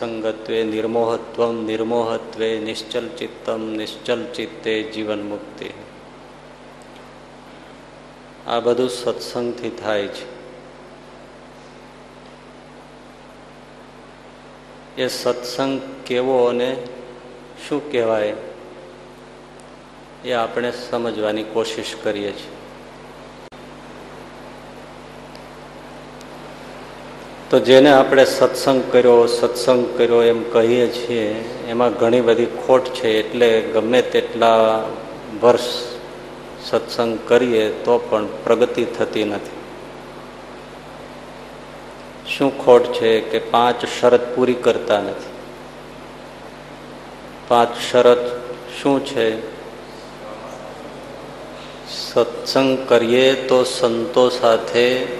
નિસંગત્વમ નિસંગત્વે નિર્મોહત્વમ નિર્મોહત્વે નિશ્ચલ ચિત્તમ નિશ્ચલ ચિત્તે જીવન મુક્તિ આ બધું સત્સંગથી થાય છે એ સત્સંગ કેવો અને શું કહેવાય એ આપણે સમજવાની કોશિશ કરીએ છીએ તો જેને આપણે સત્સંગ કર્યો સત્સંગ કર્યો એમ કહીએ છીએ, એમાં ઘણી બધી ખોટ છે. એટલે ગમે તેટલા વર્ષ સત્સંગ કરીએ તો પણ પ્રગતિ થતી નથી. શું ખોટ છે કે પાંચ શરત પૂરી કરતા નથી? પાંચ શરત શું છે? સત્સંગ કરીએ તો સંતો સાથે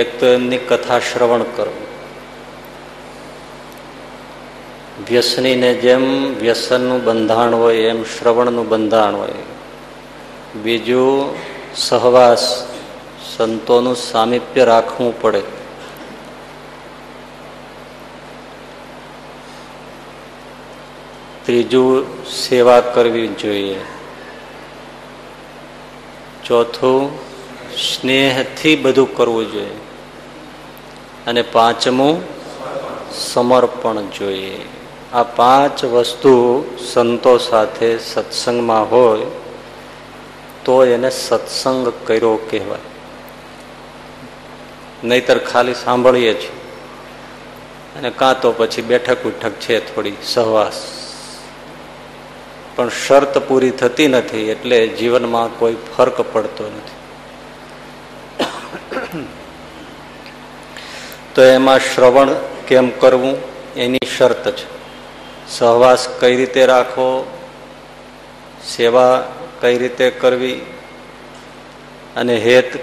એક તો એમની કથા શ્રવણ કરવું વ્યસનીને જેમ વ્યસનનું બંધાણ હોય, એમ શ્રવણનું બંધાણ હોય. બીજું સહવાસ, સંતોનું સામીપ્ય રાખવું પડે. ત્રીજું સેવા કરવી જોઈએ. ચોથું સ્નેહથી બધું કરવું જોઈએ. અને પાંચમું સમર્પણ જોઈએ. આ પાંચ વસ્તુ સંતો સાથે સત્સંગમાં હોય, તો એને સત્સંગ કર્યો કહેવાય. નહીતર ખાલી સાંભળીએ છીએ. અને કાં તો પછી બેઠક ઉઠક છે થોડી સહવાસ. પણ શરત પૂરી થતી નથી, એટલે જીવનમાં કોઈ ફરક પડતો નથી. તો એમાં શ્રવણ કેમ કરવું એની શરત છે. સહવાસ કઈ રીતે રાખવો, સેવા કઈ રીતે કરવી અને હેત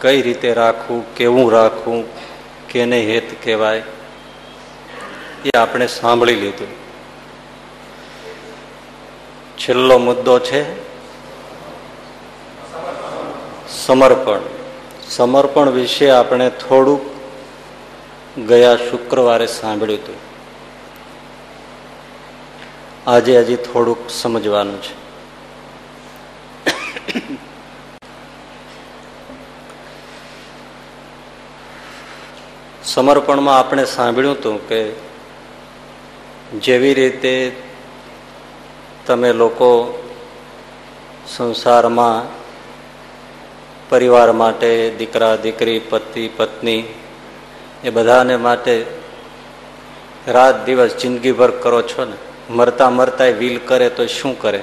કઈ રીતે રાખવું, કેવું રાખવું, કેને હેત કહેવાય, એ આપણે સાંભળી લીધું. છેલ્લો મુદ્દો છે સમર્પણ. સમર્પણ વિશે આપણે થોડુંક ગયા શુક્રવારે સાંભળ્યું હતું. આજે હજી થોડુંક સમજવાનું છે. સમર્પણમાં આપણે સાંભળ્યું હતું કે જેવી રીતે તમે લોકો સંસારમાં પરિવાર માટે દીકરા, દીકરી, પતિ, પત્ની એ બધાને માટે રાત દિવસ જિંદગીભર કરો છો ને. મરતા મરતા વીલ કરે તો શું કરે?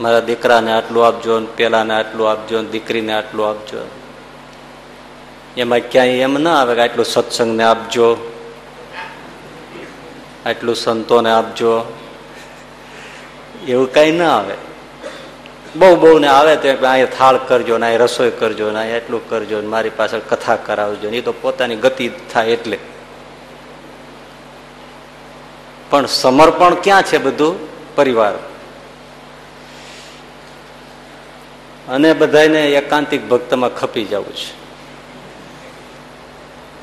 મારા દીકરાને આટલું આપજો પેલાને આટલું આપજો દીકરીને આટલું આપજો એમાં ક્યાંય એમ ના આવે કે આટલું સત્સંગને આપજો, આટલું સંતોને આપજો. એવું કઈ ના આવે. બહુ બહુ ને આવે તો અહીંયા થાળ કરજો ને અહીંયા રસોઈ કરજો ને અહીંયા એટલું કરજો ને મારી પાછળ કથા કરાવજો ને એ તો પોતાની ગતિ થાય એટલે. પણ સમર્પણ ક્યાં છે બધું? પરિવાર. અને બધાને એકાંતિક ભક્તમાં ખપી જવું છે.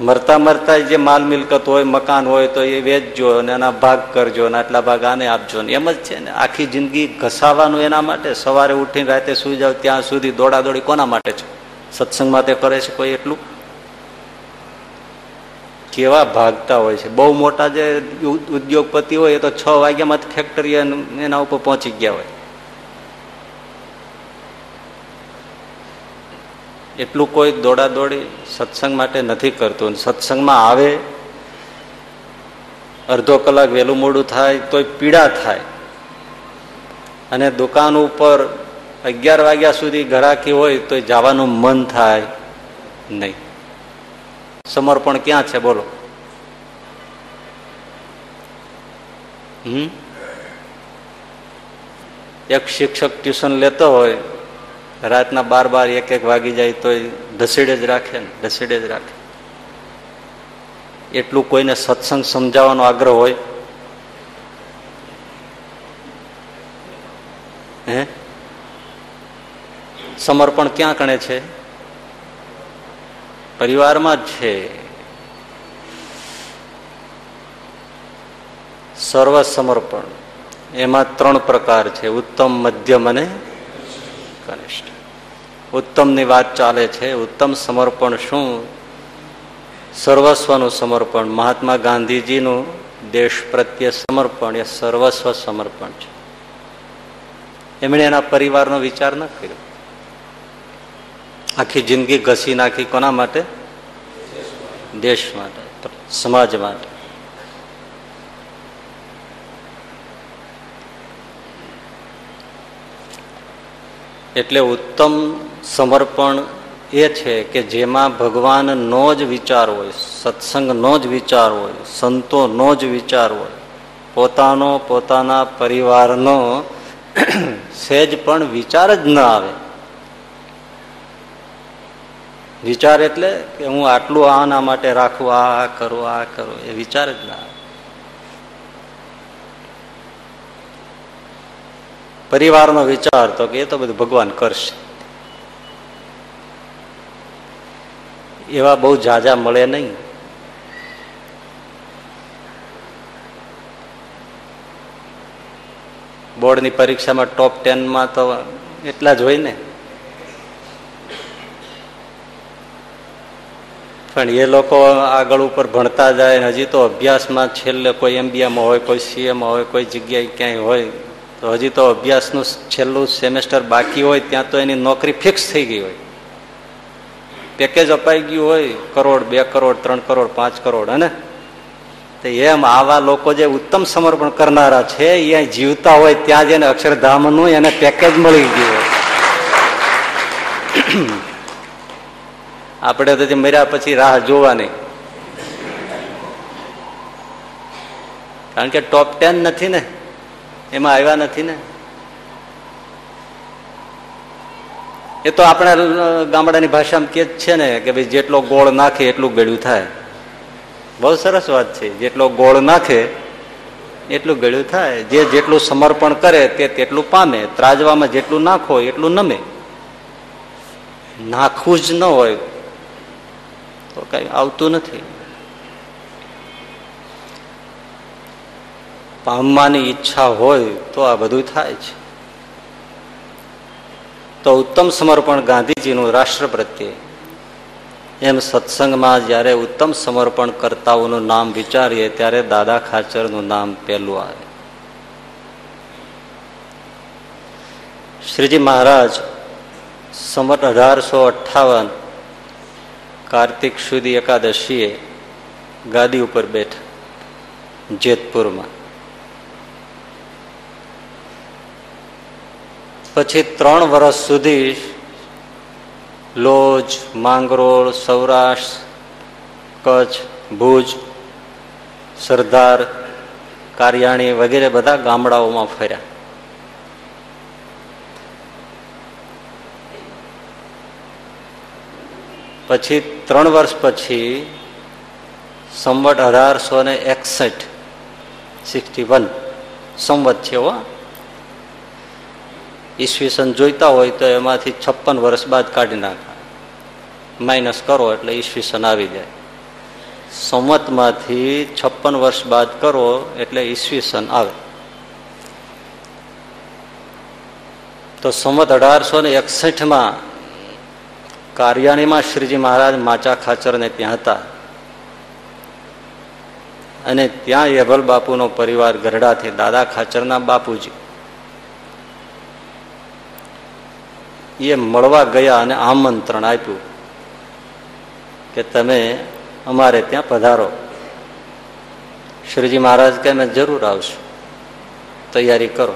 મરતા મરતા જે માલ મિલકત હોય, મકાન હોય, તો એ વેચજો અને એના ભાગ કરજો અને આટલા ભાગ આને આપજો ને એમ જ છે ને. આખી જિંદગી ઘસાવાનું એના માટે? સવારે ઉઠીને રાતે સુઈ જાવ ત્યાં સુધી દોડાદોડી કોના માટે છે? સત્સંગ માટે કરે છે કોઈ એટલું? કેવા ભાગતા હોય છે? બહુ મોટા જે ઉદ્યોગપતિ હોય એ તો છ વાગ્યામાં ફેક્ટરી એના ઉપર પહોંચી ગયા હોય. એટલું કોઈ દોડા દોડી સત્સંગ માટે નથી કરતું. સત્સંગમાં આવે, અડધો કલાક વહેલું મોડું થાય, તોય પીડા થાય. અને દુકાન ઉપર અગિયાર વાગ્યા સુધી ઘરાકી હોય તો જવાનું મન થાય નહીં. સમર્પણ ક્યાં છે? બોલો. હમ? એક શિક્ષક ટ્યુશન લેતો હોય રાતના બાર બાર એક એક વાગી જાય તો ઢસીડે જ રાખે ને, ઢસીડે જ રાખે. એટલું કોઈને સત્સંગ સમજાવવાનો આગ્રહ હોય? હે? સમર્પણ ક્યાં કણે છે? પરિવારમાં જ છે. સર્વ સમર્પણ એમાં ત્રણ પ્રકાર છે, ઉત્તમ, મધ્યમ અને કનિષ્ઠ. ઉત્તમની વાત ચાલે છે, ઉત્તમ સમર્પણ શું? સર્વસ્વનું સમર્પણ. મહાત્મા ગાંધીજીનું દેશ પ્રત્યે સમર્પણ એ સર્વસ્વ સમર્પણ છે. એમણે એના પરિવારનો વિચાર ન કર્યો. આખી જિંદગી ઘસી નાખી કોના માટે? દેશ માટે. સમાજ માટે. એટલે ઉત્તમ સમર્પણ એ છે કે જેમાં ભગવાનનો જ વિચાર હોય સત્સંગનો જ વિચાર હોય સંતોનો જ વિચાર હોય, પોતાનો પોતાના પરિવારનો સહેજ પણ વિચાર જ ન આવે. વિચાર એટલે કે હું આટલું આના માટે રાખું આ કરું આ કરું, એ વિચાર જ ના આવે. પરિવારનો વિચાર તો કે એ તો બધું ભગવાન કરશે. એવા બહુ ઝાઝા મળે નહીં. બોર્ડની પરીક્ષામાં ટોપ ટેનમાં તો એટલા જ હોય ને. પણ એ લોકો આગળ ઉપર ભણતા જાય હજી તો અભ્યાસમાં છેલ્લે કોઈ એમબીએમાં હોય, કોઈ સીએમાં હોય, કોઈ જગ્યાએ ક્યાંય હોય. તો હજી તો અભ્યાસનું છેલ્લું સેમેસ્ટર બાકી હોય, ત્યાં તો એની નોકરી ફિક્સ થઈ ગઈ હોય. પેકેજ અપાઈ ગયું હોય, કરોડ, બે કરોડ, ત્રણ કરોડ, પાંચ કરોડ, હે તો એમ આવા લોકો જે ઉત્તમ સમર્પણ કરનારા છે, એ જીવતા હોય, ત્યાં જઈને અક્ષરધામનું એને પેકેજ મળી ગયું હોય. આપણે તો મર્યા પછી રાહ જોવાની. કારણ કે ટોપ ટેન નથી ને. એમાં આવ્યા નથી ને? એ તો આપણા ગામડાની ભાષામાં કે છે ને કે ભાઈ જેટલો ગોળ નાખે એટલું ગળ્યું થાય. બહુ સરસ વાત છે. જેટલો ગોળ નાખે એટલું ગળ્યું થાય. જે જેટલું સમર્પણ કરે તે તેટલું પામે. ત્રાજવામાં જેટલું નાખો એટલું નમે. નાખવું જ ન હોય તો કઈ આવતું નથી. પામવાની ઈચ્છા હોય તો આ બધું થાય છે. તો ઉત્તમ સમર્પણ ગાંધીજીનું રાષ્ટ્ર પ્રત્યે એમ સત્સંગમાં જ્યારે ઉત્તમ સમર્પણ કરતાઓનું નામ વિચારીએ ત્યારે દાદા ખાચરનું નામ પહેલું આવે. શ્રીજી મહારાજ સમત અઢારસો અઠાવન કાર્તિક સુધી એકાદશીએ ગાદી ઉપર બેઠા જેતપુરમાં. પછી ત્રણ વર્ષ સુધી લોજ, માંગરોળ, સૌરાષ્ટ્ર, કચ્છ, ભુજ, સરદાર, કારિયાણી વગેરે બધા ગામડાઓમાં ફર્યા. પછી ત્રણ વર્ષ પછી સંવત અઢારસો ને એકસઠ, સિક્સટી વન, સંવત હો. ઈસવીસન જોઈતા હોય તો એમાંથી છપ્પન વર્ષ બાદ કાઢી નાખા. માઇનસ કરો એટલે ઈસવીસન આવી જાય. સંવતમાંથી છપ્પન વર્ષ બાદ કરો એટલે ઈસવીસન આવે. તો સંવત અઢારસો ને એકસઠમાં કાર્યાણીમાં શ્રીજી મહારાજ માચા ખાચરને ત્યાં હતા. અને ત્યાં યભલ બાપુનો પરિવાર ગરડાથી દાદા ખાચરના બાપુજી. એ મળવા ગયા અને આમંત્રણ આપ્યું કે તમે અમારે ત્યાં પધારો. શ્રીજી મહારાજ કે, અમે જરૂર આવશું. તૈયારી કરો.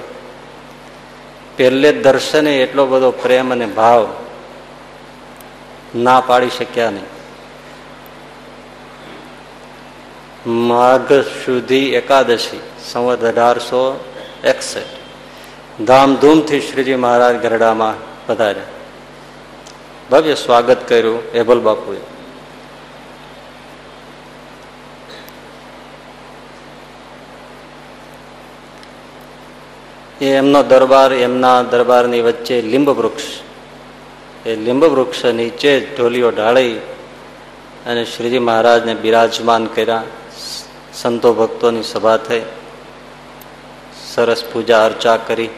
પહેલે દર્શને એટલો બધો પ્રેમ અને ભાવ ના પાડી શક્યા નહીં. માઘ સુધી એકાદશી, સંવત અઢારસો એકસઠ. ધામધૂમથી શ્રીજી મહારાજ ગરડામાં પધાર્યા ભવ્ય સ્વાગત કર્યું હેબલ બાપુએ. એ એમનો દરબાર, એમના દરબારની વચ્ચે લીંબ વૃક્ષ એ લીંબ વૃક્ષ નીચે ઢોલીઓ ઢાળી અને શ્રીજી મહારાજને બિરાજમાન કર્યા. સંતો ભક્તોની સભા થઈ. સરસ પૂજા અર્ચા કરી.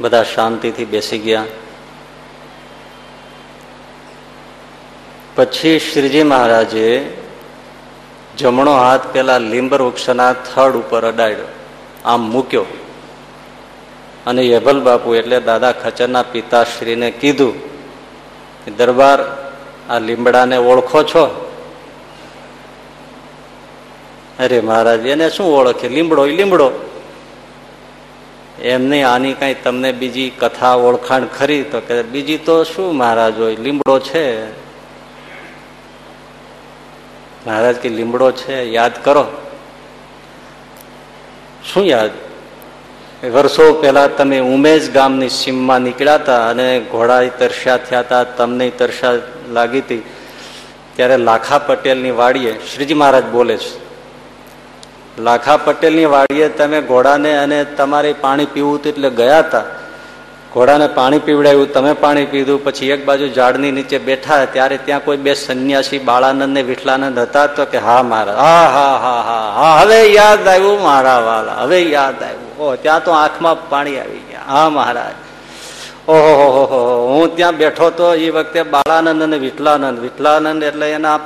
બધા શાંતિથી બેસી ગયા. પછી શ્રીજી મહારાજે જમણો હાથ પેલા લીંબર વૃક્ષના થડ ઉપર અડાડ્યો. આમ મૂક્યો. અને યભલ બાપુ એટલે દાદા ખચરના પિતાશ્રીને કીધું દરબાર, આ લીમડાને ઓળખો છો? અરે મહારાજ, એને શું ઓળખે? લીમડો લીમડો એમ નહીં, આની કઈ તમને બીજી કથા ઓળખાણ ખરી? તો કે બીજી તો શું મહારાજ હોય? લીમડો છે. મહારાજ કે લીમડો છે, યાદ કરો. શું યાદ? વર્ષો પહેલા તમે ઉમેશ ગામની સીમમાં નીકળ્યા હતા અને ઘોડા તરસ્યા થયા હતા, તમને તરસ્યા લાગી હતી. ત્યારે લાખા પટેલની વાડીએ શ્રીજી મહારાજ બોલે છે લાખા પટેલની વાડીએ તમે ઘોડાને અને તમારે પાણી પીવું હતું એટલે ગયા હતા. ઘોડાને પાણી પીવડાવ્યું, તમે પાણી પીધું, પછી એક બાજુ ઝાડની નીચે બેઠા ત્યારે ત્યાં કોઈ બે સંન્યાસી બાળાનંદ ને વિઠલાનંદ હતા તો કે, હા મારા હા હા હા હા હા, હવે યાદ આવ્યું મારા વાલા, હવે યાદ આવ્યું. ઓ ત્યાં તો આંખમાં પાણી આવી ગયા. હા મહારાજ. ઓહો, હો, હું ત્યાં બેઠો તો એ વખતે બાળાનંદ અને વિઠલાનંદ વિઠલાનંદ એટલે એના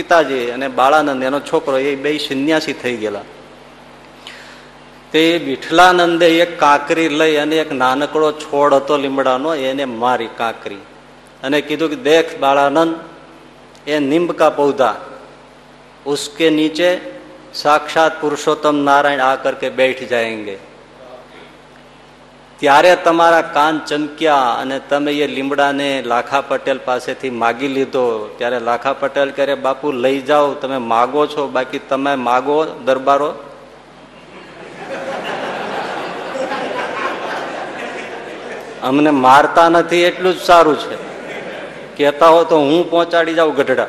પિતાજી અને બાળાનંદ, એનો છોકરો એ બે સંન્યાસી થઈ ગયેલા. તે વિઠલાનંદે એક કાંકરી લઈ અને એક નાનકડો છોડ હતો લીમડાનો, એને મારી કાંકરી. અને કીધું કે દેખ બાળાનંદ, એ નિંબકા પૌધા, ઉસકે નીચે સાક્ષાત પુરુષોત્તમ નારાયણ આ કરકે બેઠ જાયંગે. ત્યારે તમારા કાન ચમક્યા અને તમે એ લીમડાને લાખા પટેલ પાસેથી માગી લીધો. ત્યારે લાખા પટેલ કરે બાપુ, લઈ જાઓ. તમે માગો છો. બાકી તમે માગો દરબારો. અમને મારતા નથી એટલું જ સારું છે. કહેતા હો તો હું પહોંચાડી જાઉં ગઢડા.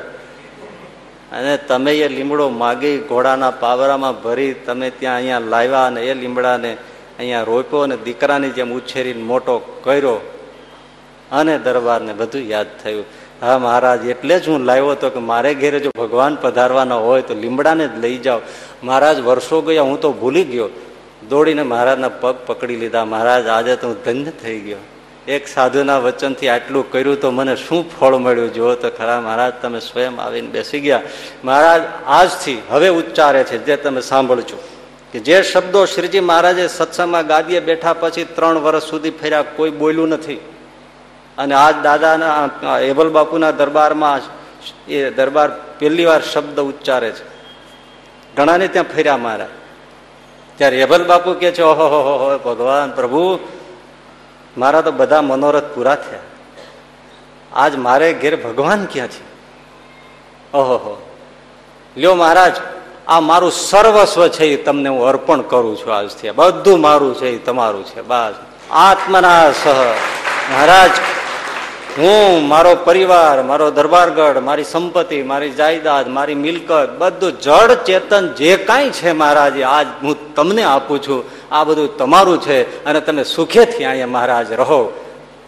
અને તમે એ લીમડો માગી ઘોડાના પાવરામાં ભરી તમે ત્યાં અહીંયા લાવ્યા અને એ લીમડાને અહીંયા રોપ્યો અને દીકરાની જેમ ઉછેરીને મોટો કર્યો અને દરબારને બધું યાદ થયું. હા, મહારાજ, એટલે જ હું લાવ્યો હતો કે મારે ઘેરે જો ભગવાન પધારવાના હોય તો લીમડાને જ લઈ જાઓ. મહારાજ, વર્ષો ગયા, હું તો ભૂલી ગયો. દોડીને મહારાજના પગ પકડી લીધા. મહારાજ, આજે તો હું ધન્ય થઈ ગયો. એક સાધુના વચનથી આટલું કર્યું તો મને શું ફળ મળ્યું? જુઓ તો ખરા, મહારાજ, તમે સ્વયં આવીને બેસી ગયા. મહારાજ, આજથી હવે ઉચ્ચારે છે, જે તમે સાંભળજો. કે જે શબ્દો શ્રીજી મહારાજે સત્સંગમાં ગાદીએ બેઠા પછી ત્રણ વર્ષ સુધી ફેર્યા, કોઈ બોલ્યું નથી. અને આજ દાદાના એબલ બાપુના દરબારમાં એ દરબાર પહેલી વાર શબ્દ ઉચ્ચારે છે. ઘણાને ત્યાં ફેર્યા મારા ત્યારે એબલ બાપુ કે છે, ઓહો હો હો, ભગવાન પ્રભુ, મારા તો બધા મનોરથ પૂરા થયા. આજ મારે ઘેર ભગવાન ક્યાં છે? ઓહો, હો. લ્યો મહારાજ આ મારું સર્વસ્વ છે એ તમને હું અર્પણ કરું છું આજથી. બધું મારું છે એ તમારું છે, બસ. આત્મના સહ મહારાજ, હું, મારો પરિવાર, મારો દરબારગઢ, મારી સંપત્તિ, મારી જાયદાદ, મારી મિલકત, બધું જડ ચેતન જે કાંઈ છે મહારાજ આજ હું તમને આપું છું. આ બધું તમારું છે અને તમે સુખેથી અહીંયા મહારાજ રહો.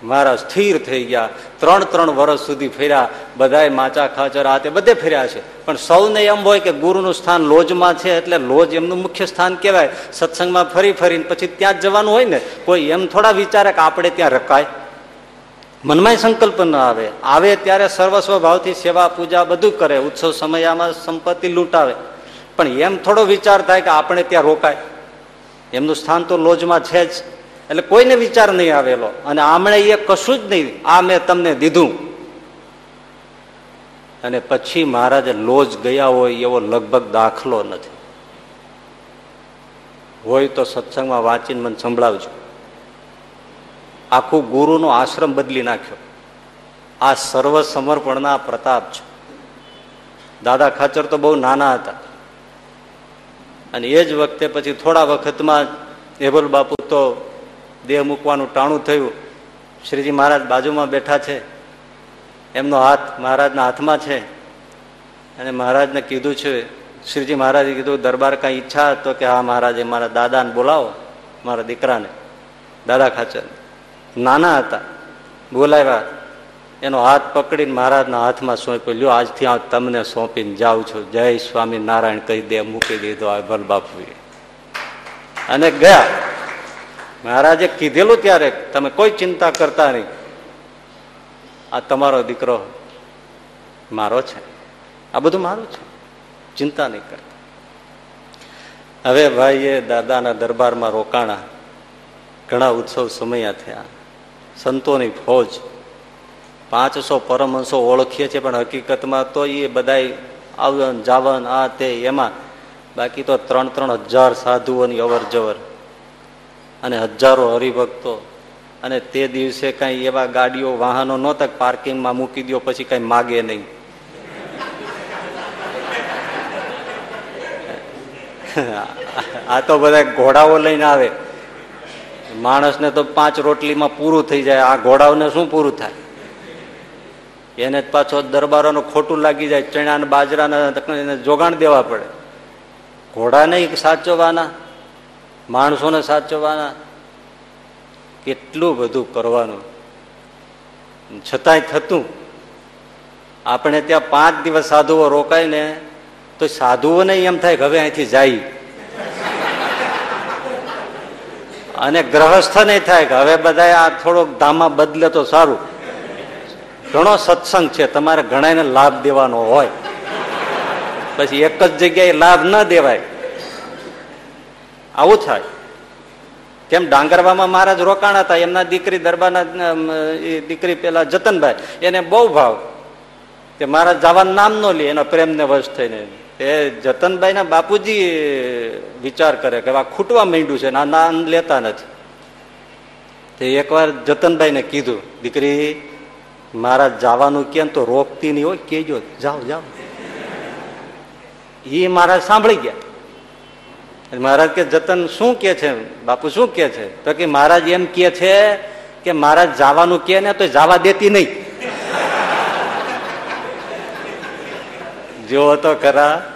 મહારાજ સ્થિર થઈ ગયા. ત્રણ ત્રણ વર્ષ સુધી ફેર્યા. બધાએ માચા ખાચર આ તે બધે ફેર્યા છે. પણ સૌને એમ હોય કે ગુરુનું સ્થાન લોજમાં છે એટલે લોજ એમનું મુખ્ય સ્થાન કહેવાય. સત્સંગમાં ફરી ફરીને પછી ત્યાં જ જવાનું હોય ને, કોઈ એમ થોડા વિચારે કે આપણે ત્યાં રકાય. મનમાં સંકલ્પ ન આવે. આવે ત્યારે સર્વસ્વ ભાવથી સેવા, પૂજા બધું કરે. ઉત્સવ સમયમાં સંપત્તિ લૂંટાવે. પણ એમ થોડો વિચાર થાય કે આપણે ત્યાં રોકાય. એમનું સ્થાન તો લોજમાં છે જ. એટલે કોઈને વિચાર નહીં આવેલો. અને આમણે એ કશું જ નહીં. આ મેં તમને દીધું. અને પછી મહારાજ લોજ ગયા હોય એવો લગભગ દાખલો નથી. હોય તો સત્સંગમાં વાંચીને મને સંભળાવજો. આખું ગુરુનો આશ્રમ બદલી નાખ્યો. આ સર્વ સમર્પણના પ્રતાપ છે. દાદા ખાચર તો બહુ નાના હતા. અને એ જ વખતે પછી થોડા વખતમાં એબલ બાપુ તો દેહ મૂકવાનું ટાણું થયું. શ્રીજી મહારાજ બાજુમાં બેઠા છે. એમનો હાથ મહારાજના હાથમાં છે. અને મહારાજને કીધું છે, શ્રીજી મહારાજે કીધું, દરબાર કાંઈ ઈચ્છા તો કે હા મહારાજે, મારા દાદાને બોલાવો, મારા દીકરાને. દાદા ખાચર. નાના હતા. બોલાવ્યા. એનો હાથ પકડીને મહારાજના હાથમાં સોંપ્યો, લ્યો, આજથી આ તમને સોંપીને જાઉં છું. જય સ્વામી નારાયણ કહી દે, મૂકી દીધો, આ ભલ બાપુએ. અને ગયા. મહારાજે કીધેલું ત્યારે તમે કોઈ ચિંતા કરતા નહીં. આ તમારો દીકરો મારો છે. આ બધું મારું છે. ચિંતા નહીં કરતા. હવે ભાઈએ દાદાના દરબારમાં રોકાણા. ઘણા ઉત્સવ સમયા થયા. સંતોની ફોજ. પાંચસો પરમહંસો ઓળખીએ છીએ, પણ હકીકતમાં તો એ બધા આવન જાવન આ તે એમાં. બાકી તો ત્રણ ત્રણ હજાર સાધુઓની અવર જવર અને હજારો હરિભક્તો. અને તે દિવસે કઈ એવા ગાડીઓ, વાહનો નહોતા પાર્કિંગમાં મૂકી દો પછી કઈ માગે નહીં. આ તો બધા ઘોડાઓ લઈને આવે. માણસને તો પાંચ રોટલીમાં પૂરું થઈ જાય. આ ઘોડાઓને શું પૂરું થાય? એને જ પાછો દરબારોનું ખોટું લાગી જાય. ચણા બાજરાને જોગાણ દેવા પડે. ઘોડાને સાચવવાના. માણસોને સાચવવાના કેટલું બધું કરવાનું. છતાંય થતું, આપણે ત્યાં પાંચ દિવસ સાધુઓ રોકાય ને તો સાધુઓને એમ થાય કે હવે અહીંથી જાય. અને ગ્રહસ્થ નહીં થાય કે હવે બધા આ થોડોક ધામા બદલે તો સારું. ઘણો સત્સંગ છે, તમારે ઘણાને લાભ દેવાનો હોય. પછી એક જ જગ્યાએ લાભ ન દેવાય. આવું થાય. કેમ ડાંગરવામાં મહારાજ રોકાણ હતા, એમના દીકરી દરબારના દીકરી પેલા જતનભાઈ, એને બહુ ભાવ કે મહારાજ જવાનું નામ નો લે, એના પ્રેમને વશ થઈને. એ જતનભાઈ ના બાપુજી વિચાર કરે કે આ ખૂટવા માંડ્યું છે આ નામ લેતા નથી. તે એકવાર જતનભાઈ ને કીધું, દીકરી મારા જવાનું કેમ તો રોકતી નહીં હોય કેજો જાઓ જાઓ. એ મહારાજ સાંભળી ગયા. મહારાજ કે, જતન શું કે છે? બાપુ શું કે છે? તો કે, મહારાજ એમ કે છે કે મહારાજ જવાનું કે ને તો જવા દેતી નહીં. જો તો ખરા.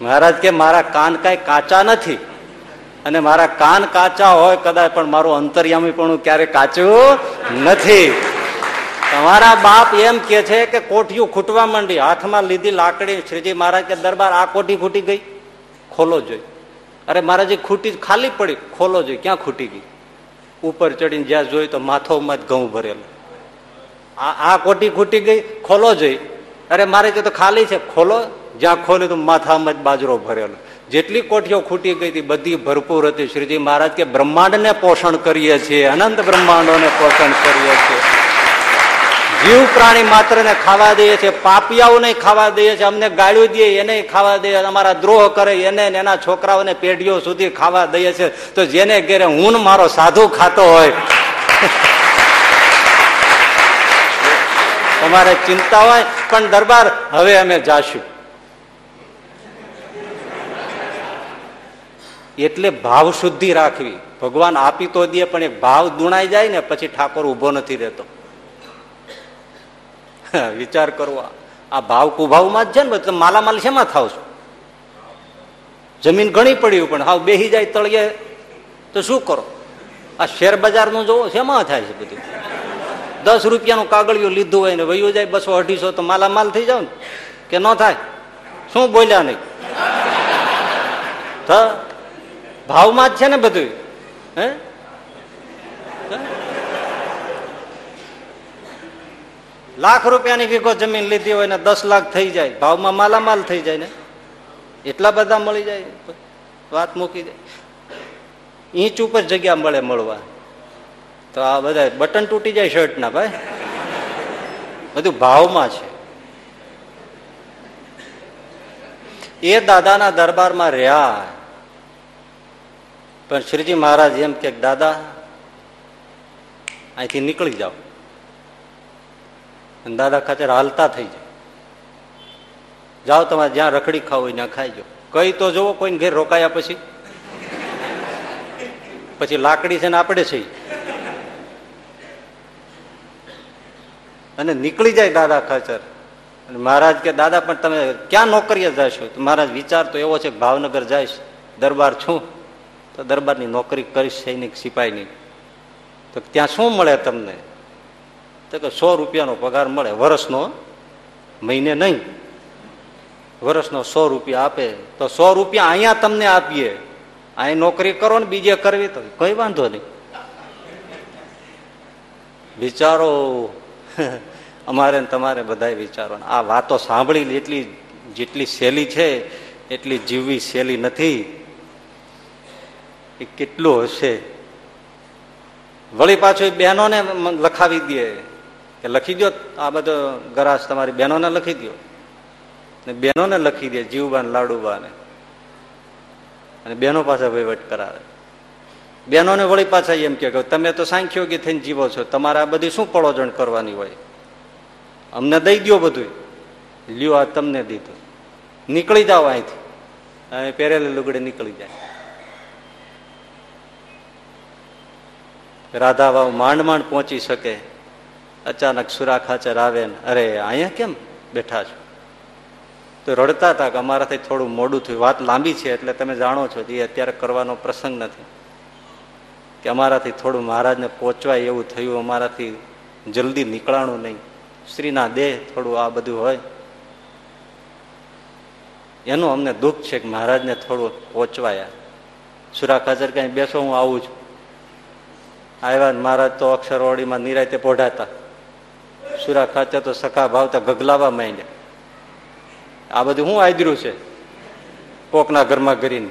મહારાજ કે, મારા કાન કઈ કાચા નથી. અને મારા કાન કાચા હોય કદાચ, પણ મારું અંતર્યામી પણ ક્યારે કાચું નથી. તમારા બાપ એમ કે છે કે કોઠિયું ખૂટવા માંડી, હાથમાં લીધી લાકડી, શ્રીજી મહારાજ કે, દરબાર આ કોઠી ખૂટી ગઈ? ખોલો જોઈ. અરે મહારાજ ખૂટી ખાલી પડી, ખોલો જોઈ, ક્યાં ખૂટી ગઈ? ઉપર ચડીને જ્યાં જોયું તો માથોમાં જ ઘઉં ભરેલું. આ આ કોટી ખૂટી ગઈ, ખોલો જોઈ. અરે મારે તો ખાલી છે, ખોલો. જ્યાં ખોલ્યું તો માથામાં જ બાજરો ભરેલો. જેટલી કોઠીઓ ખૂટી ગઈ હતી, બધી ભરપૂર હતી. શ્રીજી મહારાજ કે બ્રહ્માંડને પોષણ કરીએ છીએ, અનંત બ્રહ્માંડોને પોષણ કરીએ છીએ. જીવ પ્રાણી માત્ર ને ખાવા દઈએ છીએ પાપિયાઓને ખાવા દઈએ છીએ અમને ગાળ્યું દઈએ એને ખાવા દઈએ અમારા દ્રોહ કરે, એને એના છોકરાઓને પેઢીઓ સુધી ખાવા દઈએ છીએ તો જેને ઘેરે હું મારો સાધુ ખાતો હોય, તમારે ચિંતા હોય, પણ દરબાર હવે અમે જાશું. એટલે ભાવ શુદ્ધિ રાખવી. ભગવાન આપી તો દે, પણ એક ભાવ દુણાઈ જાય ને, પછી ઠાકોર ઊભો નથી રહેતો. વિચાર કરવો. આ ભાવ કુભાવમાં જ છે ને માલામાલ શેમાં થાવ છો? જમીન ઘણી પડી પણ હાવ બેહી જાય તળિયે. તો શું કરો? આ શેર બજારનું જોવો, શેમાં થાય છે બધું? દસ રૂપિયાનું કાગળિયું લીધું હોય ને વયું જાય, બસો અઢીસો, તો માલામાલ થઈ જાવ ને? કે ન થાય? શું બોલ્યા નહીં? ભાવમાં જ છે ને બધું હે? લાખ રૂપિયાની વીઘો જમીન લીધી હોય ને દસ લાખ થઈ જાય, ભાવમાં માલામાલ થઈ જાય ને. એટલા બધા મળી જાય, વાત મૂકી દે. ઈંચ ઉપર જગ્યા મળે મળવા. તો આ બધા બટન તૂટી જાય શર્ટના ભાઈ. બધું ભાવમાં છે. એ દાદાના દરબારમાં રહ્યા. પણ શ્રીજી મહારાજ એમ કે, દાદા, અહીંથી નીકળી જાઓ. અને દાદા ખાતર હાલતા થઈ જાય. જાઓ તમારે જ્યાં રખડી ખાવ હોય ત્યાં ખાઈ જાઓ. કઈ તો જુઓ કોઈને ઘેર રોકાયા પછી. પછી લાકડી છે ને આપણે છે. અને નીકળી જાય દાદા ખાચર અને મહારાજ કે, દાદા, પણ તમે ક્યાં નોકરીએ જશો? તો મહારાજ વિચાર તો એવો છે, ભાવનગર જઈશ દરબાર છું. તો દરબારની નોકરી કરીશ, સૈનિક, સિપાહીની. તો ત્યાં શું મળે તમને? તો કે સો રૂપિયાનો પગાર મળે, વર્ષનો મહિને નહીં. વર્ષનો સો રૂપિયા આપે, તો સો રૂપિયા અહીંયા તમને આપીએ. અહીં નોકરી કરો ને બીજે કરવી તો કઈ વાંધો નહીં. વિચારો, અમારે તમારે બધા વિચારો. આ વાતો સાંભળી એટલી, જેટલી સહેલી છે, એટલી જીવવી સહેલી નથી. એ કેટલું હશે? વળી પાછું બહેનોને લખાવી દે. કે લખી દો આ બધો ગરાસ તમારી બહેનોને લખી દો ને બહેનોને લખી દે, જીવબાને, લાડુબાને. અને બહેનો પાસે વહીવટ કરાવે. બહેનોને વળી પાછા એમ કે, તમે તો સાંખ્યોગી થઈને જીવો છો, તમારે આ બધી શું પળોજણ કરવાની હોય? અમને દઈ દો બધું લ્યો, આ તમને દીધું. નીકળી જાઓ અહીંથી. અહીં પહેરેલી લુગડે નીકળી જાય. રાધાભાવ માંડ માંડ પહોંચી શકે. અચાનક સુરા ખાચર આવે ને, અરે, અહીંયા કેમ બેઠા છો? તો રડતા હતા કે અમારાથી થોડું મોડું થયું. વાત લાંબી છે એટલે તમે જાણો છો એ અત્યારે કરવાનો પ્રસંગ નથી. કે અમારાથી થોડું મહારાજને પહોંચવાય એવું થયું, અમારાથી જલ્દી નીકળાણું નહીં. સ્ત્રીના દેહ થોડું આ બધું હોય. એનું અમને દુઃખ છે કે મહારાજને થોડું પહોંચવાયા. સુરા ખાચર કઈ બેસો, હું આવું છું. આવ્યા મહારાજ તો અક્ષરવાડીમાં નિરાયતે પોઢાતા. સુરા ખાચર તો સખા ભાવતા ગગલાવા માંડ્યા. આ બધું શું આદર્યું છે? કોકના ઘરમાં કરીને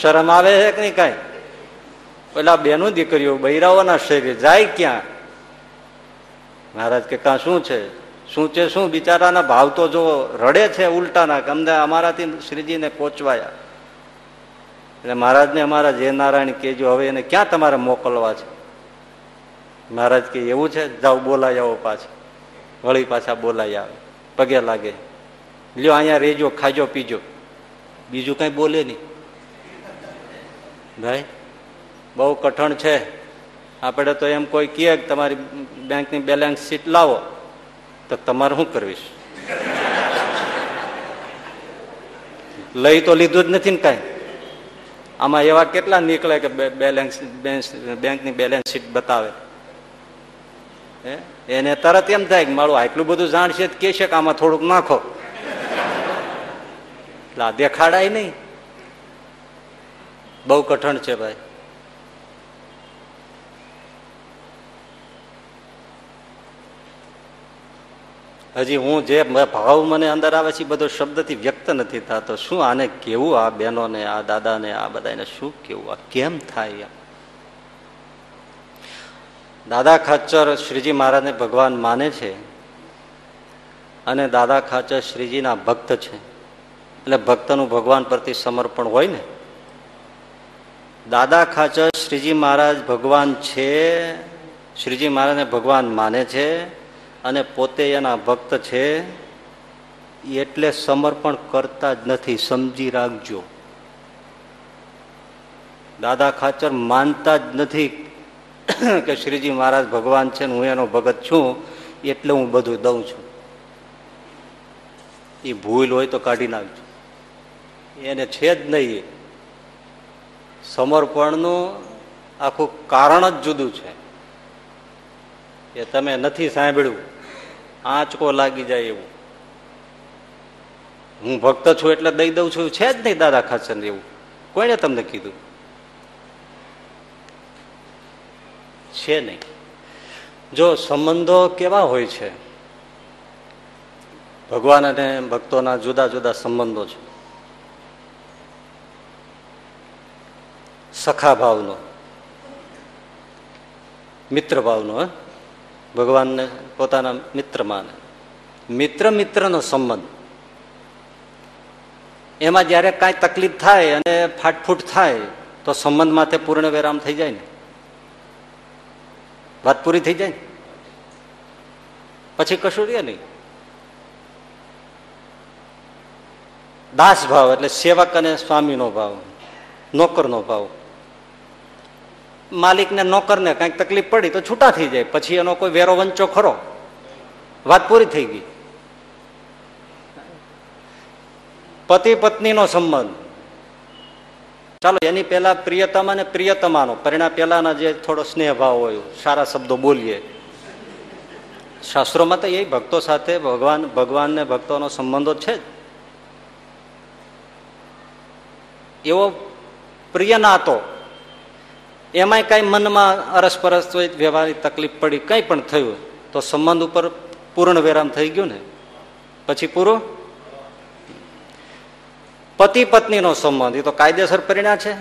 શરમ આવે છે કે નહીં કાંઈ? પેલા બેનું દીકરીઓ બૈરાઓના શરીર જાય ક્યાં? મહારાજ કે કાં શું છે? શું છે શું? બિચારાના ભાવ તો જો રડે છે ઉલટાના કે અમને અમારાથી શ્રીજીને કોચવાયા એટલે મહારાજને અમારા જય નારાયણ કેજો હવે એને ક્યાં તમારે મોકલવા છે? મહારાજ કે એવું છે, જાઓ બોલાય આવો પાછા. વળી પાછા બોલાય આવે. પગે લાગે. લ્યો અહીંયા રેજો, ખાજો, પીજો. બીજું કઈ બોલે નહીં. ભાઈ, બહુ કઠણ છે. આપણે તો એમ કોઈ કહે કે તમારી બેંકની બેલેન્સ શીટ લાવો, તો તમારે શું કરવીશ? લઈ તો લીધું જ નથી ને કાંઈ. આમાં એવા કેટલા નીકળે કે બેલેન્સ બેંકની બેલેન્સ શીટ બતાવે. એને તરત એમ થાય કે મારું આટલું બધું જાણશે કે છે કે આમાં થોડુંક નાખો. એટલે દેખાડાય નહીં. બહુ કઠણ છે ભાઈ. હજી હું જે ભાવ મને અંદર આવે છે બધો શબ્દથી વ્યક્ત નથી થતો. શું આને કેવું આ બહેનોને, આ દાદાને, આ બધાને શું કેવું? આ કેમ થાય દાદા ખાચર શ્રીજી મહારાજને ભગવાન માને છે અને દાદા ખાચર શ્રીજીના ભક્ત છે. એટલે ભક્તનું ભગવાન પ્રત્યે સમર્પણ હોય ને. દાદા ખાચર શ્રીજી મહારાજ ભગવાન છે, શ્રીજી મહારાજને ભગવાન માને છે અને પોતે એના ભક્ત છે. એટલે સમર્પણ કરતા જ નથી, સમજી રાખજો. દાદા ખાચર માનતા જ નથી કે શ્રીજી મહારાજ ભગવાન છે હું એનો ભગત છું, એટલે હું બધું દઉં છું. એ ભૂલ હોય તો કાઢી નાખજો. એને છે જ નહીં સમર્પણનું આખું કારણ જ જુદું છે. એ તમે નથી સાંભળ્યું. આંચકો લાગી જાય એવું. હું ભક્ત છું એટલે દઈ દઉં છું. છે જ નહીં દાદા ખાચર એવું. કોઈને તમને કીધું? છે નહીં. જો સંબંધો કેવા હોય છે? ભગવાન અને ભક્તોના જુદા જુદા સંબંધો છે. સખા ભાવનો, મિત્ર ભાવનો ભગવાનને પોતાના મિત્ર માને. મિત્ર મિત્રનો સંબંધ. એમાં જ્યારે કાંઈ તકલીફ થાય અને ફાટફૂટ થાય, તો સંબંધ માથે પૂર્ણ વિરામ થઈ જાય ને. વાત પૂરી થઈ જાય? પછી કશું રે નહીં. દાસ ભાવ એટલે સેવક અને સ્વામીનો ભાવ, નોકરનો ભાવ. માલિકને નોકરને કંઈક તકલીફ પડી તો છૂટા થઈ જાય, પછી એનો કોઈ વેરો વંચો ખરો? વાત પૂરી થઈ ગઈ. પતિ પત્નીનો સંબંધ. ચાલો, એની પહેલા પ્રિયતમ અને પ્રિયતમાનો. પરિણામ પહેલાના જે થોડો સ્નેહ ભાવ હોય, સારા શબ્દો બોલીએ. શાસ્ત્રોમાં તો એ ભક્તો સાથે ભગવાન ભગવાનને ભક્તોનો સંબંધો છે જ. એવો પ્રિય નાતો, એમાંય કઈ મનમાં અરસપરસ હોય, વ્યવહારિક તકલીફ પડી, કઈ પણ થયું તો સંબંધ ઉપર પૂર્ણ વિરામ થઈ ગયું ને. પછી પૂરું પતિ પત્નીનો સંબંધ, એ તો કાયદેસર પરિણામ છે.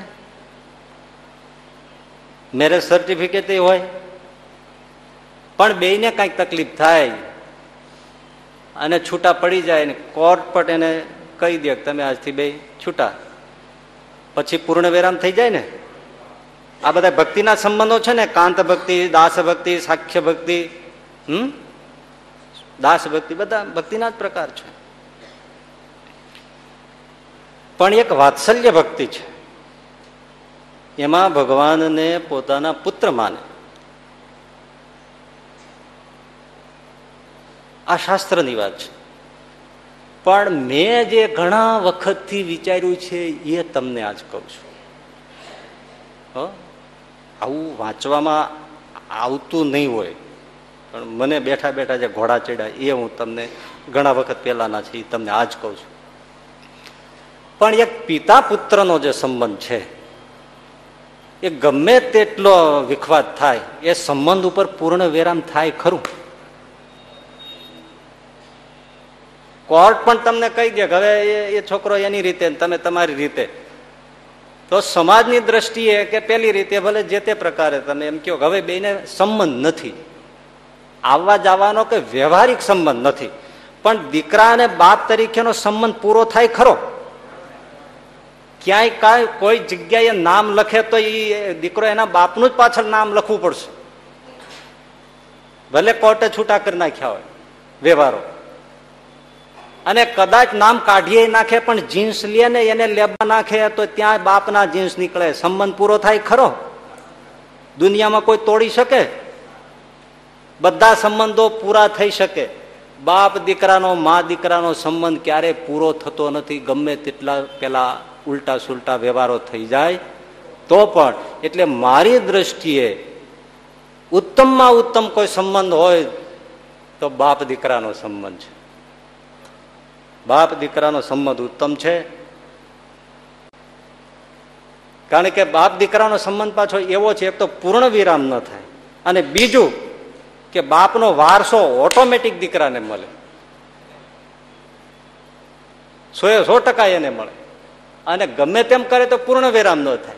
મેરેજ સર્ટિફિકેટ હોય. પણ બેયને કંઈક તકલીફ થાય અને છૂટા પડી જાય ને કોર્ટ પર એને કહી દે તમે આજથી બે છૂટા. પછી પૂર્ણ વિરામ થઈ જાય ને. આ બધા ભક્તિના સંબંધો છે ને, કાંત ભક્તિ, દાસ ભક્તિ, સાખ્ય ભક્તિ, હમ? દાસ ભક્તિ બધા ભક્તિના જ પ્રકાર છે. પણ એક વાત્સલ્ય ભક્તિ છે. એમાં ભગવાનને પોતાના પુત્ર માને. આ શાસ્ત્રની વાત છે. પણ મેં જે ઘણા વખતથી વિચાર્યું છે, એ તમને આજ કહું છું. આવું વાંચવામાં આવતું નહીં હોય. પણ મને બેઠા બેઠા જે ઘોડા ચડ્યા, એ હું તમને ઘણા વખત પહેલાના છે, એ તમને આજ કહું છું. પણ એક પિતા પુત્રનો જે સંબંધ છે, એ ગમે તેટલો વિખવાદ થાય, એ સંબંધ ઉપર પૂર્ણ વિરામ થાય ખરું. કોર્ટ પણ તમને કહી દે હવે એ છોકરો એની રીતે તમે તમારી રીતે. તો સમાજની દ્રષ્ટિએ કે પેલી રીતે, ભલે જે તે પ્રકારે તમે એમ કહો હવે બેને સંબંધ નથી. આવવા જવાનો કે વ્યવહારિક સંબંધ નથી. પણ દીકરા અને બાપ તરીકેનો સંબંધ પૂરો થાય ખરો. ક્યાંય કાંઈ કોઈ જગ્યાએ નામ લખે તો એ દીકરો એના બાપનું જ પાછળ નામ લખવું પડશે. ભલે કોર્ટે છૂટા કરી નાખ્યા હોય, વ્યવહારો. અને કદાચ નામ કાઢીએ નાખે, પણ જીન્સ લે ને એને લેબા નાખે તો ત્યાં બાપના જીન્સ નીકળે. સંબંધ પૂરો થાય ખરો. દુનિયામાં કોઈ તોડી શકે? બધા સંબંધો પૂરા થઈ શકે. બાપ દીકરાનો, મા દીકરાનો સંબંધ ક્યારે પૂરો થતો નથી. ગમે તેટલા પેલા ઉલટા સુલટા વ્યવહારો થઈ જાય, તો પણ એટલે મારી દ્રષ્ટિએ ઉત્તમમાં ઉત્તમ કોઈ સંબંધ હોય, તો બાપ દીકરાનો સંબંધ છે. બાપ દીકરાનો સંબંધ ઉત્તમ છે. કારણ કે બાપ દીકરાનો સંબંધ પાછો એવો છે, એક તો પૂર્ણ વિરામ ન થાય. અને બીજું કે બાપનો વારસો ઓટોમેટિક દીકરાને મળે. સો એ સો ટકા એને મળે. અને ગમે તેમ કરે તો પૂર્ણ વિરામ ન થાય.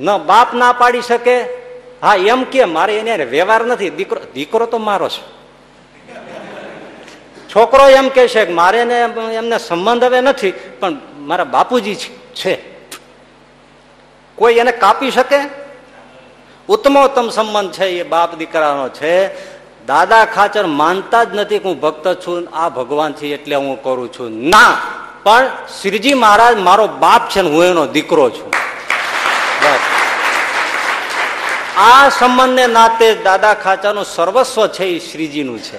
ન બાપ ના પાડી શકે. હા, એમ કે, મારે એને વ્યવહાર નથી. દીકરો દીકરો તો મારો છે. છોકરો એમ કે છે કે, મારે એમને સંબંધ હવે નથી, પણ મારા બાપુજી છે કોઈ એને કાપી શકે? ઉત્તમોત્તમ સંબંધ છે એ બાપ દીકરાનો છે. દાદા ખાચર માનતા જ નથી કે હું ભક્ત છું, આ ભગવાન છે એટલે હું કરું છું. ના! પણ શ્રીજી મહારાજ, મારો બાપ છે ને, હું એનો દીકરો છું. બસ. આ સંબંધને નાતે દાદા ખાચાનું સર્વસ્વ છે એ શ્રીજીનું છે.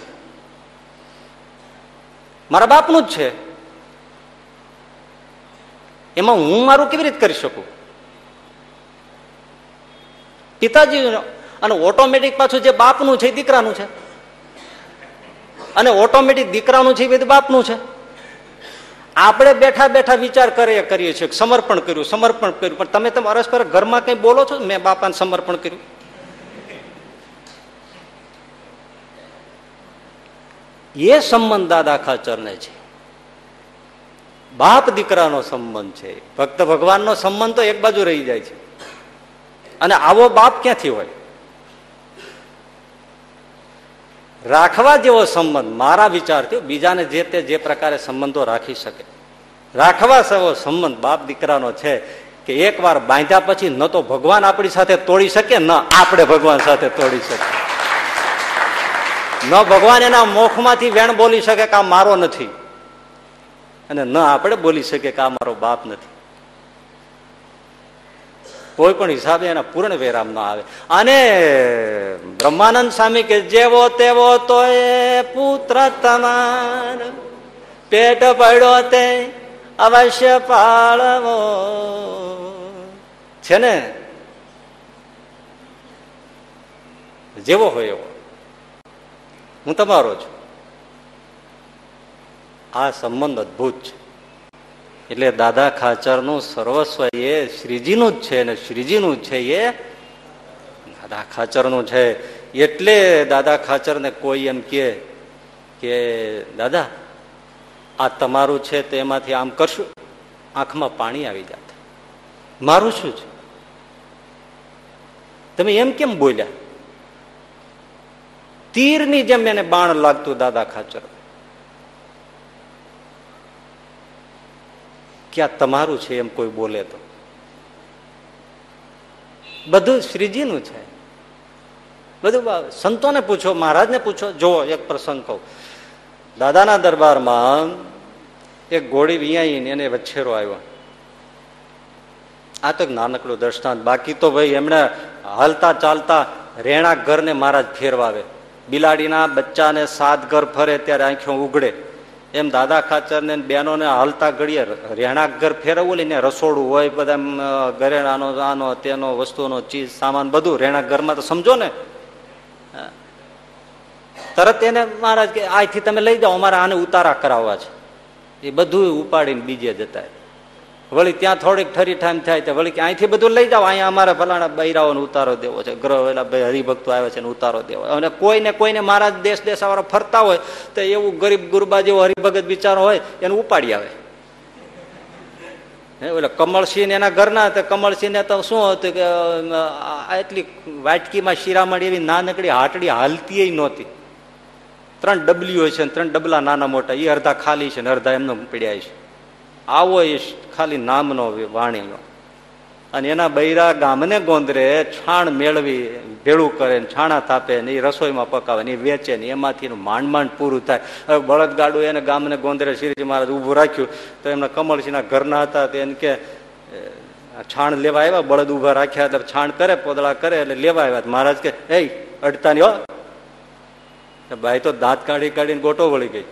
મારા બાપનું જ છે. એમાં હું મારું કેવી રીતે કરી શકું? પિતાજી અને ઓટોમેટિક પાછું જે બાપનું છે એ દીકરાનું છે. અને ઓટોમેટિક દીકરાનું છે એ બધું બાપનું છે. આપણે બેઠા બેઠા વિચાર કરીએ કરીએ છીએ સમર્પણ કર્યું સમર્પણ કર્યું. પણ તમે તમે અરસપર ઘરમાં કઈ બોલો છો? મેં બાપાને સમર્પણ કર્યું. એ સંબંધ દાદા ખાચરને છે. બાપ દીકરાનો સંબંધ છે. ભક્ત ભગવાનનો સંબંધ તો એક બાજુ રહી જાય છે. અને આવો બાપ ક્યાંથી હોય? રાખવા જેવો સંબંધ, મારા વિચારથી બીજાને જે તે જે પ્રકારે સંબંધો રાખી શકે. રાખવા જેવો સંબંધ બાપ દીકરાનો છે કે એક વાર બાંધ્યા પછી ન તો ભગવાન આપણી સાથે તોડી શકે, ન આપણે ભગવાન સાથે તોડી શકે ન ભગવાન એના મોખમાંથી વેણ બોલી શકે કે આ મારો નથી, અને ન આપણે બોલી શકીએ કે આ મારો બાપ નથી. કોઈ પણ હિસાબે એના પૂર્ણ વિરામ ના આવે. અને બ્રહ્માનંદ સ્વામી કે જેવો તેવો તો એ પુત્ર તમાર. પેટ પડ્યો તે અવશ્ય પાળવો. છે ને? જેવો હોય એવો. હું તમારો છું. આ સંબંધ અદભુત છે. એટલે દાદા ખાચરનું સર્વસ્વ એ શ્રીજીનું જ છે અને શ્રીજીનું જ છે એ દાદા ખાચરનું છે. એટલે દાદા ખાચરને કોઈ એમ કે કે દાદા, આ તમારું છે તેમાંથી આમ કરશું. આંખમાં પાણી આવી જાત. મારું શું છે? તમે એમ કેમ બોલ્યા? તીરની જેમ એને બાણ લાગતું દાદા ખાચર. કે આ તમારું છે એમ કોઈ બોલે તો? બધું શ્રીજીનું છે. બધું સંતોને પૂછો, મહારાજને પૂછો. જુઓ, એક પ્રસંગ કહું. દાદાના દરબારમાં એક ઘોડી વિયાઈને એને વચ્છેરો આવ્યો. આ તો નાનકડું દ્રષ્ટાંત. બાકી તો ભાઈ એમણે હાલતા ચાલતા રેણા ઘરને મહારાજ ફેરવાવે. બિલાડીના બચ્ચાને સાત ઘર ફરે ત્યારે આંખો ઉગડે. એમ દાદા ખાચર ને બેનો ને હાલતા ઘડીએ રહેણાંક ઘર ફેરવવું લઈને રસોડું હોય બધા ઘરેણાનો, આનો, તેનો, વસ્તુનો, ચીજ, સામાન બધું રહેણાંક ઘરમાં તો સમજો ને. તરત એને મહારાજ કે આથી તમે લઈ જાઓ, અમારે આને ઉતારા કરાવવા છે. એ બધું ઉપાડીને બીજે જતા. વળી ત્યાં થોડીક ઠરી ઠામ થાય તો વળી અહીંથી બધું લઈ જાઓ. અહીંયા અમારે ફલાણા બૈરાઓને ઉતારો દેવો છે. ગ્રહ એલા હરિભક્તો આવે છે ઉતારો દેવો. અને કોઈને કોઈને મારા દેશ દેશ વાળા ફરતા હોય તો એવું ગરીબ ગુરબા જેવો હરિભગત બિચારો હોય એને ઉપાડી આવે. હે, ઓલા કમળસિંહ એના ઘરના તો કમળસિંહ ને તો શું હતું કે એટલી વાટકીમાં શિરામણ એવી નાનકડી હાટડી હાલતી નહોતી. ત્રણ ડબલીઓ છે ત્રણ ડબલા નાના મોટા. એ અડધા ખાલી છે ને અડધા એમને પીડ્યા છે. આવો એ ખાલી નામનો વાણીનો. અને એના બૈરા ગામને ગોંદરે છાણ મેળવી, ભેળું કરે ને છાણા થાપે ને એ રસોઈમાં પકાવે ને એ વેચે ને એમાંથી માંડ માંડ પૂરું થાય. હવે બળદગાડું એને ગામને ગોંદરે શ્રીજી મહારાજ ઊભું રાખ્યું, તો એમના કમળસિંહના ઘરના હતા તો એને કે છાણ લેવા આવ્યા? બળદ ઊભા રાખ્યા એટલે છાણ કરે, પોદળા કરે એટલે લેવા આવ્યા. મહારાજ કે, એ, અડતાની હો. ભાઈ તો દાંત કાઢી કાઢીને ગોટો વળી ગઈ.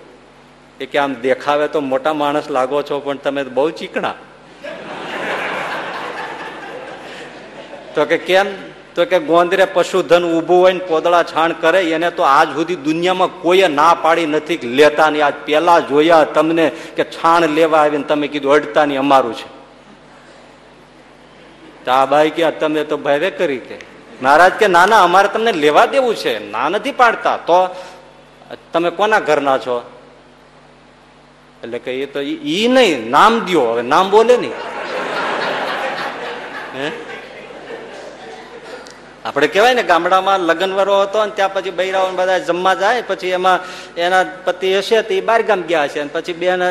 એ કે આમ દેખાવે તો મોટા માણસ લાગો છો, પણ તમે બહુ ચીકણા. તો કે કેમ? તો કે ગોંદરે પશુધન ઊભું હોય ને પોદળા છાણ કરે, એને તો આજ સુધી દુનિયામાં કોઈએ ના પાડી નથી લેતા નહીં. આજ પેલા જોયા તમને કે છાણ લેવા આવીને તમે કીધું અડતા નહીં, અમારું છે. આ બાઈ કે તમે તો ભાવે કરી કે. મહારાજ કે, ના ના, અમારે તમને લેવા દેવું છે. ના નથી પાડતા. તો, તમે કોના ઘરના છો? એટલે કે એ તો ઈ નહીં, નામ દ્યો. હવે નામ બોલે નહીં. આપણે કહેવાય ને ગામડામાં લગ્ન વરો હતો ને ત્યાં પછી બૈરાઓ બધા જમવા જાય, પછી એમાં એના પતિ હશે તો એ બાર ગામ ગયા હશે અને પછી બેન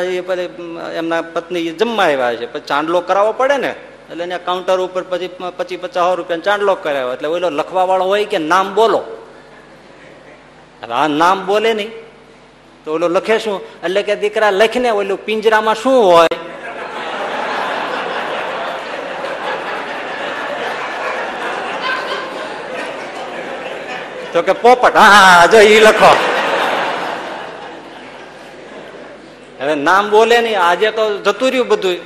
એમના પત્ની જમવા આવ્યા છે પછી ચાંદલો કરાવવો પડે ને, એટલે એને કાઉન્ટર ઉપર પછી પચીસ પચાસ રૂપિયા ચાંદલો કરાવ્યો. એટલે ઓલો લખવા વાળો હોય કે નામ બોલો? હવે આ નામ બોલે નહીં. તો ઓલો લખે શું? એટલે કે દીકરા લખીને ઓલું પિંજરામાં શું હોય? તો કે પોપટ, હા જો ઈ લખો. હવે નામ બોલે નહીં, આજે તો જતું રહ્યું બધું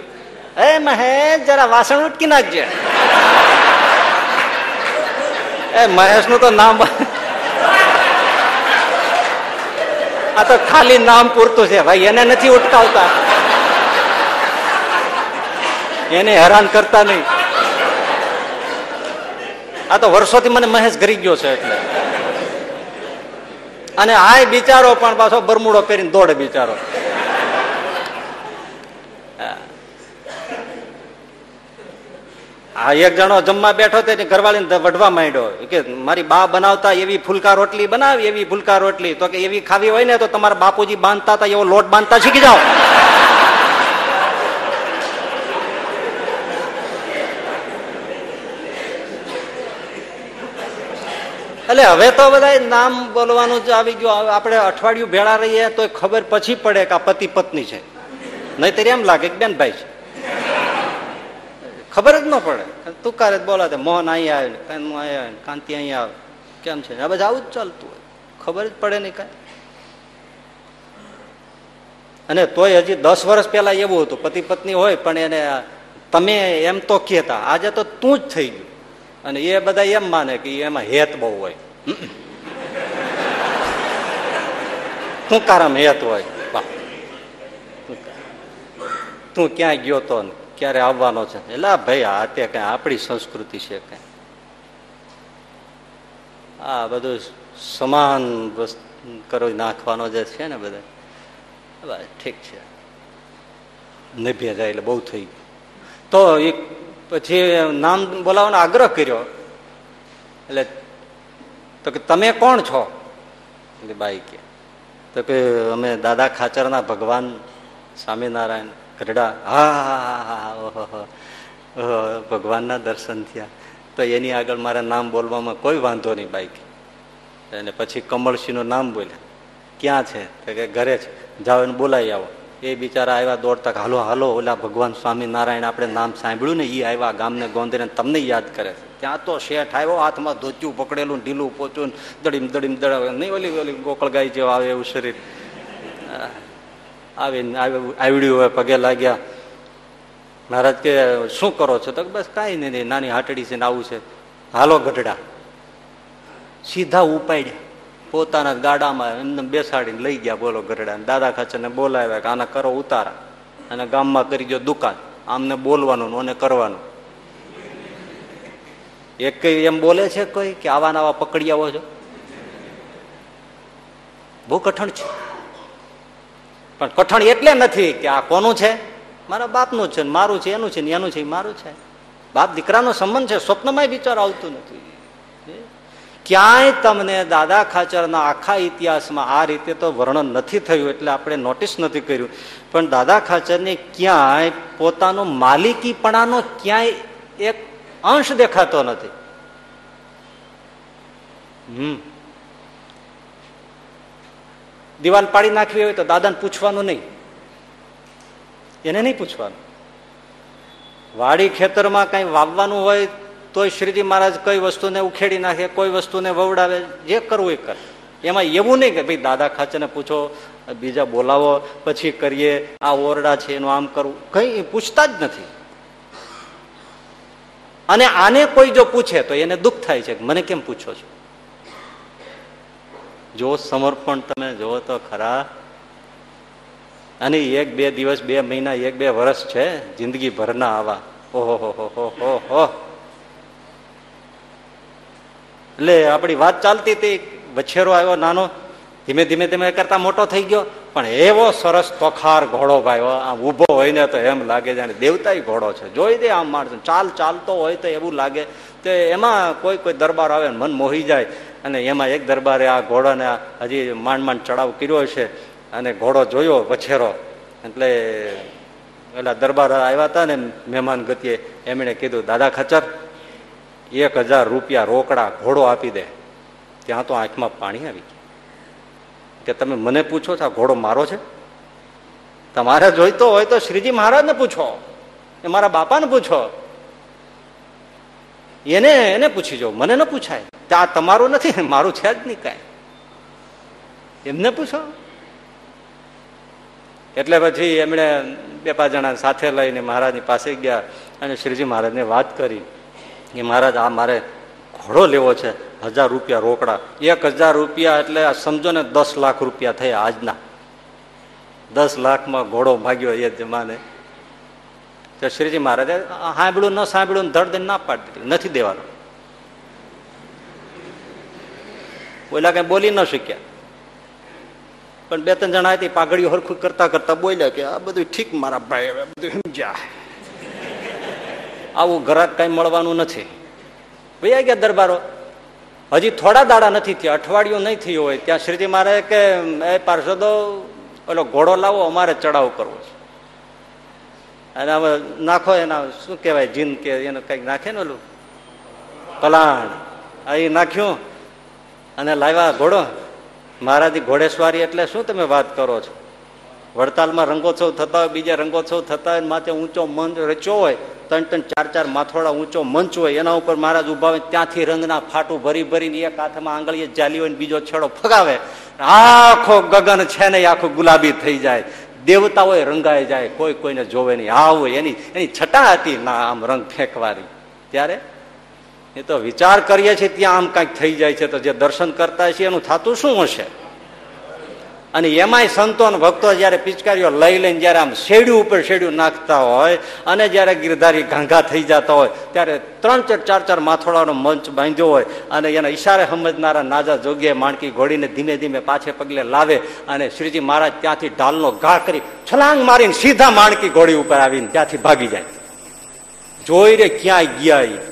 એ મહેશ, જરા વાસણ ઉટકી નાખજે. એ મહેશનું તો નામ આ તો ખાલી નામ પૂરતું છે ભાઈ, એને નથી ઉટકાવતા. એને હેરાન કરતા નહીં. આ તો વર્ષોથી મને મહેશ ઘરી ગયો છે એટલે. અને આ બિચારો પણ પાછો બરમુડો પહેરીને દોડે બિચારો. આ એક જણો જમવા બેઠો તે ઘરવાળીને વઢવા માંડ્યો. કે, મારી બા બનાવતા એવી ફુલકા રોટલી બનાવી, એવી ફુલકા રોટલી. તો કે, એવી ખાવી હોય ને તો તમારા બાપુજી બાંધતા હતા, એવો લોટ બાંધતા શીખી જાઓ. એટલે હવે તો બધા નામ બોલવાનું જ આવી ગયું. આપણે અઠવાડિયું ભેળા રહીએ તો ખબર પછી પડે કે આ પતિ પત્ની છે. નહીં નહીતર એમ લાગે કે બેન ભાઈ છે. ખબર જ ન પડે. તુકારે જ બોલાતે મોહન અહીંયા આવે ને કાનું અહીં આવે ને કાંતિ અહીંયા આવે. કેમ છે? આ બધા આવું જ ચાલતું હોય. ખબર જ પડે નહીં કાંઈ. અને તોય હજી દસ વર્ષ પહેલા એવું હતું. પતિ પત્ની હોય, પણ એને તમે એમ તો કહેતા, આજે તો તું જ થઈ ગયું. અને એ બધા એમ માને કે એમાં હેત બહુ હોય. તું કારમ હેત હોય. તું ક્યાં ગયો તો ક્યારે આવવાનો છે? એટલે ભાઈ, આ તે કઈ આપણી સંસ્કૃતિ છે કઈ. આ બધું સમાન કરી નાખવાનો જે છે ને બધા. ઠીક છે. નભ્યા જાય એટલે બહુ થઈ ગયું. તો એક પછી નામ બોલાવવાનો આગ્રહ કર્યો. એટલે તો કે તમે કોણ છો? એટલે બાઈ કે. તો કે અમે દાદા ખાચરના ભગવાન સ્વામિનારાયણ. હા હા ઓહો ભગવાનના દર્શન થયા. તો એની આગળ મારા નામ બોલવામાં કોઈ વાંધો નહીં બાઈક. અને પછી કમળસિંહનું નામ બોલ્યા. ક્યાં છે? તો કે ઘરે છે. જાઓ એને બોલાવી આવો. એ બિચારા આવ્યા દોડતા હાલો હાલો, ઓલા ભગવાન સ્વામિનારાયણ આપણે નામ સાંભળ્યું ને એ આવ્યા ગામને ગોંધીને તમને યાદ કરે છે. ત્યાં તો શેઠ આવ્યો, હાથમાં ધોત્યું પકડેલું, ઢીલું પોચું દડીમ દડીમ દડાવે. નહીં ઓલી ઓલી ગોકળગાઈ જેવા આવે એવું શરીર. આવીને આવડ્યું હોય, પગે લાગ્યા. મહારાજ કે, શું કરો છો? તો બસ કાંઈ નહીં નાની હાટડી છે ને આવું છે. હાલો ગઢડા. સીધા ઉપાડ્યા. પોતાના ગાડામાં એમને બેસાડીને લઈ ગયા, બોલો ગઢડા. દાદા ખાચરને બોલાવ્યા કે, આના કરો ઉતારા. અને ગામમાં કરી ગયો દુકાન. આમને બોલવાનું અને કરવાનું. એક એમ બોલે છે કોઈ કે, આવા નવા પકડી આવો છો? બહુ કઠણ છે. પણ કઠણ એટલે નથી કે આ કોનું છે? મારા બાપનું છે મારું છે, એનું છે એનું છે મારું છે. બાપ દીકરાનો સંબંધ છે, સ્વપ્નમાં વિચાર આવતો નથી. ક્યાંય તમને દાદા ખાચરના આખા ઇતિહાસમાં આ રીતે તો વર્ણન નથી થયું એટલે આપણે નોટિસ નથી કર્યું. પણ દાદા ખાચરને ક્યાંય પોતાનો માલિકીપણાનો ક્યાંય એક અંશ દેખાતો નથી. હમ. દિવાલ પાડી નાખવી હોય તો દાદાને પૂછવાનું નહીં. એને નહીં પૂછવાનું. વાડી ખેતરમાં કઈ વાવવાનું હોય તોય શ્રીજી મહારાજ કઈ વસ્તુને ઉખેડી નાખે, કોઈ વસ્તુને વવડાવે, જે કરવું એ કરે. એમાં એવું નહીં કે ભાઈ દાદા ખાચરને પૂછો, બીજા બોલાવો, પછી કરીએ, આ ઓરડા છે, એનું આમ કરવું. કઈ પૂછતા જ નથી. અને આને કોઈ જો પૂછે તો એને દુઃખ થાય છે મને કેમ પૂછો છો? જો સમર્પણ તમે જુઓ તો ખરા. અને એક બે દિવસ, બે મહિના, એક બે વર્ષ છે જિંદગી ભરના આવા. ઓહો, હો હો હો હો એટલે આપણી વાત ચાલતી હતી, વછેરો આવ્યો નાનો, ધીમે ધીમે ધીમે કરતા મોટો થઈ ગયો. પણ એવો સરસ તોખાર ઘોડો ભાઈ આમ ઊભો હોય ને તો એમ લાગે જાણે દેવતા ઘોડો છે. જોઈ દે આમ માણસ, ચાલ ચાલતો હોય તો એવું લાગે. તો એમાં કોઈ કોઈ દરબાર આવે મન મોહી જાય. અને એમાં એક દરબારે આ ઘોડાને હજી માંડ માંડ ચડાવ કર્યો છે અને ઘોડો જોયો વછેરો. એટલે પેલા દરબાર આવ્યા હતા ને મહેમાન ગતિએ એમણે કીધું, દાદા ખચર, એક હજાર રૂપિયા રોકડા ઘોડો આપી દે, ત્યાં તો આંખમાં પાણી આવી ગયું. કે તમે મને પૂછો છો, આ ઘોડો મારો છે? તમારે જોઈતો હોય તો શ્રીજી મહારાજને પૂછો, એ મારા બાપાને પૂછો. એને એને પૂછી જો મને ન પૂછાય. આ તમારું નથી, મારું છે જ નહીં કાંઈ. એમને પૂછો. એટલે પછી એમણે બે પાંચ જણા સાથે લઈને મહારાજની પાસે ગયા અને શ્રીજી મહારાજને વાત કરી. કે મહારાજ, આ મારે ઘોડો લેવો છે, હજાર રૂપિયા રોકડા. એક હજાર રૂપિયા એટલે સમજો ને દસ લાખ રૂપિયા થયા આજના. દસ લાખમાં ઘોડો ભાગ્યો એ જમાને. તો શ્રીજી મહારાજે સાંભળ્યું ન સાંભળ્યું ધડ દઈને ના પાડી દીધી. નથી દેવાનો. ઓલા કઈ બોલી ન શક્યા. પણ બે ત્રણ જણા હતી પાઘડીઓ હરખું કરતા કરતા બોલ્યા કે, આ બધું ઠીક મારા ભાઈ, હવે બધું સમજ્યા. આવું ઘરાક કઈ મળવાનું નથી. ભાઈ ગયા દરબારો? હજી થોડા દાડા નથી થયા, અઠવાડિયું નહીં થયું હોય. ત્યાં શ્રીજી મહારાજ કે, એ પાર્ષદો, ઓલો ઘોડો લાવો, અમારે ચડાવ કરવો છે. અને હવે નાખો એના, શું કહેવાય, જીન કે એને કંઈક નાખે ને ઓલું? પલાણ. અહીં નાખ્યું અને લાવ્યા ઘોડો. મહારાજી ઘોડેસ્વારી એટલે શું તમે વાત કરો છો? વડતાલમાં રંગોત્સવ થતા હોય, બીજા રંગોત્સવ થતા હોય, માથે ઊંચો મંચ રચ્યો હોય, ત્રણ ત્રણ ચાર ચાર માથોડા ઊંચો મંચ હોય, એના ઉપર મહારાજ ઊભા હોય, ત્યાંથી રંગના ફાટું ભરી ભરીને એક હાથમાં આંગળીએ જાલી હોય બીજો છેડો ફગાવે. આખો ગગન છે ને આખો ગુલાબી થઈ જાય. દેવતા હોય રંગાઈ જાય, કોઈ કોઈને જોવે નહીં. આ હોય, એની એની છટા હતી ના, આમ રંગ ફેંકવાની. ત્યારે એ તો વિચાર કરીએ છીએ, ત્યાં આમ કાંઈક થઈ જાય છે, તો જે દર્શન કરતા છીએ, એનું થતું શું હશે? અને એમાંય સંતો ભક્તો જયારે પિચકારીઓ લઈ લઈને જયારે આમ શેડ્યું ઉપર શેડ્યું નાખતા હોય અને જયારે ગિરધારી ઘાંઘા થઈ જતા હોય, ત્યારે ત્રણ ચાર ચાર ચાર માથોડાનો મંચ બાંધ્યો હોય અને એના ઈશારે સમજનારા નાજા જોગીએ માણકી ઘોડીને ધીમે ધીમે પાછે પગલે લાવે અને શ્રીજી મહારાજ ત્યાંથી ઢાલનો ઘા કરી છલાંગ મારીને સીધા માણકી ઘોડી ઉપર આવીને ત્યાંથી ભાગી જાય. જોઈ રે ક્યાંય ગયા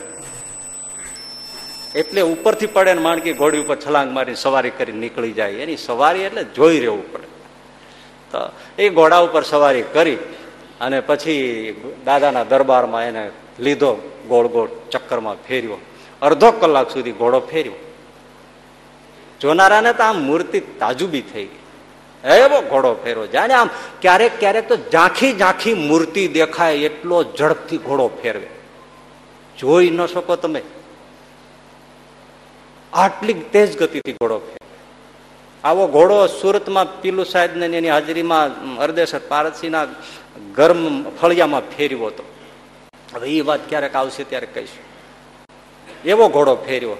એટલે ઉપરથી પડે ને માણકી ઘોડી ઉપર છલાંગ મારી સવારી કરી નીકળી જાય. એની સવારી એટલે જોઈ રહેવું પડે. તો એ ઘોડા ઉપર સવારી કરી અને પછી દાદાના દરબારમાં એને લીધો ગોળ ગોળ ચક્કરમાં ફેર્યો. અડધો કલાક સુધી ઘોડો ફેર્યો. જોનારાને તો આમ મૂર્તિ તાજુબી થઈ ગઈ. એવો ઘોડો ફેરો જાણે આમ ક્યારેક ક્યારેક તો ઝાંખી ઝાંખી મૂર્તિ દેખાય એટલો ઝડપથી ઘોડો ફેરવે. જોઈ ન શકો તમે. આટલી તેજ ગતિથી ઘોડો ફેર આવો ઘોડો સુરતમાં પીલુ સાહેબ ને એની હાજરીમાં અરદેસર પારસીના ગરમ ફળિયામાં ફેર્યો હતો. હવે એ વાત ક્યારેક આવશે ત્યારે કહીશું. એવો ઘોડો ફેર્યો.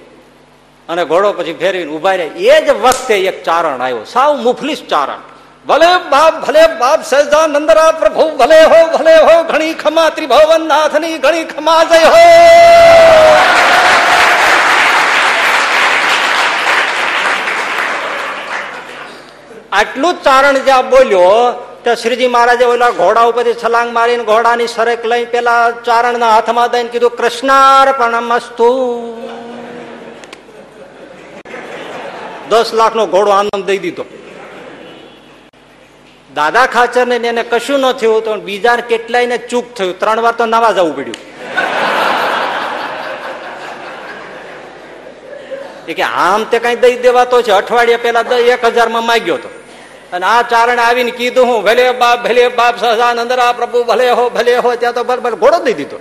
અને ઘોડો પછી ફેરવીને ઊભા રહ્યા. એ જ વખતે એક ચારણ આવ્યો. સાવ મુફલીસ ચારણ. ભલે બાપ ભલે બાપ સહજાનંદરા પ્રભુ, ભલે હો ભલે હો, ઘણી ખમા, ત્રિભવન, નાથની ઘણી ખમા, જય હો! આટલું જ ચારણ જ્યાં બોલ્યો તો શ્રીજી મહારાજે ઓલા ઘોડા ઉપરથી છલાંગ મારીને ઘોડાની સરક લઈ પેલા ચારણના હાથમાં દઈને કીધું, કૃષ્ણાર્પણમસ્તુ. દસ લાખ નો ઘોડો આનંદ દઈ દીધો. દાદા ખાચર ને એને કશું ન થયું, તો બીજા કેટલાય ને ચૂક થયું. ત્રણ વાર તો નવા જવું પડ્યું. એ કે આમ તે કઈ દઈ દેવાતો છે. અઠવાડિયા પેલા એક હજારમાં માગ્યો હતો અને આ ચારણ આવીને કીધું હું, ભલે બાપ ભલે બાપ, સહજાનંદરા પ્રભુ, ભલે હો ભલે હો, ત્યાં તો બરાબર ઘોડો દઈ દીધો.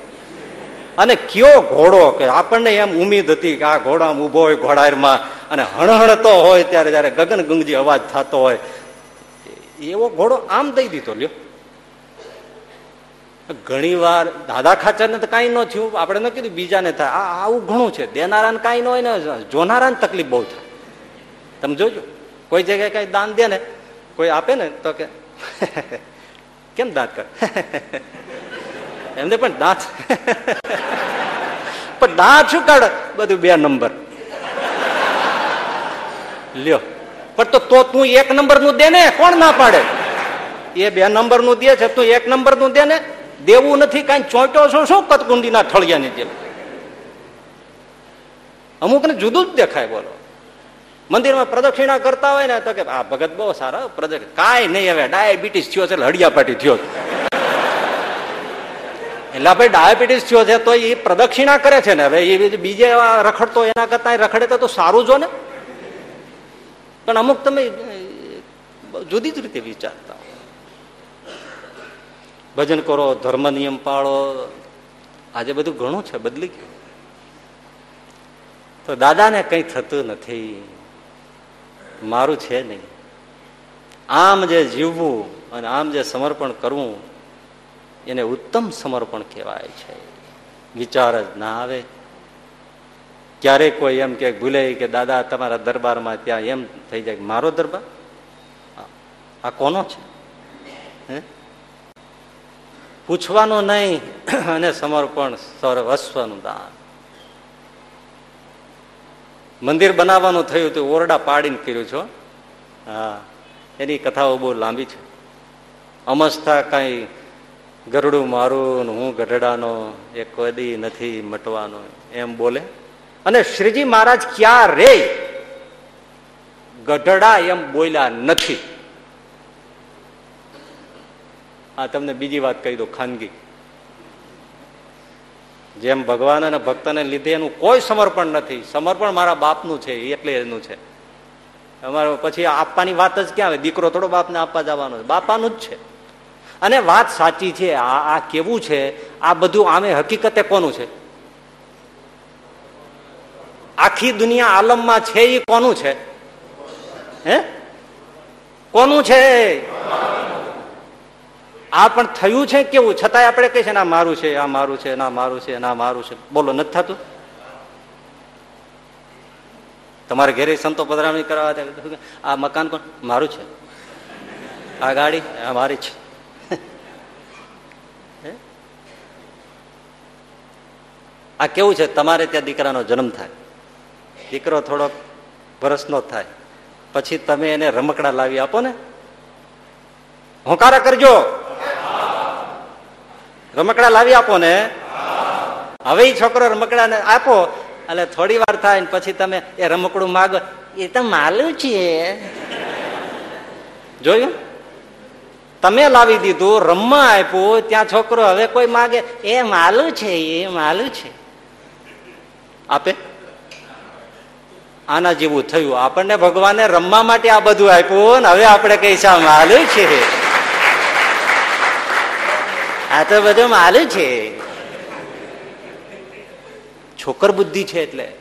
અને કયો ઘોડો કે આપણને એમ ઉમીદ હતી કે આ ઘોડામાં ઊભો હોય ઘોડારમાં અને હણહણતો હોય ત્યારે જયારે ગગન ગંગજી અવાજ થતો હોય. એવો ઘોડો આમ દઈ દીધો, લ્યો. ઘણી વાર દાદા ખાચર ને તો કઈ ન થયું. આપણે ન કીધું બીજાને થાય. આ આવું ઘણું છે. દેનારાને કઈ ન હોય ને જોનારાને તકલીફ બહુ થાય. તમે જોજો. કોઈ જગ્યાએ કઈ દાન દે ને, કોઈ આપે ને, તો કે, કેમ દાંત કર એમને પણ દાંત. પણ દાંત શું કાઢ? બધું બે નંબર. લ્યો. પણ તો તું એક નંબરનું દે ને કોણ ના પાડે? એ બે નંબરનું દે છે, તું એક નંબરનું દે ને દેવું નથી, કઈ ચોંટ્યો છો, શું કતકુંડીના થળિયાની જેમ? અમુક ને જુદું જ દેખાય, બોલો. મંદિરમાં પ્રદક્ષિણા કરતા હોય ને, તો કે, આ ભગત બહુ સારા, પ્રદક્ષિણ. કાંઈ નહીં, હવે ડાયાબિટીસ થયો છે, એટલે હડિયાપાટી થયો એટલે ભાઈ, ડાયાબિટીસ થયો છે, તો એ પ્રદક્ષિણા કરે છે ને, હવે એ બીજે રખડતો, એના કરતા રખડે તો સારું જો ને. પણ અમુક તમે જુદી જ રીતે વિચારતા. ભજન કરો, ધર્મ નિયમ પાળો. આજે બધું ઘણું છે, બદલી ગયું. તો દાદાને કંઈ થતું નથી. મારું છે નહીં. આમ જે જીવવું અને આમ જે સમર્પણ કરવું, એને ઉત્તમ સમર્પણ કહેવાય છે. વિચાર જ ના આવે. ક્યારેક કોઈ એમ કે ભૂલે કે, દાદા, તમારા દરબારમાં ત્યાં એમ થઈ જાય. મારો દરબાર? આ- કોનો છે? હે? પૂછવાનું નહીં અને સમર્પણ સર્વસ્વનું દાન. મંદિર બનાવવાનું થયું તો ઓરડા પાડીને કર્યું છો? હા, એની કથાઓ બહુ લાંબી છે. અમસ્તા કાંઈ ગરડું મારું હું ગઢડાનો એ કદી નથી મટવાનો, એમ બોલે. અને શ્રીજી મહારાજ ક્યાં રે? ગઢડા એમ બોલ્યા નથી. આ તમને બીજી વાત કહી દો ખાનગી. જેમ ભગવાન અને ભક્તને લીધે એનું કોઈ સમર્પણ નથી. સમર્પણ મારા બાપનું છે, એટલે એનું છે. અમારે પછી આપવાની વાત જ ક્યાં આવે? દીકરો થોડો બાપને આપવા જવાનો બાપાનું જ છે. અને વાત સાચી છે, આ આ કેવું છે? આ બધું આમે હકીકતે કોનું છે? આખી દુનિયા આલમમાં છે એ કોનું છે? હે? કોનું છે? આ પણ થયું છે કેવું? છતાંય આપણે કહીએ ના, મારું છે, આ મારું છે, ના, મારું છે, ના, મારું છે. બોલો, નથી થતું? તમારે ઘેરે સંતો પધરામણી કરવા આ મકાન કોણ? મારું છે. આ ગાડી? આ મારી છે? આ કેવું છે? તમારે ત્યાં દીકરાનો જન્મ થાય. દીકરો થોડોક વરસનો થાય. પછી તમે એને રમકડા લાવી આપો ને. હોંકારા કરજો. રમકડા લાવી આપો ને. હવે છોકરો રમકડા આપો. એટલે થોડી વાર થાય ને પછી તમે એ રમકડું માગો. એ તો માલું છે. જોયું? તમે લાવી દીધું, રમવા આપ્યું, ત્યાં છોકરો હવે કોઈ માગે, એ માલું છે, એ માલું છે. આપે? આના જેવું થયું. આપણને ભગવાને રમવા માટે આ બધું આપ્યું ને હવે આપણે કઈ આ માલું છે? આ તો બધું માલું છે. છોકર બુદ્ધિ છે એટલે.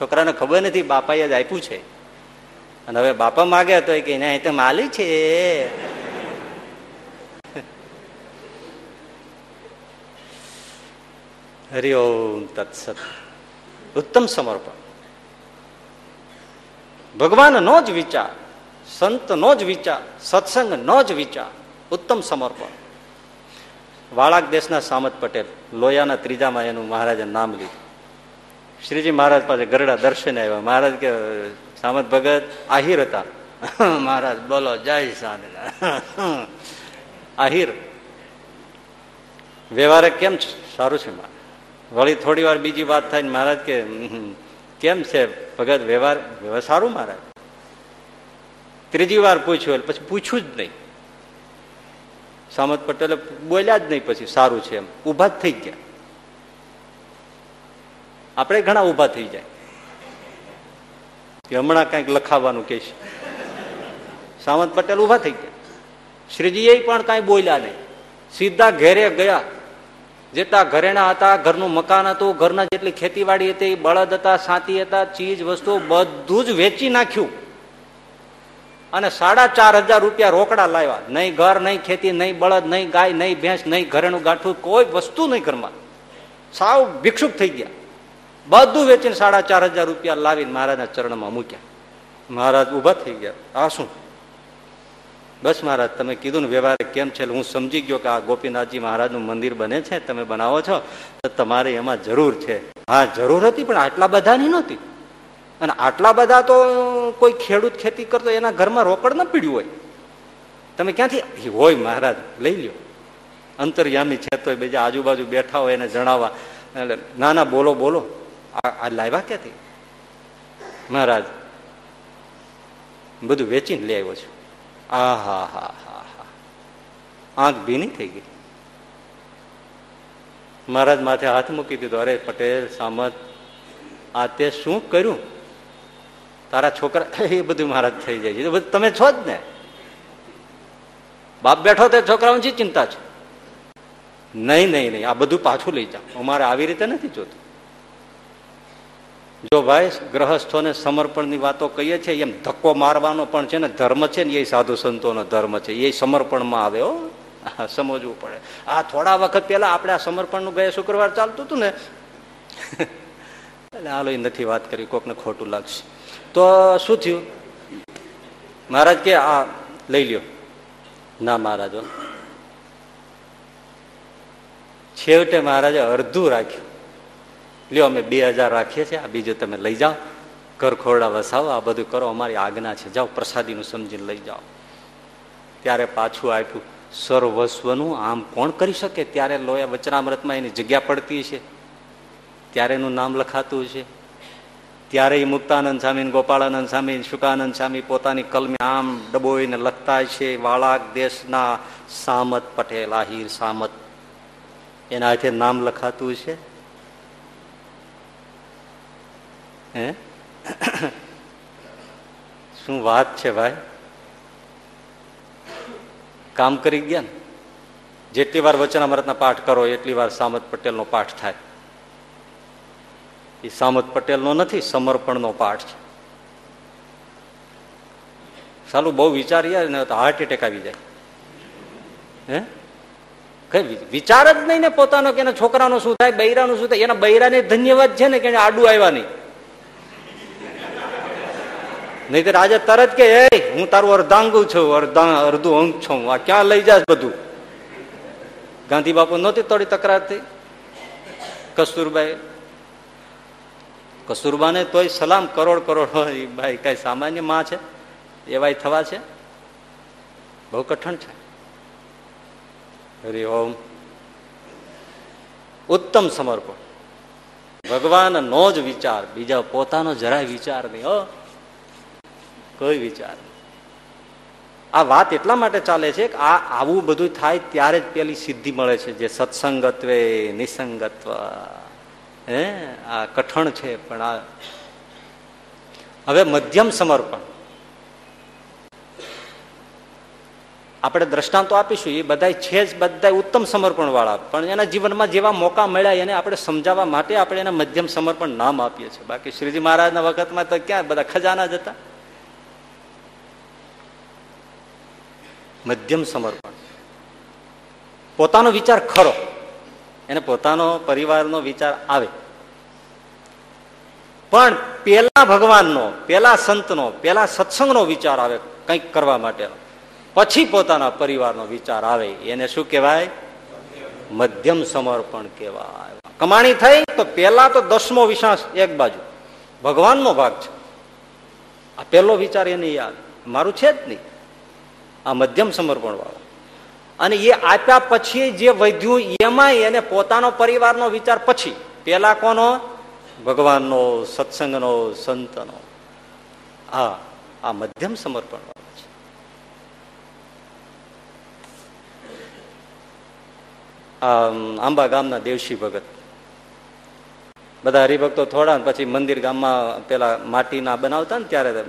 છોકરાને ખબર નથી, બાપાએ જ આપ્યું છે. અને હવે બાપા માગે તો કે ના, એ તો માલું છે. હરિઓમ તત્સત. ઉત્તમ સમર્પણ. ભગવાનનો જ વિચાર સંતનો જ વિચાર સત્સંગનો જ વિચાર, ઉત્તમ સમર્પણ. વાળાક દેશના સામત પટેલ, લોયાના ત્રીજામાં એનું મહારાજે નામ લીધું. શ્રીજી મહારાજ પાસે ગરડા દર્શને આવ્યા. મહારાજ કે, સામત ભગત, આહિર હતા. મહારાજ, બોલો, જય સ્વામિનારાયણ આહિર. વ્યવહારે કેમ સારું છે વળી થોડી વાર બીજી વાત થાય ને મહારાજ કે કેમ છે ભગત, વ્યવહાર વ્યવહાર સારું, મહારાજ? ત્રીજી વાર પૂછ્યું એટલે પછી પૂછ્યું જ નહીં. સામત પટેલે બોલ્યા જ નહીં પછી, સારું છે એમ. ઊભા જ થઈ ગયા. આપણે ઘણા ઊભા થઈ જાય. કે હમણાં કંઈક લખાવાનું કે છે. સામંત પટેલ ઊભા થઈ ગયા. શ્રીજીએ પણ કાંઈ બોલ્યા નહીં. સીધા ઘેરે ગયા. જેટલા ઘરેણા હતા, ઘરનું મકાન હતું, ઘરના જેટલી ખેતીવાડી હતી, બળદ હતા, સાતી હતા, ચીજ વસ્તુઓ બધું જ વેચી નાખ્યું. અને સાડા ચાર હજાર રૂપિયા રોકડા લાવ્યા. નહીં ઘર, નહીં ખેતી, નહીં બળદ, નહીં ગાય, નહીં ભેંસ, નહીં ઘરેનું ગાંઠું, કોઈ વસ્તુ નહીં ઘરમાં. સાવ ભિક્ષુક થઈ ગયા. બધું વેચીને સાડા ચાર હજાર રૂપિયા લાવીને મહારાજના ચરણમાં મૂક્યા. મહારાજ ઊભા થઈ ગયા. આ શું? બસ મહારાજ, તમે કીધું ને વ્યવહાર કેમ છે? હું સમજી ગયો કે આ ગોપીનાથજી મહારાજનું મંદિર બને છે. તમે બનાવો છો? તો તમારે એમાં જરૂર છે. હા, જરૂર હતી, પણ આટલા બધાની નહોતી. અને આટલા બધા તો કોઈ ખેડૂત ખેતી કરતો એના ઘરમાં રોકડ ન પીડ્યું હોય. તમે ક્યાંથી? હોય મહારાજ, લઈ લ્યો. અંતરયામી છે તો બીજા આજુબાજુ બેઠા હોય એને જણાવવા. એટલે ના ના બોલો. બોલો આ લાવ્યા ક્યાંથી? મહારાજ, બધું વેચીને લઈ આવ્યો છું. આ, હા હા હા હા. આંખ ભીની થઈ ગઈ. મહારાજ માથે હાથ મૂકી દીધો. અરે પટેલ, સામત, આ તે શું કર્યું? તારા છોકરા એ બધું મહારાજ થઈ જાય છે. તમે છો જ ને. બાપ બેઠો તે છોકરાઓની ચિંતા છે? નહીં નહીં નહીં. આ બધું પાછું લઈ જાઓ. અમારે આવી રીતે નથી જોતું. જો ભાઈ, ગ્રહસ્થોને સમર્પણની વાતો કહીએ છીએ, એમ ધક્કો મારવાનો પણ છે ને, ધર્મ છે ને, એ સાધુ સંતોનો ધર્મ છે. એ સમર્પણમાં આવે, હો. સમજવું પડે. આ થોડા વખત પહેલા આપણે આ સમર્પણનું ગયા શુક્રવાર ચાલતું હતું ને. એટલે હાલો, એ નથી વાત કરી. કોકને ખોટું લાગશે. તો શું થયું? મહારાજ કે, આ, લઈ લ્યો. ના, મહારાજો છેવટે મહારાજે અડધું રાખ્યું. લ્યો, અમે બે હજાર રાખીએ છીએ. આ બીજું તમે લઈ જાઓ. ઘર ખોરડા વસાવો. આ બધું કરો. અમારી આજ્ઞા છે. જાઓ, પ્રસાદીનું સમજીને લઈ જાઓ. ત્યારે પાછું આપ્યું. સર્વસ્વનું આમ કોણ કરી શકે? ત્યારે લોયા વચનામૃતમાં એની જગ્યા પડતી છે ત્યારે એનું નામ લખાતું છે ત્યારે એ મુક્તાનંદ સ્વામી ગોપાળાનંદ સ્વામી શુકાનંદ સ્વામી પોતાની કલમે આમ ડબોઈને લખતા છે, વાળાક દેશના સામત પટેલ, આહિર સામત. એના હાથે નામ લખાતું છે? હે? શું વાત છે ભાઈ? કામ કરી ગયા ને? જેટલી વાર વચનામૃતના પાઠ કરો, એટલી વાર સામત પટેલનો પાઠ થાય. એ સામત પટેલનો નથી, સમર્પણનો પાઠ છે. સાલું બહુ વિચારીએ ને તો હાર્ટ એટેક આવી જાય. હે? કઈ વિચાર જ નહીં ને પોતાનો કે છોકરાનો શું થાય, બૈરાનું શું થાય, એના બૈરાને ધન્યવાદ છે ને કે આડું આવ્યા નહીં. નહીં તો આજે તરત કે એ હું તારું અર્ધાંગું છું, અર્ધા, અર્ધું અંગ છું આ ક્યાં લઈ જાય બધું? ગાંધી બાપુ નહોતી થોડી તકરાર થઈ. કસ્તુરબાઈ કસ્તુરબાને તોય સલામ કરોડ કરોડ ભાઈ કઈ સામાન્યમાં છે? એવાય થવા છે? બહુ કઠણ છે. હરિ ઓમ. ઉત્તમ સમર્પણ. ભગવાન નો જ વિચાર, બીજા પોતાનો જરાય વિચાર નહીં, હો. કોઈ વિચાર આ વાત એટલા માટે ચાલે છે કે આ આવું બધું થાય ત્યારે જ પેલી સિદ્ધિ મળે છે, જે સત્સંગત્વે નિસંગત્વ. હે? આ કઠણ છે, પણ આ હવે મધ્યમ સમર્પણ. આપણે દ્રષ્ટાંતો આપીશું, એ બધા છે જ બધા ઉત્તમ સમર્પણ વાળા પણ એના જીવનમાં જેવા મોકા મળ્યા, એને આપણે સમજાવવા માટે આપણે એને મધ્યમ સમર્પણ નામ આપીએ છીએ. બાકી શ્રીજી મહારાજના વખતમાં તો ક્યાં બધા ખજાના જ હતા. મધ્યમ સમર્પણ. પોતાનો વિચાર ખરો. એને પોતાનો પરિવારનો વિચાર આવે. પણ પેલા ભગવાનનો, પેલા સંતનો, પેલા સત્સંગનો વિચાર આવે કંઈક કરવા માટેનો પછી પોતાના પરિવારનો વિચાર આવે. એને શું કહેવાય? મધ્યમ સમર્પણ કહેવાય. કમાણી થઈ તો પેલા તો દસમો વિશ્વાસ એક બાજુ. ભગવાનનો ભાગ છે. આ પહેલો વિચાર એને યાદ. મારું છે જ નહીં. આ મધ્યમ સમર્પણ વાળો અને એ આપ્યા પછી જે વધ્યું એમાં એને પોતાનો પરિવારનો વિચાર પછી. પેલા કોનો? ભગવાનનો સત્સંગનો સંતનો. હા આ મધ્યમ સમર્પણ વાળો છે. આ આંબા ગામના દેવશી ભગત. બધા હરિભક્તો થોડા ને પછી મંદિર ગામમાં પેલા માટીના બનાવતા ને ત્યારે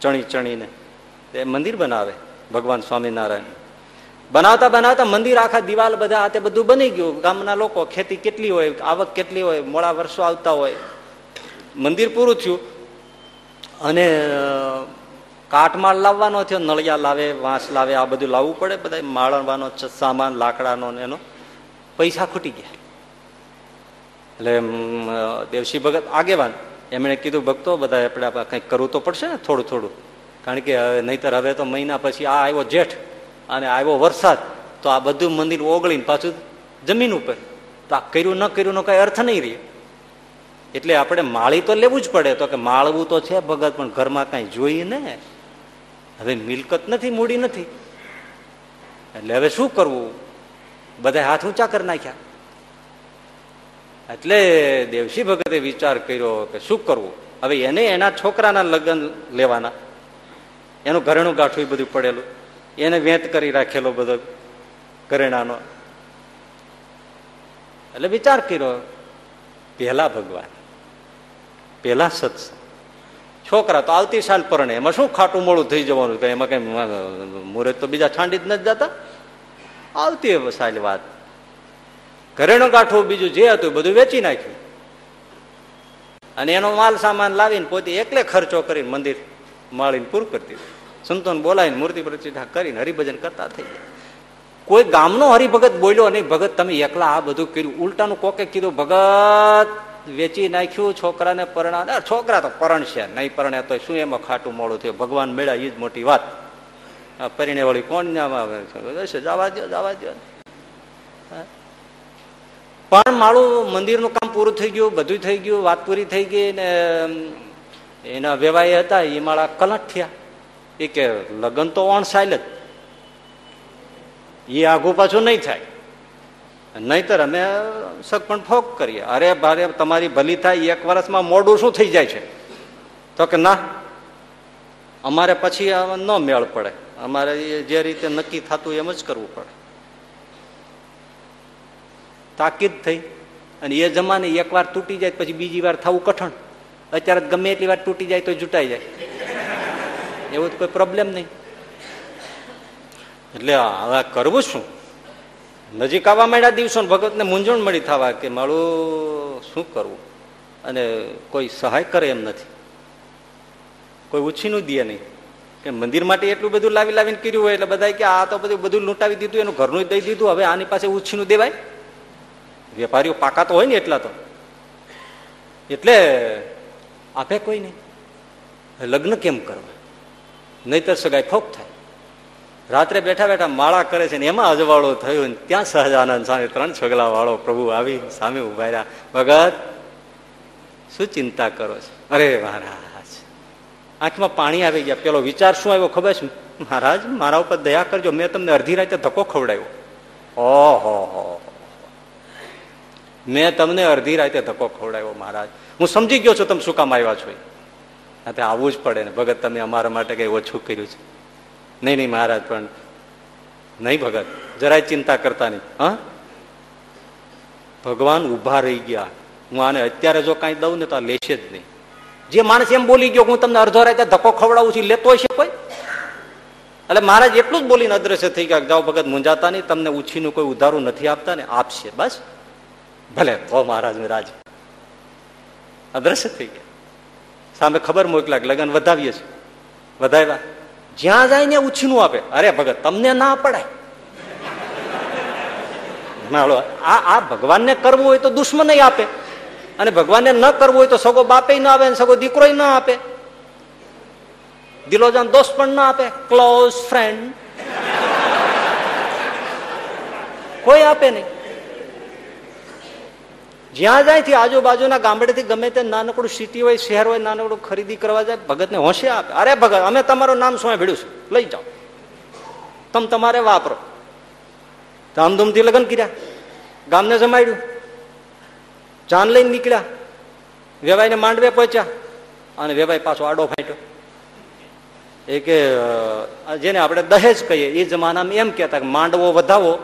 ચણી ચણીને. એ મંદિર બનાવે ભગવાન સ્વામિનારાયણ. બનાવતા બનાવતા મંદિર આખા દિવાલ બધા આ તે બધું બની ગયું. ગામના લોકો, ખેતી કેટલી હોય, આવક કેટલી હોય, મોડા વર્ષો આવતા હોય. મંદિર પૂરું થયું. અને કાટમાળ લાવવાનો થયો, નળિયા લાવે, વાંસ લાવે, આ બધું લાવવું પડે બધા માળવાનો સામાન, લાકડાનો એનો. પૈસા ખૂટી ગયા. એટલે દેવશી ભગત આગેવાન. એમણે કીધું, ભક્તો બધા આપણે કંઈક કરવું તો પડશે ને, થોડું થોડું. કારણ કે નહીતર હવે તો મહિના પછી આ આવ્યો જેઠ. અને આવ્યો વરસાદ, તો આ બધું મંદિર ઓગળીને પાછું જમીન ઉપર. તો આ કર્યું ન કર્યું નો કઈ અર્થ નહીં રહે. એટલે આપણે માળી તો લેવું જ પડે. તો કે માળવું તો છે ભગત, પણ ઘરમાં કાંઈ જોઈએ ને? હવે મિલકત નથી, મૂડી નથી. એટલે હવે શું કરવું? બધા હાથ ઊંચા કરી નાખ્યા. એટલે દેવસી ભગતે વિચાર કર્યો કે શું કરવું? હવે એને એના છોકરાના લગ્ન લેવાના. એનું ઘરેણું ગાંઠું બધું પડેલું. એને વેત કરી રાખેલો બધો ઘરેણાનો એટલે વિચાર કર્યો, પહેલા ભગવાન, પહેલા સત્સંગ. છોકરા તો આવતી સાલ પરણે, એમાં શું ખાટું મોડું થઈ જવાનું? એમાં કઈ મુહૂર્ત તો બીજા છાંડી જ નથી જતા. આવતી સાલ વાત. ઘરેણું કાઠું બીજું જે હતું બધું વેચી નાખ્યું. અને એનો માલ સામાન લાવીને પોતે એકલે ખર્ચો કરીને મંદિર માળીને પૂરું કરતી સંતોને બોલાવીને મૂર્તિ પ્રતિષ્ઠા કરીને હરિભજન કરતા થઈ ગયા. કોઈ ગામનો હરિભગત બોલ્યો નહીં, ભગત, તમે એકલા આ બધું કર્યું. ઉલટાનું કોકે કીધું, ભગત, વેચી નાખ્યું છોકરાને પરણા છોકરા તો પરણ છે, નહીં પરણે તો શું એમાં ખાટું મોડું થયું? ભગવાન મેળા એ જ મોટી વાત. પરિણે વળી કોણ જવા દો જવા દો પણ મારું મંદિરનું કામ પૂરું થઈ ગયું, બધું થઈ ગયું, વાત પૂરી થઈ ગઈ ને એના વેવાય હતા એ મારા કલટ થયા. એ કે લગ્ન તો ઓણ સાયલ જ. એ આઘું પાછું નહીં થાય. નહીતર અમે સગપણ ફોક કરીએ. અરે ભારે તમારી ભલી થાય, એક વર્ષમાં મોડું શું થઈ જાય છે? તો કે ના, અમારે પછી ન મેળ પડે. અમારે જે રીતે નક્કી થતું એમ જ કરવું પડે. તાકીદ થઈ. અને એ જમાને એક વાર તૂટી જાય, પછી બીજી વાર થવું કઠણ. અત્યારે ગમે એટલી વાર તૂટી જાય તો જૂટાઈ જાય. એવું તો કોઈ પ્રોબ્લેમ નહીં. એટલે હવે કરવું શું? નજીક આવવા માંડ્યા દિવસો ભગતને મૂંઝવણ મળી થવા કે મારું શું કરવું? અને કોઈ સહાય કરે એમ નથી. કોઈ ઉછીનું દે નહીં. કે મંદિર માટે એટલું બધું લાવી લાવીને કર્યું હોય એટલે બધા કે આ તો બધું બધું લૂંટાવી દીધું, એનું ઘરનું દઈ દીધું, હવે આની પાસે ઉછીનું દેવાય? વેપારીઓ પાકા તો હોય ને એટલા તો. એટલે આપે કોઈ નહીં. લગ્ન કેમ કરવા? નહીતર સગાઈ ફોક થાય. રાત્રે બેઠા બેઠા માળા કરે છે ને એમાં અજવાળો થયો ને ત્યાં સહજાનંદ સામે ત્રણ છગલા વાળો પ્રભુ આવી સામે ઊભા રહ્યા. ભગત, શું ચિંતા કરો છો? અરે મહારાજ, આંખમાં પાણી આવી ગયા. પેલો વિચાર શું આવ્યો ખબર છે? મહારાજ, મારા ઉપર દયા કરજો. મેં તમને અડધી રાતે ધક્કો ખવડાવ્યો. ઓહો, હો મેં તમને અડધી રાતે ધક્કો ખવડાવ્યો મહારાજ. હું સમજી ગયો છું તમે શું કામ આવ્યા છો તે આવવું જ પડે ને. ભગત, તમે અમારા માટે કઈ ઓછું કર્યું છે. નહીં નહીં, મહારાજ, પણ નહીં ભગત. જરાય ચિંતા કરતા નહીં. હા? ભગવાન ઊભા રહી ગયા. હું આને અત્યારે જો કાંઈ દઉં ને તો આ લેશે જ નહીં. જે માણસ એમ બોલી ગયો હું તમને અડધો રાતે ધક્કો ખવડાવું છું લેતો હશે કોઈ? એટલે મહારાજ એટલું જ બોલીને અદ્રશ્ય થઈ ગયા જાઓ ભગત મુંજાતા નહીં. તમને ઉછીનું કોઈ ઉધારું નથી આપતા ને, આપશે. બસ. ભલે ઓ મહારાજ રાજ. અદ્રશ્ય થઈ ગયા. સામે ખબર મોકલા લગ્ન વધાવીએ છીએ. વધાવ્યા. જ્યાં જાય ને ઉછીનું આપે. અરે ભગત, તમને ના પડાય. આ આ ભગવાનને કરવું હોય તો દુશ્મન આપે. અને ભગવાનને ન કરવું હોય તો સગો બાપે ના આવે સગો દીકરો ના આપે. દિલોજાન દોસ્ત પણ ના આપે. ક્લોઝ ફ્રેન્ડ કોઈ આપે નહીં. જ્યાં જાય થી આજુબાજુના ગામડેથી ગમે તે નાનકડું સિટી હોય, શહેર હોય, નાનકડું ખરીદી કરવા જાય, ભગતને હોશે આપે. અરે ભગત, અમે તમારું નામ શું ભીડ્યું છે? લઈ જાઓ. તમે તમારે વાપરો. ધામધૂમથી લગ્ન કર્યા. ગામને જમાડ્યું. જાન લઈને નીકળ્યા. વેવાઈને માંડવે પહોંચ્યા. અને વેવાઈ પાછો આડો ફાટ્યો. એ કે જેને આપણે દહેજ કહીએ, એ જમાનામાં એમ કહેતા કે માંડવો વધાવો.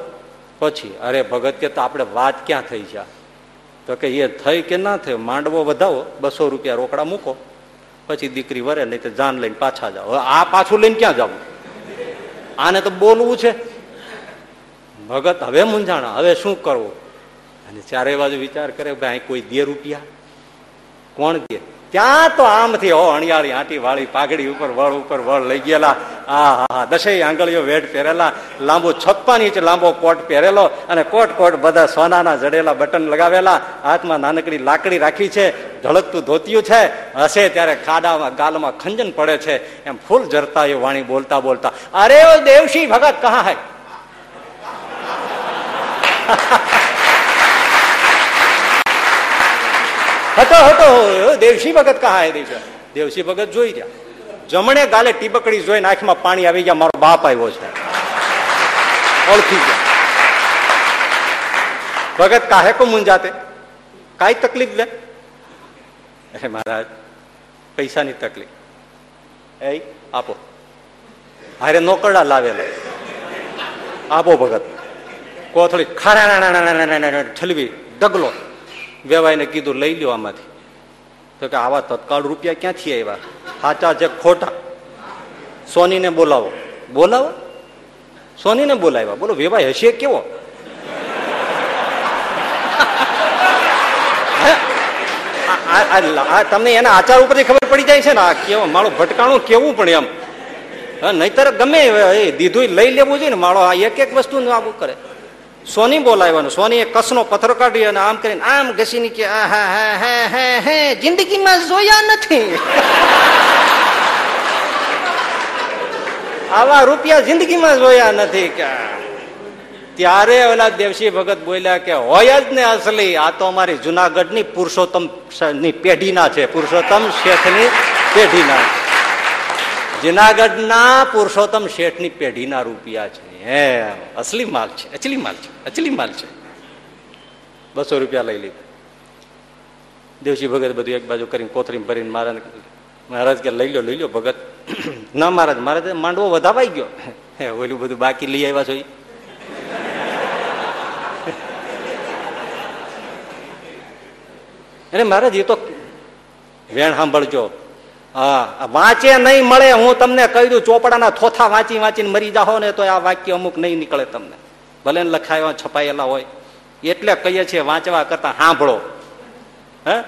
પછી, અરે ભગત કે તો આપણે વાત ક્યાં થઈ છે તો કે એ થઈ કે ના થયો, માંડવો વધાવો, બસો રૂપિયા રોકડા મૂકો. પછી દીકરી વરે, નહીં તો જાન લઈને પાછા જાઓ. આ પાછું લઈને ક્યાં જવું? આને તો બોલવું છે. ભગત, હવે મૂંઝાણા, હવે શું કરવું? અને ચારે બાજુ વિચાર કરે ભાઈ કોઈ દે રૂપિયા? કોણ દે? ત્યાં તો આમથી, હો, અણિયાળી આંટી વાળી પાઘડી ઉપર, વળ ઉપર વળ લઈ ગયેલા. આ, હા દસેય આંગળીઓ વેટ પહેરેલા, લાંબુ છપ્પા ઇંચ લાંબો કોટ પહેરેલો અને કોટ કોટ બધા સોનાના જડેલા બટન લગાવેલા. હાથમાં નાનકડી લાકડી રાખી છે ધળકતું ધોતિયું છે. હશે ત્યારે ખાડામાં, ગાલમાં ખંજન પડે છે. એમ ફૂલ જરતા એ વાણી બોલતા બોલતા, અરે દેવશી ભગત, કહા હૈ? હટો હટો. દેવશી ભગત કહા હે છે દેવશી ભગત જોઈ ગયા જમણે ગાલે ટીબકડી જોઈને આંખમાં પાણી આવી ગયા. મારો બાપ આવ્યો છે. ઓળખી ગયા. ભગત કાહે કો મુંજાતે કાઈ તકલીફ લે? અરે મહારાજ, પૈસાની તકલીફ. એ, આપો. હારે નોકરડા લાવેલા. આપો ભગત. કોથળી ખારા ઠલવી ડગલો વેવાઈને કીધું, લઈ લ્યો આમાંથી. તો કે, આવા તત્કાળ રૂપિયા ક્યાંથી આવ્યા સાચા છે ખોટા? સોનીને બોલાવો. બોલાવો? સોનીને બોલાવ્યા. બોલો વેવાય હશે કેવો? તમને એના આચાર ઉપરથી ખબર પડી જાય છે ને, આ કેવો માળો ભટકાણું કેવું પણ એમ. નહીંતર ગમે દીધું લઈ લેવું જોઈએ ને માળો આ એક એક વસ્તુ આવું કરે. સોની બોલાવ્વાનું સોની એ કસનો પથ્થર કાઢ્યો અને આમ કરીને, આમ ઘસીને કે, આ, હા હા હા હા, હે, જિંદગીમાં જોયા નથી. આવા રૂપિયા જિંદગીમાં જોયા નથી કે. ત્યારે ઓલા દેવસી ભગત બોલ્યા કે, હોય જ ને અસલી, આ તો અમારી જુનાગઢની પુરુષોત્તમ પેઢીના છે. પુરુષોત્તમ શેઠની પેઢીના. જુનાગઢના પુરુષોત્તમ શેઠની પેઢીના રૂપિયા છે. હે, અસલી માલ છે, અચલી માલ છે, અચલી માલ છે. બસો રૂપિયા લઈ લીધા. દેવસી ભગત બધું એક બાજુ કરીને કોથરી ભરીને મહારાજ મહારાજ કે લઈ લો લઈ લો ભગત. ના મહારાજ મહારાજ, માંડવો વધાવાઈ ગયો. હે, ઓલું બધું બાકી લઈ આવ્યા છો અરે મહારાજ, એ તો વેણ સાંભળજો. હા વાંચે નહીં મળે હું તમને કહી દઉં ચોપડાના થોથા વાંચી વાંચીને મરી જાઓ ને તો આ વાક્ય અમુક નહીં નીકળે તમને. ભલે લખાયા છપાયેલા હોય. એટલે કહીએ છીએ વાંચવા કરતા સાંભળો. હે?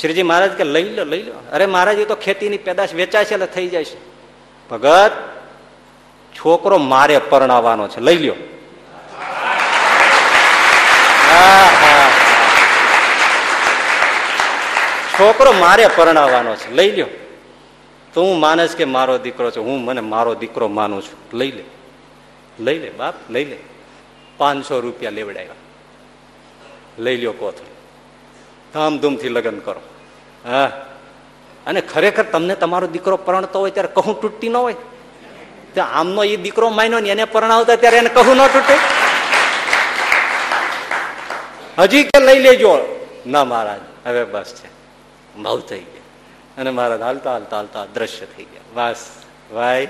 શ્રીજી મહારાજ કે લઈ લો લઈ લો. અરે મહારાજ એ તો ખેતીની પેદાશ વેચાય છે એટલે થઈ જાય છે. ભગત છોકરો મારે પરણાવવાનો છે. લઈ લ્યો. હા, હા. છોકરો મારે પરણાવવાનો છે. લઈ લ્યો. તો હું માનસ કે મારો દીકરો છે. હું મને મારો દીકરો માનું છું. લઈ લે. લઈ લે, બાપ, લઈ લે. પાંચસો રૂપિયા લેવડાવ્યા. લઈ લ્યો કોથળી. ધામધૂમથી લગ્ન કરો. હા. અને ખરેખર તમને તમારો દીકરો પરણતો હોય ત્યારે કહું તૂટતી ન હોય. ત્યાં આમનો એ દીકરો માન્યો ને એને પરણાવતા ત્યારે એને કહું ન તૂટે. હજી કે લઈ લેજો. ના મહારાજ, હવે બસ છે. ભાવ થઈ ગયા. અને મહારાજ હાલતા હાલતા હાલતા દ્રશ્ય થઈ ગયા. વાસ, ભાઈ,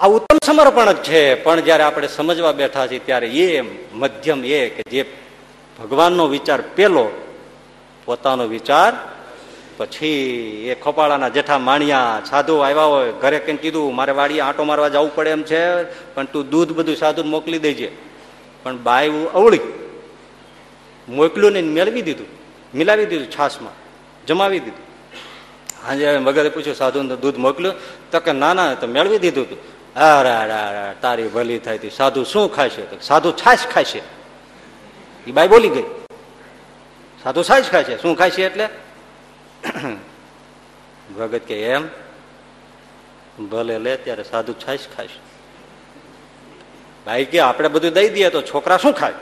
આ ઉત્તમ સમર્પણ જ છે. પણ જયારે આપણે સમજવા બેઠા છીએ, ત્યારે એ મધ્યમ એ કે જે ભગવાનનો વિચાર પેલો, પોતાનો વિચાર પછી એ ખોપાળાના જેઠા માણિયા, સાધુ આવ્યા હોય, ઘરે કઈ કીધું, મારે વાડી આંટો મારવા જવું પડે એમ છે, પણ તું દૂધ બધું સાધુ મોકલી દેજે. પણ બાય અવળી, મોકલ્યું ને મેળવી દીધું. મિલાવી દીધું છાસમાં જમાવી દીધું. હાજે મગરે પૂછ્યું સાધુ દૂધ મોકલ્યું? તો કે, ના ના તો મેળવી દીધું હતું અરે તારી ભલી થાય તી. સાધુ શું ખાશે? તો સાધુ છાશ ખાશે. એ બાઈ બોલી ગઈ. સાધુ છાશ ખાશે? શું ખાશે એટલે? ભગત કે, એમ, ભલે લે, ત્યારે સાધુ છાશ ખાશે. ભાઈ કે, આપણે બધું દઈ દઈએ તો છોકરા શું ખાય?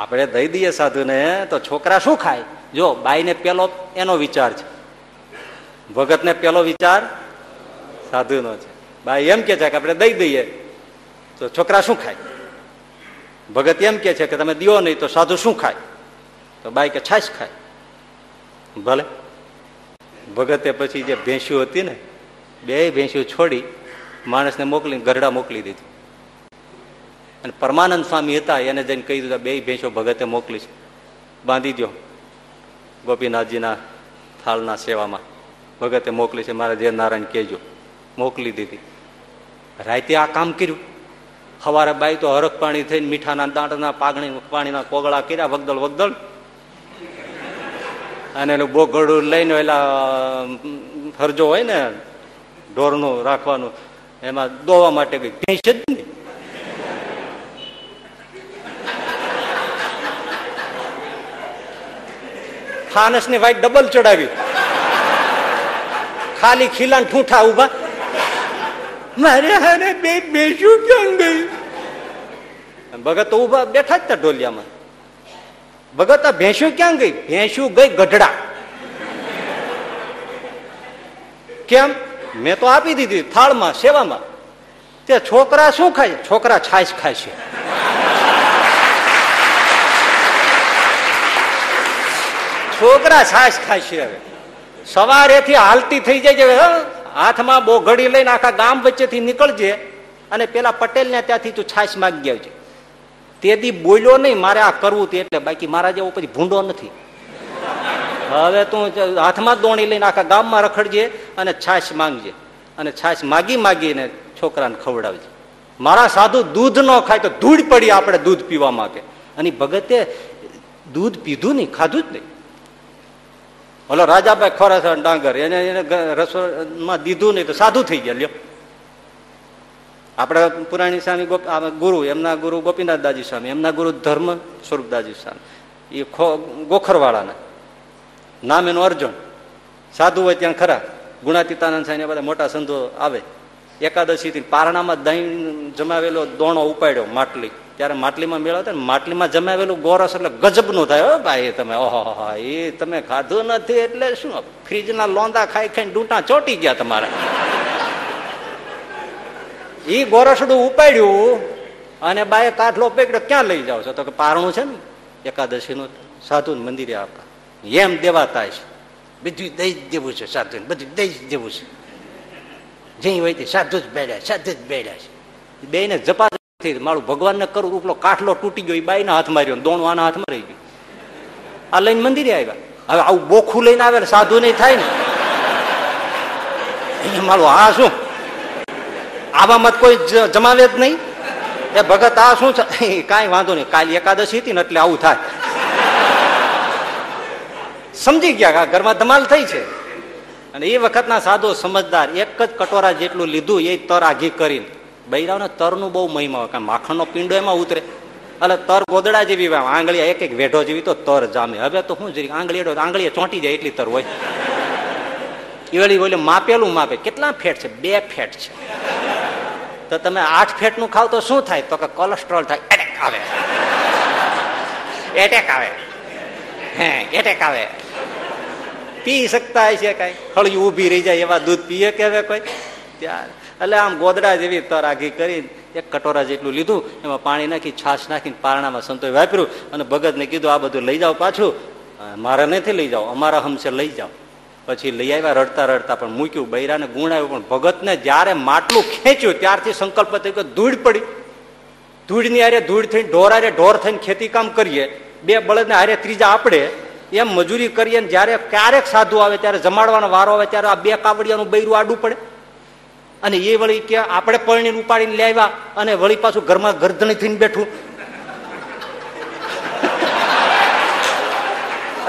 આપણે દઈ દઈએ સાધુને, તો છોકરા શું ખાય? જો, બાઈને પેલો એનો વિચાર છે. ભગતને પેલો વિચાર સાધુનો છે. બાઈ એમ કે છે કે આપણે દઈ દઈએ, તો છોકરા શું ખાય? ભગત એમ કે છે કે તમે દિયો નહીં, તો સાધુ શું ખાય? તો બાઈ કે છાશ ખાય. ભલે. ભગતે પછી જે ભેંસ્યું હતી ને, બે ભેંસ્યું છોડી, માણસને મોકલીને ગરડા મોકલી દીધી. અને પરમાનંદ સ્વામી હતા, એને જઈને કહી દીધું બે ભેંસો ભગતે મોકલી છે. બાંધી દો ગોપીનાથજીના થાળના સેવામાં. ભગતે મોકલી છે, મારે જે નારાયણ કહેજો. મોકલી દીધી. રાતે આ કામ કર્યું. સવારે બાઈ તો હરખ પાણી થઈને મીઠાના દાંટના પાગણી પાણીના કોગળા કર્યા, વગદળ વગદળ. અને એનું બોગડું લઈને એલા ફરજો હોય ને, ઢોરનું રાખવાનું, એમાં દોવા માટે ગઈ. ભેંસ જ નહીં. ફાનસની વાઈટ ડબલ ચડાવી. ખાલી ખીલા ઠૂઠા ઊભા મારે હારે બે બેસું ક્યાં ગઈ. ભગત તો ઊભા બેઠા જ તા ઢોલિયામાં. ભગત આ ભેંસું ક્યાં ગઈ? ભેંસું ગઈ ગઢડા. કેમ? મેં તો આપી દીધી થાળમાં, સેવામાં. તે છોકરા શું ખાય? છોકરા છાશ ખાય છે. છોકરા છાશ ખાય છે હવે. સવારેથી હાલતી થઈ જાય છે હાથમાં બહુ ઘડી લઈને આખા ગામ વચ્ચેથી નીકળજે અને પેલા પટેલ ને ત્યાંથી તું છાશ માગી આવજે. તે દી બોલ્યો નહીં, મારે આ કરવું તે એટલે બાકી મારા જેવો પછી ભૂંડો નથી. હવે તું હાથમાં દોણી લઈને આખા ગામમાં રખડજે અને છાશ માંગજે. અને છાશ માગી માગીને છોકરાને ખવડાવજે. મારા સાધુ દૂધ ન ખાય તો ધૂળ પડી આપણે દૂધ પીવા માંગે અને ભગતે દૂધ પીધું નહીં, ખાધું જ નહીં. ઓલો રાજાભાઈ ખોરાસણ ડાંગર. એને એને રસોઈમાં દીધું નહીં તો સાધુ થઈ ગયા. લ્યો. આપણે પુરાણી સ્વામી ગુરુ, એમના ગુરુ ગોપીનાથ દાજી સ્વામી, એમના ગુરુ ધર્મ સ્વરૂપ દાજી સ્વામી. એ ગોખરવાળાના. નામ એનું અર્જુન. સાધુ હોય ત્યાં ખરા. ગુણાતીતાનંદ સાહેબ બધા મોટા સંતો આવે. એકાદશીથી પારણામાં દહીં જમાવેલો દોણો ઉપાડ્યો માટલી. ત્યારે માટલીમાં મેળવતા ને, માટલીમાં જમાવેલું ગોરસ એટલે ગજબનું થાય. ભાઈ તમે, ઓહો એ તમે ખાધું નથી એટલે શું? ફ્રીજના લોંદા ખાઈ ખાઈને ડૂંટા ચોટી ગયા તમારા. એ ગોરસડું ઉપાડ્યું અને બાએ કાઠલો પકડ્યો, ક્યાં લઈ જાવ છો? તો કે, પારણું છે ને એકાદશી નું સાધુ મંદિરે આપતા એમ દેવાતા છે. બધું દઈ જ દેવું છે સાધુ બધું દઈ જ દેવું છે. જઈ હોય સાધુ જ બેડ્યા સાધુ જ બેડ્યા છે. બે ને જપા મારું ભગવાનને કરું ઉપલો કાઠલો તૂટી ગયો બાઈના હાથ માર્યો દોણો આના હાથમાં રહી ગયું. આ લઈને મંદિરે આવ્યા. હવે આવું બોખું લઈને આવે સાધુ નહીં થાય ને. મારું આ શું? આવામાં કોઈ જમાવે જ નહીં. એ ભગત આ શું છે? કાંઈ વાંધો નહીં. કાલ એકાદશી હતી ને એટલે આવું થાય. સમજી ગયા ઘરમાં ધમાલ થઈ છે. અને એ વખતના સાધુ સમજદાર એક જ કટોરા જેટલું લીધું, એ તર આઘી કરીને. બૈરાવને તરનું બહુ મહિમા હોય કારણ માખણનો પિંડો એમાં ઉતરે. એટલે તર ગોદડા જેવી હોય. આંગળીયા એક એક વેઢો જેવી તો તર જામે. હવે તો શું જરી આંગળી આંગળીએ ચોંટી જાય એટલી તર હોય. એ વળી બોલે, માપેલું માપે. કેટલા ફેટ છે? બે ફેટ છે. તો તમે આઠ ફેટનું ખાવ તો શું થાય? તો કે કોલેસ્ટ્રોલ થાય. એટેક આવે. એટેક આવે. હે, એટેક આવે. પી શકતા હશે કઈ? હળી ઊભી રહી જાય, એવા દૂધ પીએ કે હવે કોઈ? ત્યાર. એટલે આમ ગોદડા જેવી તર આઘી કરી એક કટોરા જેટલું લીધું, એમાં પાણી નાખી, છાશ નાખીને પારણામાં સંતોય વાપર્યું અને ભગતને કીધું, આ બધું લઈ જાઓ પાછું. મારે નથી લઈ જાઓ, અમારા હમશે લઈ જાઓ. પછી લઈ આવ્યા, રડતા રડતા પણ મૂક્યું, બૈરાને ગુણ આવ્યું પણ ભગતને જ્યારે માટલું ખેંચ્યું, ત્યારથી સંકલ્પ થયો કે ધૂળ પડી. ધૂળની આરે ધૂળ થઈને, ઢોર હારે ઢોર થઈને ખેતી કામ કરીએ, બે બળદને હારે ત્રીજા આપણે એમ મજૂરી કરીએ ને જ્યારે ક્યારેક સાધુ આવે, ત્યારે જમાડવાનો વારો આવે, ત્યારે આ બે કાવડિયાનું બૈરું આડું પડે. અને એ વળી કે આપણે પરણીને ઉપાડીને લઈ આવ્યા અને વળી પાછું ઘરમાં ગરદણી થઈને બેઠું.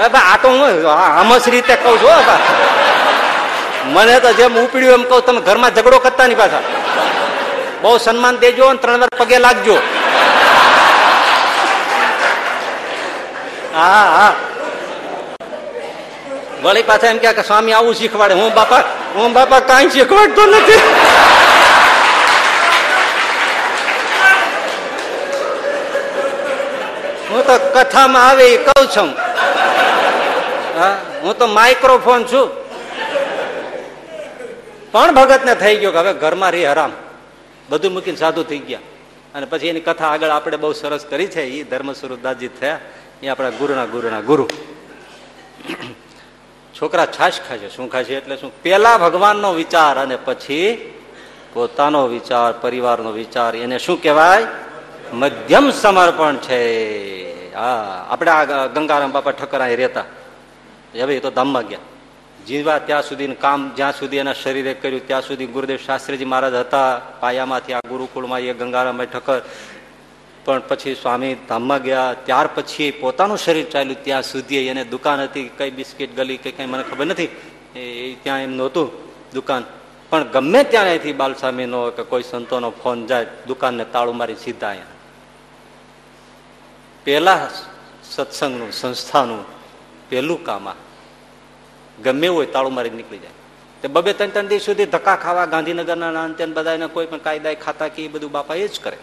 આ તો હું આમસ રીતે કઉ છું મને તો જેમ ઉપડ્યું એમ કહું, તમે ઘરમાં ઝઘડો કરતા નહીં પાછા. બહુ સન્માન દેજો અને ત્રણ વાર પગે લાગજો. હા હા. વળી પાછા એમ કે સ્વામી, આવું શીખવાડે. હું બાપા હું બાપા કાંઈ શીખવાડતો નથી. હું તો કથામાં આવે એ કઉ છું. હા, હું તો માઇક્રોફોન છું. પણ ભગતને થઈ ગયો કે હવે ઘરમાં રે હરામ. બધું મૂકીને સાધુ થઈ ગયા. અને પછી એની કથા આગળ આપણે બહુ સરસ કરી છે. એ ધર્મ દાજી થયા. એ આપણા ગુરુના ગુરુના ગુરુ. છોકરા છાશ ખાશે શું ખાશે એટલે શું? પેલા ભગવાનનો વિચાર અને પછી પોતાનો વિચાર, પરિવારનો વિચાર. એને શું કહેવાય? મધ્યમ સમર્પણ છે. હા, આપણે આ ગંગારામ બાપા ઠક્કર અહીં રહેતા ભાઈ તો ધામમાં ગયા. જીવા ત્યાં સુધી કામ, જ્યાં સુધી એના શરીરે કર્યું, ત્યાં સુધી ગુરુદેવ શાસ્ત્રીજી મહારાજ હતા. પાયામાંથી આ ગુરુકુળમાં એ ગંગારામભાઈ ઠક્કર પણ પછી સ્વામી ધામમાં ગયા, ત્યાર પછી પોતાનું શરીર ચાલ્યું, ત્યાં સુધી એને દુકાન હતી, કઈ બિસ્કિટ, ગલી કે કઈ, મને ખબર નથી. એ ત્યાં એમ નહોતું દુકાન. પણ ગમે ત્યાં અહીંથી બાલસ્વામીનો કે કોઈ સંતોનો ફોન જાય, દુકાનને તાળું મારી સીધા અહીંયા. પેલા સત્સંગનું, સંસ્થાનું પહેલું કામ આ. ગમે હોય તાળું મારી નીકળી જાય. તે બબે ત્રણ ત્રણ દિવસ સુધી ધક્કા ખાવા, ગાંધીનગરના નાનતેન બધાને કોઈ પણ કાયદા ખાતા કે એ બધું બાપા એ જ કરે.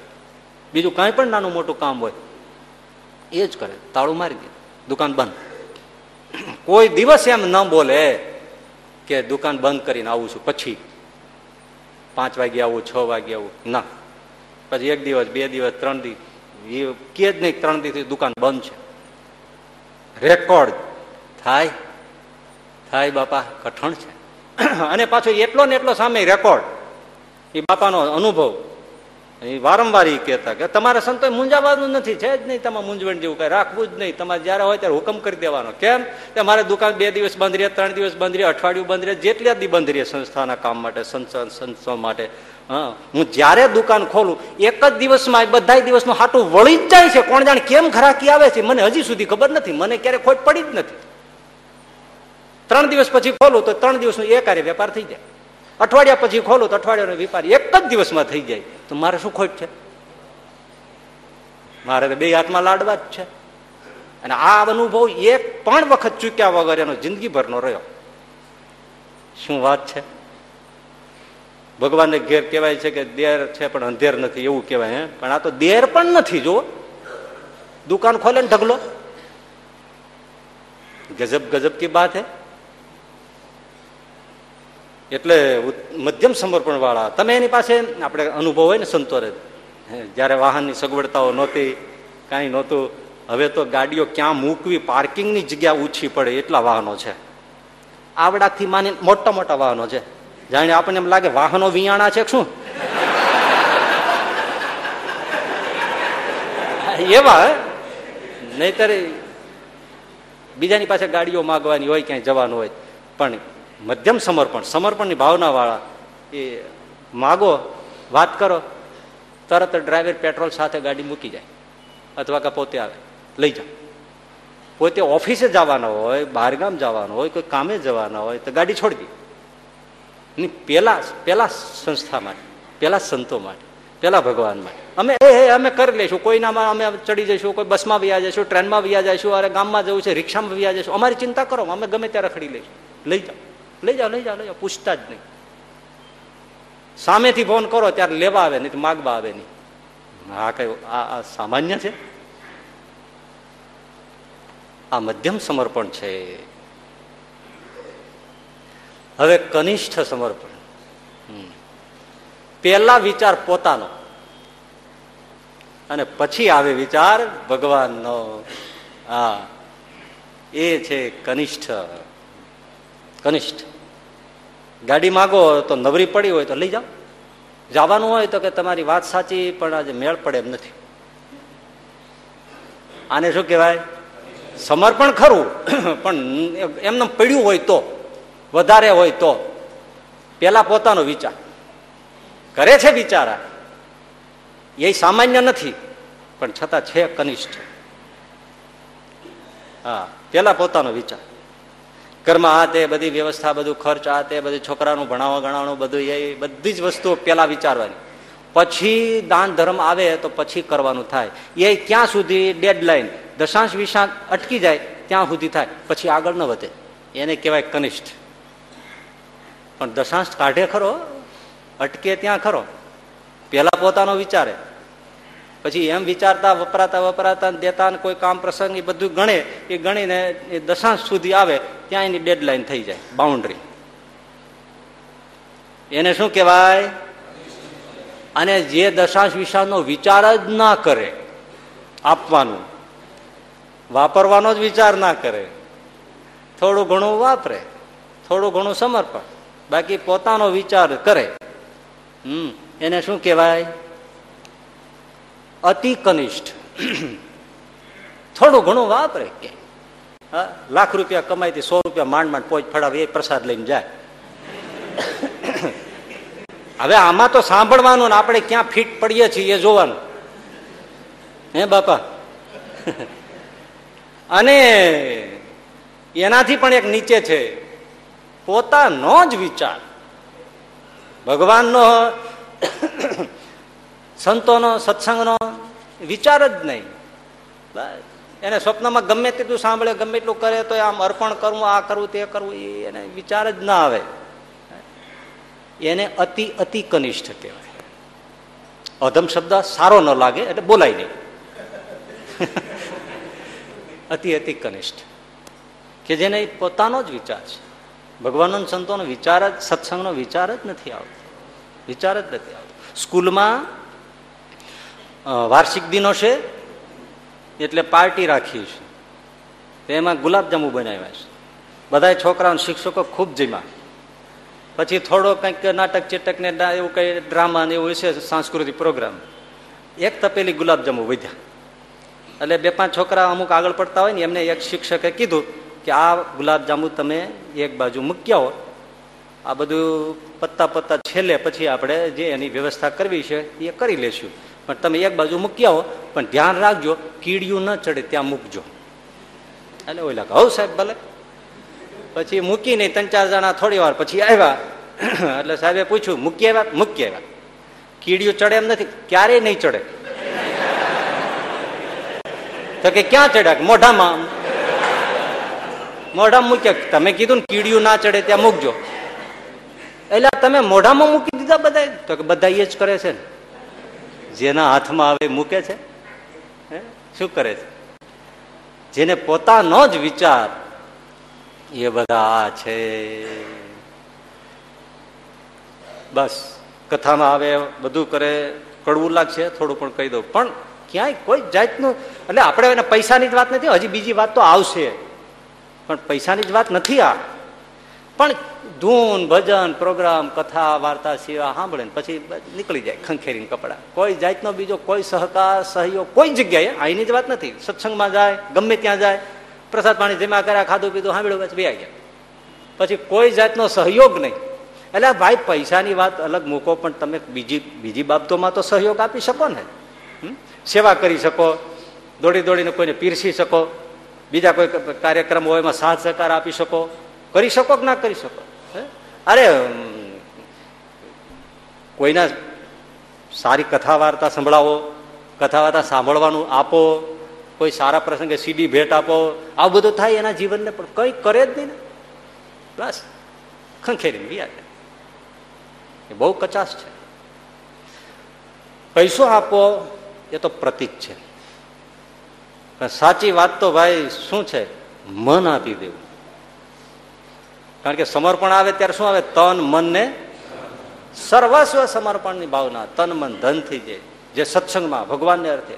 બીજું કાંઈ પણ નાનું મોટું કામ હોય, એ જ કરે. તાળું મારી દે. દુકાન બંધ. કોઈ દિવસ એમ ન બોલે કે દુકાન બંધ કરીને આવું છું. પછી પાંચ વાગે આવું, છ વાગે આવું. ના. પછી એક દિવસ, બે દિવસ, ત્રણ દિવસ કે જ નહીં, ત્રણ દિવસથી દુકાન બંધ છે. રેકોર્ડ થાય. થાય બાપા, કઠણ છે. અને પાછો એટલો ને એટલો સામે રેકોર્ડ. એ બાપાનો અનુભવ. એ વારંવાર એ કહેતા કે તમારે સંતો મૂંઝાવાનું નથી, છે જ નહીં તમારે મૂંઝવણ જેવું કઈ, રાખવું જ નહીં. તમારે જયારે હોય ત્યારે હુકમ કરી દેવાનો. કેમ? કે મારે દુકાન બે દિવસ બંધ રહે, ત્રણ દિવસ બંધ રહે, અઠવાડિયું બંધ રહે, જેટલા દી બંધ રહે સંસ્થાના કામ માટે, સંસ્થા માટે. હા. હું જયારે દુકાન ખોલું, એક જ દિવસમાં બધા દિવસનું હાટું વળી જ જાય છે. કોણ જાણે કેમ ઘરાકી આવે છે? મને હજી સુધી ખબર નથી. મને ક્યારે ખોટ પડી જ નથી. ત્રણ દિવસ પછી ખોલું તો ત્રણ દિવસનો કાર્ય વેપાર થઈ જાય. અઠવાડિયા પછી ખોલું તો અઠવાડિયાનો વેપાર એક જ દિવસમાં થઈ જાય. તો મારે શું ખોટ છે? મારે તો બે હાથમાં લાડવા જ છે. અને આ અનુભવ એક પણ વખત ચૂક્યા વગર એનો જિંદગીભરનો રહ્યો. શું વાત છે? ભગવાનને ઘેર કહેવાય છે કે દેર છે પણ અંધેર નથી, એવું કહેવાય, હે? પણ આ તો દેર પણ નથી જો દુકાન ખોલે ને ઢગલો. ગજબ ગજબ કી બાત હે? એટલે મધ્યમ સમર્પણ વાળા તમે એની પાસે આપણે અનુભવ હોય ને સંતોરે જયારે વાહનની સગવડતાઓ નહોતી, કાંઈ નહોતું, હવે તો ગાડીઓ ક્યાં મૂકવી, પાર્કિંગની જગ્યા ઓછી પડે, એટલા વાહનો છે. આવડાથી માની મોટા મોટા વાહનો છે. જાણે આપણને એમ લાગે વાહનો વિયાણા છે શું? એવા નહીતર બીજાની પાસે ગાડીઓ માગવાની હોય, ક્યાંય જવાનું હોય. પણ મધ્યમ સમર્પણ, સમર્પણની ભાવનાવાળા, એ માગો, વાત કરો, તરત ડ્રાઈવર પેટ્રોલ સાથે ગાડી મૂકી જાય અથવા કે પોતે આવે, લઈ જાઓ. પોતે ઓફિસે જવાના હોય, બહારગામ જવાનું હોય, કોઈ કામે જવાના હોય, તો ગાડી છોડી દે. પેલા પેલા સંસ્થા માટે, પેલા સંતો માટે, પેલા ભગવાન માટે. અમે, એ અમે કરી લઈશું. કોઈનામાં અમે ચડી જઈશું, કોઈ બસમાં વ્યા જઈશું, ટ્રેનમાં વ્યા જઈશું, અરે ગામમાં જવું છે, રિક્ષામાં વ્યા જઈશું. અમારી ચિંતા કરો, અમે ગમે ત્યારે ખડી લઈશું. લઈ જાઓ. લઈ જાઓ લઈ જાઓ લઈ જાઓ, પૂછતા જ નહીં. સામેથી ફોન કરો, ત્યારે લેવા આવે, નહીં માગવા આવે નહીં. આ કઈ, આ સામાન્ય છે? આ મધ્યમ સમર્પણ છે. હવે કનિષ્ઠ સમર્પણ. પેલા વિચાર પોતાનો. અને પછી આવે વિચાર ભગવાનનો. હા. એ છે કનિષ્ઠ. કનિષ્ઠ. ગાડી માગો તો નવરી પડી હોય તો લઈ જાઓ. જવાનું હોય તો કે તમારી વાત સાચી, પણ આજે મેળ પડે એમ નથી. આને શું કહેવાય? સમર્પણ ખરું, પણ એમને પડ્યું હોય તો, વધારે હોય તો. પેલા પોતાનો વિચાર. કરે છે બિચારા. એ સામાન્ય નથી, પણ છતાં છે કનિષ્ઠ. હા, પેલા પોતાનો વિચાર. ઘરમાં આ તે બધી વ્યવસ્થા, બધું ખર્ચ, આ તે બધું છોકરાનું ભણાવવા ગણાવવાનું બધું એ બધી જ વસ્તુઓ પેલા વિચારવાની. પછી દાન ધર્મ આવે તો પછી કરવાનું થાય. એ ક્યાં સુધી ડેડલાઈન દશાંશ વિશાંત અટકી જાય ત્યાં સુધી થાય. પછી આગળ ન વધે. એને કહેવાય કનિષ્ઠ. પણ દશાંશ કાઢે ખરો, અટકે ત્યાં ખરો. પેલા પોતાનો વિચારે. પછી એમ વિચારતા, વપરાતા વપરાતા દેતા કોઈ કામ પ્રસંગ એ બધું ગણે, એ ગણીને એ દશાંશ સુધી આવે, ત્યાં એની ડેડલાઈન થઈ જાય, બાઉન્ડ્રી. એને શું કહેવાય? અને જે દશાંશ વિશાંશનો વિચાર જ ના કરે, આપવાનું, વાપરવાનો જ વિચાર ના કરે, થોડું ઘણું વાપરે, થોડું ઘણું સમર્પણ, બાકી પોતાનો વિચાર કરે. હમ, એને શું કહેવાય? અતિ કનિષ્ઠ. થોડું ઘણું વાપરે કે. લાખ રૂપિયા કમાઈથી સો રૂપિયા માંડ માંડ પોચ ફળાવે એ પ્રસાદ લઈને જાય. હવે આમાં તો સાંભળવાનું ને આપણે ક્યાં ફિટ પડીએ છીએ એ જોવાનું. હે બાપા? અને એનાથી પણ એક નીચે છે. પોતાનો જ વિચાર. ભગવાનનો સંતોનો, સત્સંગનો વિચાર જ નહીં. એને સ્વપ્નમાં ગમે તેટલું સાંભળે, ગમે એટલું કરે તો આમ અર્પણ કરવું, આ કરવું, તે કરવું એને વિચાર જ ના આવે. એને અતિ અતિ કનિષ્ઠ કહેવાય. અધમ શબ્દ સારો ન લાગે, એટલે બોલાય નહીં. અતિ અતિ કનિષ્ઠ. કે જેને પોતાનો જ વિચાર છે. ભગવાનનો સંતોનો વિચાર જ, સત્સંગનો વિચાર જ નથી આવતો. વિચાર જ નથી આવતો. સ્કૂલમાં વાર્ષિક દિનો છે, એટલે પાર્ટી રાખી છે તો એમાં ગુલાબજાંબુ બનાવ્યા છે. બધા છોકરાઓ શિક્ષકો ખૂબ જીમા પછી થોડો કંઈક નાટક ચેટક ને એવું કંઈ ડ્રામા ને એવું છે, સાંસ્કૃતિક પ્રોગ્રામ. એક તપેલી ગુલાબજાંબુ વધ્યા. એટલે બે પાંચ છોકરા અમુક આગળ પડતા હોય ને, એમને એક શિક્ષકે કીધું કે આ ગુલાબજાંબુ તમે એક બાજુ મૂક્યા હો. આ બધું પત્તા પત્તા છેલ્લે પછી આપણે જે એની વ્યવસ્થા કરવી છે, એ કરી લેશું. પણ તમે એક બાજુ મૂકી આવો પણ ધ્યાન રાખજો, કીડિયું ન ચડે, ત્યાં મૂકજો. એટલે ઓલા કે હવ સાહેબ ભલે. પછી મૂકી નહીં ત્રણ ચાર જણા થોડી વાર પછી આવ્યા. એટલે સાહેબે પૂછ્યું, મૂકી આવ્યા? મૂકી આવ્યા. કીડિયું ચડે એમ નથી, ક્યારેય નહીં ચડે. તો કે ક્યાં ચડ્યા? મોઢામાં. મોઢામાં મૂક્યા તમે કીધું ને કીડિયું ના ચડે, ત્યાં મૂકજો. એટલે તમે મોઢામાં મૂકી દીધા બધા તો કે બધા એ જ કરે છે ને. જેના હાથમાં આવે મૂકે છે? શું કરે છે? જેને પોતાનો જ વિચાર એ બધા છે. બસ, કથામાં આવે, બધું કરે, કડવું લાગશે, થોડું પણ કહી દઉં. પણ ક્યાંય કોઈ જાતનું, એટલે આપણે એને પૈસાની જ વાત નથી, હજી બીજી વાત તો આવશે. પણ પૈસાની જ વાત નથી આ. પણ ધૂન, ભજન, પ્રોગ્રામ, કથા, વાર્તા સેવા સાંભળે ને પછી નીકળી જાય ખંખેરીને કપડાં. કોઈ જાતનો બીજો કોઈ સહકાર, સહયોગ, કોઈ જગ્યાએ અહીંની જ વાત નથી. સત્સંગમાં જાય, ગમે ત્યાં જાય, પ્રસાદ પાણી જમા કર્યા, ખાધું, પીધું, સાંભળ્યું, પછી બે ગયા પછી કોઈ જાતનો સહયોગ નહીં. એટલે ભાઈ પૈસાની વાત અલગ મૂકો, પણ તમે બીજી બીજી બાબતોમાં તો સહયોગ આપી શકો ને? સેવા કરી શકો, દોડી દોડીને કોઈને પીરસી શકો, બીજા કોઈ કાર્યક્રમ હોય એમાં સાથ સહકાર આપી શકો. કરી શકો કે ના કરી શકો? અરે કોઈના સારી કથા વાર્તા સંભળાવો કથા વાર્તા સાંભળવાનું આપો, કોઈ સારા પ્રસંગે સીડી ભેટ આપો, આવું બધું થાય એના જીવનને પણ કંઈ કરે જ નહીં ને. બસ ખંખેરી ગયા એ બહુ કચાશ છે. પૈસો આપો, એ તો પ્રતીક છે. સાચી વાત તો ભાઈ શું છે? મન આપી દેવું. કારણ કે સમર્પણ આવે ત્યારે શું આવે? તન, મન ને સર્વસ્વ સમર્પણની ભાવના, તન, મન ધન થઈ જાય જે સત્સંગમાં, ભગવાનને અર્થે.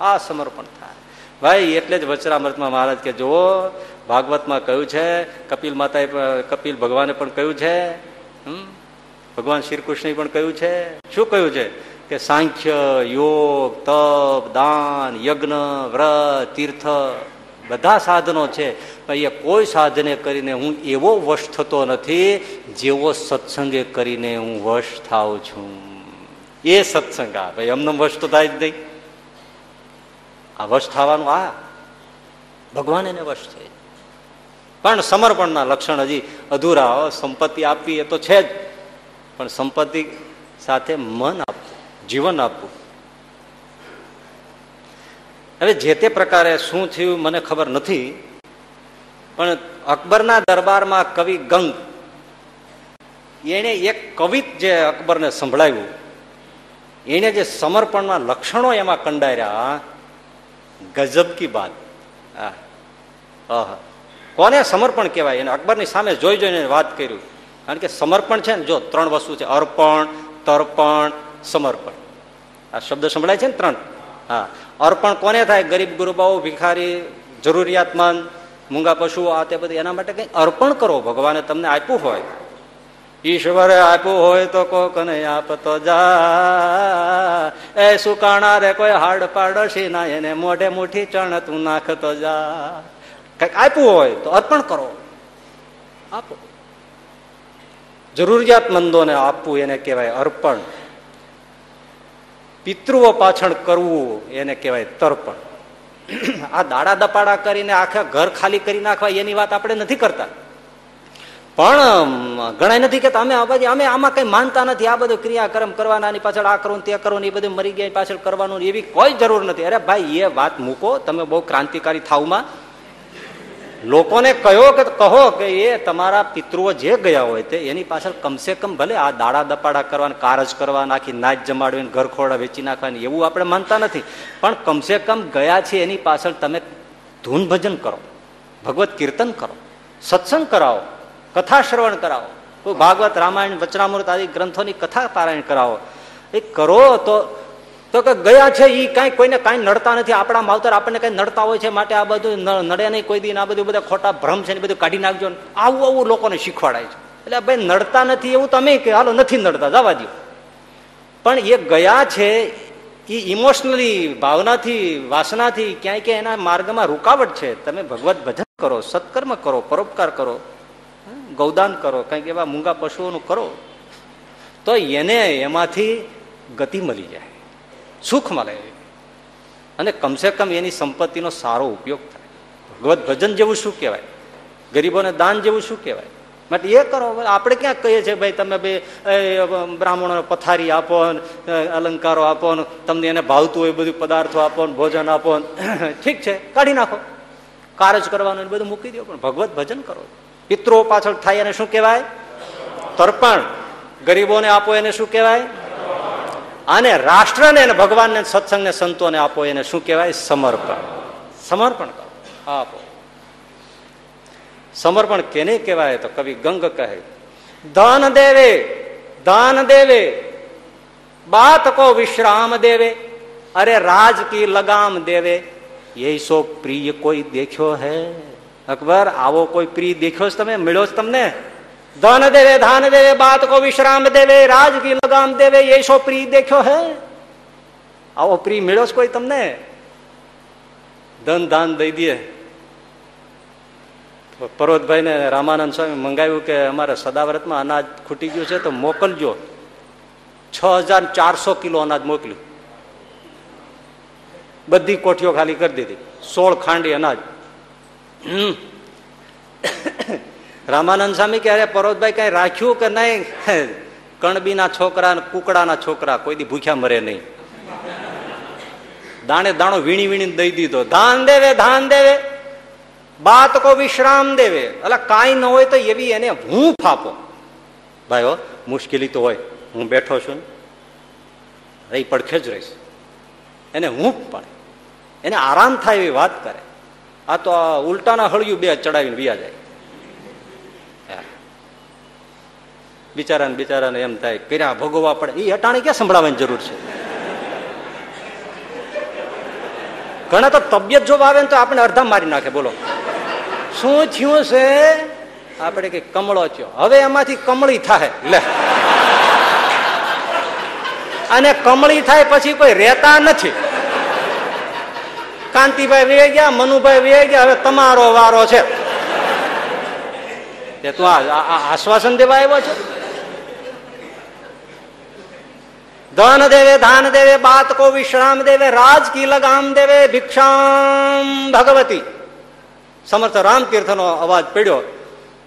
આ સમર્પણ થાય. ભાઈ, એટલે જ વચરામૃતમાં મહારાજ કે, જુઓ, ભાગવતમાં કહ્યું છે, કપિલ માતાએ કપિલ ભગવાને પણ કહ્યું છે? ભગવાન શ્રી કૃષ્ણે પણ કહ્યું છે. શું કહ્યું છે? કે સાંખ્ય, યોગ, તપ, દાન, યજ્ઞ, વ્રત, તીર્થ બધા સાધનો છે, પણ એ કોઈ સાધને કરીને હું એવો વશ થતો નથી જેવો સત્સંગે કરીને હું વશ થાઉં છું. એ સત્સંગ આ. ભાઈ એમને વશ તો થાય જ નહીં. આ વશ થવાનું આ. ભગવાન એને વશ છે. પણ સમર્પણના લક્ષણ હજી અધૂરા. સંપત્તિ આપવી એ તો છે જ. પણ સંપત્તિ સાથે મન આપવું, જીવન આપવું. હવે જે તે પ્રકારે શું થયું મને ખબર નથી, પણ અકબરના દરબારમાં કવિ ગંગ, એણે એક કવિત જે અકબરને સંભળાવ્યું, એણે જે સમર્પણના લક્ષણો એમાં કંડાર્યા, ગજબ કી બાદ. કોને સમર્પણ કહેવાય? એને અકબરની સામે જોઈ જોઈને વાત કર્યું. કારણ કે સમર્પણ છે ને, જો ત્રણ વસ્તુ છે, અર્પણ, તર્પણ, સમર્પણ. આ શબ્દ સંભળાય છે ને ત્રણ? હા. અર્પણ કોને થાય? ગરીબ ગુરુબાઓ, ભિખારી, જરૂરિયાતમંદ, મૂંગા પશુઓ, આ તે બધું એના માટે કંઈ અર્પણ કરો. ભગવાને તમને આપ્યું હોય. ઈશ્વરે આપ્યું હોય તો કોક ને આપતો જા. એ સુકાણા રે કોઈ હાડ પાડશી ના, એને મોઢે મુઠી ચણ તું નાખતો જા. કંઈક આપ્યું હોય તો અર્પણ કરો. આપો. જરૂરિયાતમંદોને આપવું એને કહેવાય અર્પણ. પિતૃઓ પાછળ કરવું એને કહેવાય તર્પણ. આ દાડા દપાડા કરીને આખા ઘર ખાલી કરી નાખવા એની વાત આપણે નથી કરતા. પણ ગણાય નથી કે અમે બધી અમે આમાં કઈ માનતા નથી. આ બધું ક્રિયાક્રમ કરવાના પાછળ આ કરવું તે કરવું એ બધું મરી ગયા પાછળ કરવાનું એવી કોઈ જરૂર નથી. અરે ભાઈ, એ વાત મૂકો. તમે બહુ ક્રાંતિકારી થાવમાં લોકોને કહો કે કહો કે એ તમારા પિતૃઓ જે ગયા હોય તે એની પાછળ કમસે કમ ભલે આ દાડા દપાડા કરવાના કારજ કરવા નાખી નાચ જમાડવીને ઘર ખોડા વેચી નાખવાની, એવું આપણે માનતા નથી. પણ કમસે કમ ગયા છે એની પાછળ તમે ધૂન ભજન કરો, ભગવત કીર્તન કરો, સત્સંગ કરાવો, કથા શ્રવણ કરાવો. કોઈ ભાગવત રામાયણ, વચનામૃત આદિ ગ્રંથોની કથા પારાયણ કરાવો. એ કરો તો તો કે ગયા છે એ કાંઈ કોઈને કાંઈ નડતા નથી. આપણા માવતર આપણને કાંઈ નડતા હોય છે માટે આ બધું નડે નહીં કોઈ દિન. આ બધું બધા ખોટા ભ્રમ છે ને બધું કાઢી નાખજો આવું આવું લોકોને શીખવાડાય છે. એટલે ભાઈ નડતા નથી એવું તમે કે, હાલો, નથી નડતા, જવા દો પણ એ ગયા છે એ ઇમોશનલી ભાવનાથી, વાસનાથી ક્યાંય ક્યાંય એના માર્ગમાં રૂકાવટ છે. તમે ભગવત ભજન કરો, સત્કર્મ કરો, પરોપકાર કરો ગૌદાન કરો, કંઈક એવા મૂંગા પશુઓનું કરો, તો એને એમાંથી ગતિ મળી જાય. સુખ મળે. અને કમસે કમ એની સંપત્તિનો સારો ઉપયોગ થાય. ભગવત ભજન જેવું શું કહેવાય? ગરીબોને દાન જેવું શું કહેવાય? માટે એ કરો. આપણે ક્યાં કહીએ છીએ, ભાઈ, તમે બે બ્રાહ્મણો પથારી આપો અલંકારો આપો તમને એને ભાવતું હોય બધું પદાર્થો આપો ભોજન આપો ઠીક છે, કાઢી નાખો. કારજ કરવાનું બધું મૂકી દો પણ ભગવત ભજન કરો. પિત્રો પાછળ થાય એને શું કહેવાય? તર્પણ. ગરીબોને આપો એને શું કહેવાય? અને રાષ્ટ્રને અને ભગવાનને સત્સંગને સંતોને આપો, એને શું કહેવાય? સમર્પણ. સમર્પણ કરો આપો. સમર્પણ કેને કહેવાય? તો કવિ ગંગ કહે ધન દેવે, દાન દેવે, બાત કો વિશ્રામ દેવે, અરે રાજ કી લગામ દેવે. એ સો પ્રિય કોઈ દેખ્યો હે? અકબર, આવો કોઈ પ્રિય દેખ્યો છે તમે? મળ્યો છે તમને? ધન દેવે ધાન દેવે બાત કો વિશ્રામ દેવે રાજ કી લગામ દેવે ये સો પ્રિય દેખ્યો હે આવો પ્રી મળ્યો છે કોઈ તમને ધન દાન દઈ દે પર્વતભાઈ ને રામાનંદ સ્વામી મંગાવ્યું કે અમારે સદાવ્રતમાં અનાજ ખૂટી ગયું છે તો મોકલજો છ હજાર ચારસો કિલો અનાજ મોકલ્યું બધી કોઠીઓ ખાલી કરી દીધી સોળ ખાંડી અનાજ રામાનંદ સ્વામી કે અરે પરોતભાઈ કઈ રાખ્યું કે નહીં? કણબીના છોકરા કુકડાના છોકરા, કોઈ દી ભૂખ્યા મરે નહીં. દાણે દાણો વીણી વીણી દઈ દીધો. ધાન દેવે ધાન દેવે. બાત કો વિશ્રામ દેવે. એટલે કાંઈ ન હોય તો એવી એને હું ફાપો ભાઈઓ, મુશ્કેલી તો હોય. હું બેઠો છું એ પડખે જ રહીશ. એને હું પડે. એને આરામ થાય એવી વાત કરે. આ તો ઉલટાના હળિયું બે ચડાવીને વ્યા જાય. બિચારાને બિચારાને એમ થાય, કર્યા ભોગવવા પડે. એ અટાણે ક્યાં સંભળાવવાની જરૂર છે? ઘણા તો તબિયત જો આવે ને તો આપણે અડધા મારી નાખે, બોલો. શું થયું છે? આપણે કઈ કમળો થયો. હવે એમાંથી કમળી થાય. લે. અને કમળી થાય પછી કોઈ રહેતા નથી. કાંતિભાઈ વે ગયા, મનુભાઈ વે ગયા, હવે તમારો વારો છે. તે તું આશ્વાસન દેવા આવ્યો છે? ધન દેવે ધાન દેવે બાત કો વિશ્રામ દેવે રાજ કી લગામ દેવે ભિક્ષામ ભગવતી સમર્થ રામતીર્થ નો અવાજ પડ્યો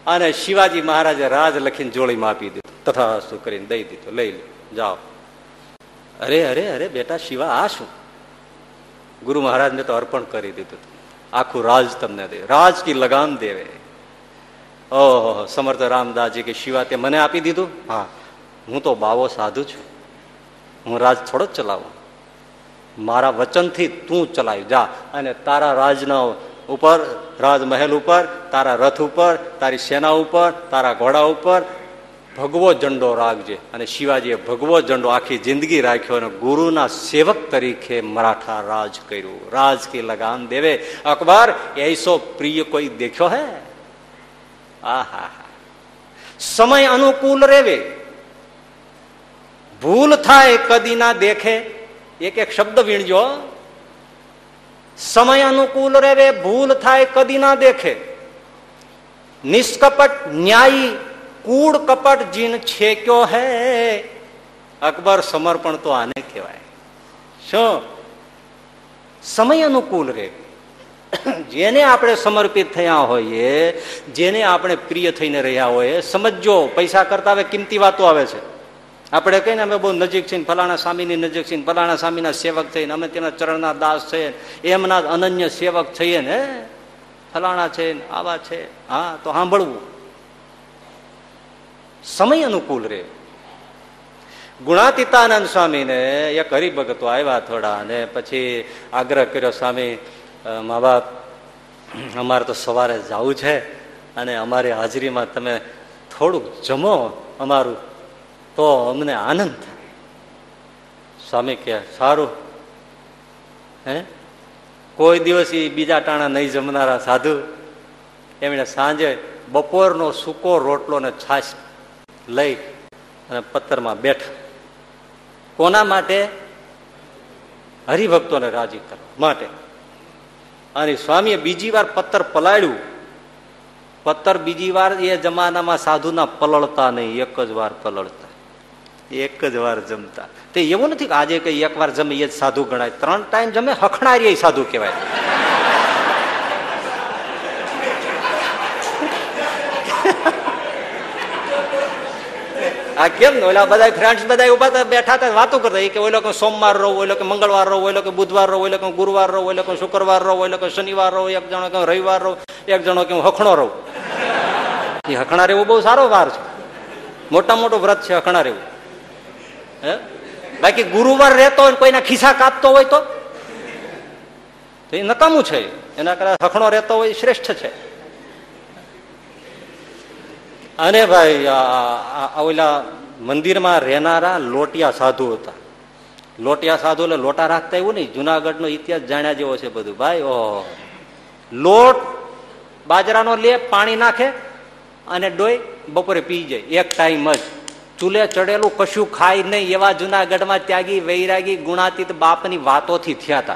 અને શિવાજી મહારાજે રાજ લખીને જોડીમાં આપી દીધું. તથા શું કરીને દઈ દીધું. લઈ લો જાઓ. અરે અરે અરે બેટા શિવા આ શું? ગુરુ મહારાજને તો અર્પણ કરી દીધું. આખું રાજ તમને દે. રાજ કી લગામ દેવે. ઓહો સમર્થ રામદાસજી કે શિવા તે મને આપી દીધું? હા. હું તો બાવો સાધુ છું. હું રાજ થોડો જ ચલાવું. મારા વચનથી તું ચલાવી જા. અને તારા રાજના ઉપર રાજમહેલ ઉપર, તારા રથ ઉપર, તારી સેના ઉપર, તારા ઘોડા ઉપર ભગવો ઝંડો રાખજે. અને શિવાજીએ ભગવો ઝંડો આખી જિંદગી રાખ્યો અને ગુરુના સેવક તરીકે મરાઠા રાજ કર્યું. રાજ કી લગામ દેવે. અકબર એસો પ્રિય કોઈ દેખ્યો હે? આહા સમય અનુકૂળ રેવે. ભૂલ થાય કદી ના દેખે. એક એક શબ્દ વીણજો. સમય અનુકૂળ રેવે ભૂલ થાય કદી ના દેખે. નિષ્કપટ ન્યાયી કૂડ કપટ જીન છે ક્યો હે. અકબર સમર્પણ તો આને કહેવાય. શું? સમય અનુકૂળ રે જેને આપણે સમર્પિત થયા હોઈએ, જેને આપણે પ્રિય થઈને રહ્યા હોઈએ સમજો પૈસા કરતા હવે કિંમતી વાતો આવે છે. આપણે કહીને અમે બહુ નજીક છીએ ફલાણા સ્વામીની નજીક છીએ ફલાણા સ્વામીના સેવક થઈને અમે તેના ચરણના દાસ છે એમના અનન્ય સેવક થઈએ ને, ફલાણા છે આવા છે. હા, તો સાંભળવું. સમય અનુકૂળ રે. ગુણાતીતાનંદ સ્વામીને એક હરિભગતો આવ્યા થોડા અને પછી આગ્રહ કર્યો, સ્વામી મા બાપ, અમારે તો સવારે જવું છે અને અમારી હાજરીમાં તમે થોડુંક જમો અમારું તો અમને આનંદ થાય. સ્વામી કે સારું. હે? કોઈ દિવસ એ બીજા ટાણા નહીં જમનારા સાધુ. એમણે સાંજે બપોરનો સૂકો રોટલો ને છાશ લઈ અને પથ્થરમાં બેઠા. કોના માટે? હરિભક્તોને રાજી કરવા માટે. અને સ્વામીએ બીજી વાર પથ્થર પલાળ્યું. પત્તર બીજી વાર એ જમાનામાં સાધુના પલળતા નહીં, એક જ વાર પલળતા. એક જ વાર જમતા. તે એવું નથી કે આજે કઈ એક વાર જમે એ જ સાધુ ગણાય. ત્રણ ટાઈમ જમે, હખણારી સાધુ કહેવાય. આ કેમ ઓલા બધા ફ્રેન્ડ્સ બધા ઊભા હતા બેઠા હતા વાતો કરતા. કે ઓલો કે સોમવાર રહો, ઓલો કે મંગળવાર રહો, ઓલો કે બુધવાર રહો, ઓલો કે ગુરુવાર રહો, ઓલો કે શુક્રવાર રહો, ઓલો કે શનિવાર રહો, એક જણો કે રવિવાર રહો, એક જણો કે હખણો રહો. એ હખણા રહેવું બહુ સારો વાર છે. મોટા મોટું વ્રત છે હખણા રહેવું બાકી ગુરુવાર રહેતો હોય કોઈના ખિસ્સા કાપતો હોય તો? એ નકામું છે. એના કરતા હખણો રહેતો હોય શ્રેષ્ઠ છે. અને ભાઈ ઓલા મંદિરમાં રહેનારા લોટિયા સાધુ હતા. લોટિયા સાધુ એટલે લોટા રાખતા એવું નહીં જુનાગઢ નો ઇતિહાસ જાણ્યા જેવો છે બધું. ભાઈ, ઓહો. લોટ બાજરાનો લે, પાણી નાખે અને ડોય બપોરે પી જાય. એક ટાઈમ જ. ચૂલે ચડેલું કશું ખાય નહીં એવા જુનાગઢમાં ત્યાગી, વૈરાગી, ગુણાતીત બાપની વાતોથી થયા હતા.